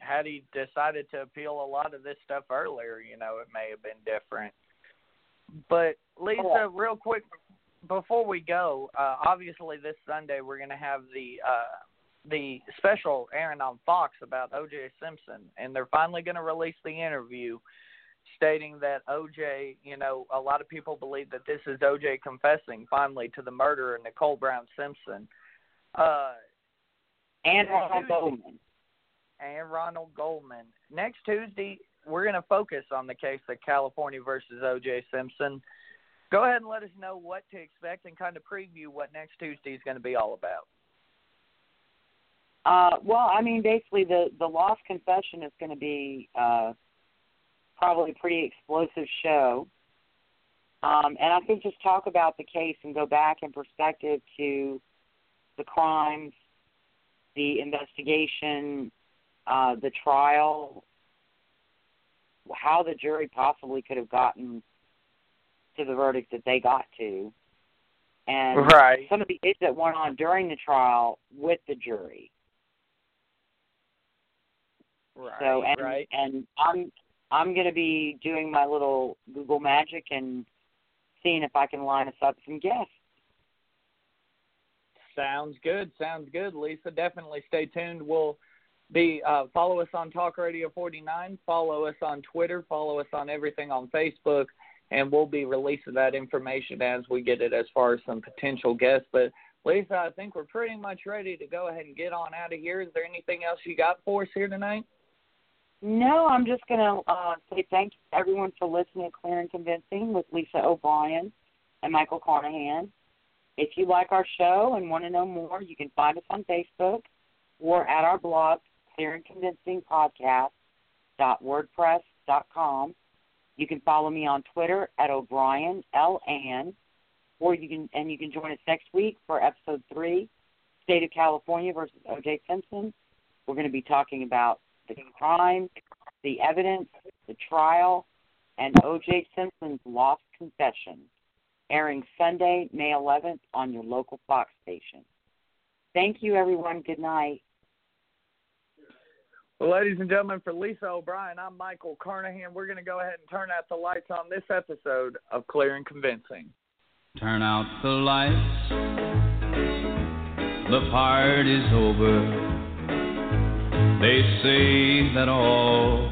[SPEAKER 4] Had he decided to appeal a lot of this stuff earlier, you know, it may have been different. But Lisa,
[SPEAKER 3] Oh.
[SPEAKER 4] real quick before we go, uh, obviously this Sunday we're going to have the uh, the special airing on Fox about O.J. Simpson, and they're finally going to release the interview stating that O.J. You know, a lot of people believe that this is O.J. confessing finally to the murder of Nicole Brown Simpson. Uh,
[SPEAKER 3] And Ronald Goldman.
[SPEAKER 4] and Ronald Goldman. Next Tuesday, we're going to focus on the case of California versus O.J. Simpson. Go ahead and let us know what to expect and kind of preview what next Tuesday is going to be all about.
[SPEAKER 3] Uh, well, I mean, basically, the the lost confession is going to be uh, probably a pretty explosive show, um, and I think just talk about the case and go back in perspective to the crimes, the investigation, uh, the trial, how the jury possibly could have gotten to the verdict that they got to, and
[SPEAKER 4] Right.
[SPEAKER 3] some of the issues that went on during the trial with the jury.
[SPEAKER 4] Right.
[SPEAKER 3] So and
[SPEAKER 4] right.
[SPEAKER 3] and I'm I'm gonna be doing my little Google magic and seeing if I can line us up some guests.
[SPEAKER 4] Sounds good. Sounds good, Lisa. Definitely stay tuned. We'll be uh, follow us on Talk Radio 49. Follow us on Twitter. Follow us on everything on Facebook, and we'll be releasing that information as we get it as far as some potential guests. But Lisa, I think we're pretty much ready to go ahead and get on out of here. Is there anything else you got for us here tonight?
[SPEAKER 3] No, I'm just gonna uh, say thank you to everyone for listening to Clear and Convincing with Lisa O'Brien and Michael Carnahan. If you like our show and want to know more, you can find us on Facebook or at our blog, Clear and Convincing Podcast wordpress.com. You can follow me on Twitter at O'Brien L Ann, or you can and you can join us next week for episode three, State of California versus O.J. Simpson. We're going to be talking about the crime, the evidence, the trial, and O.J. Simpson's lost confession, airing Sunday, May 11th on your local Fox station. Thank you, everyone. Good night.
[SPEAKER 4] Well, ladies and gentlemen, for Lisa O'Brien, I'm Michael Carnahan. We're going to go ahead and turn out the lights on this episode of Clear and Convincing.
[SPEAKER 7] Turn out the lights. The party's over. They say that all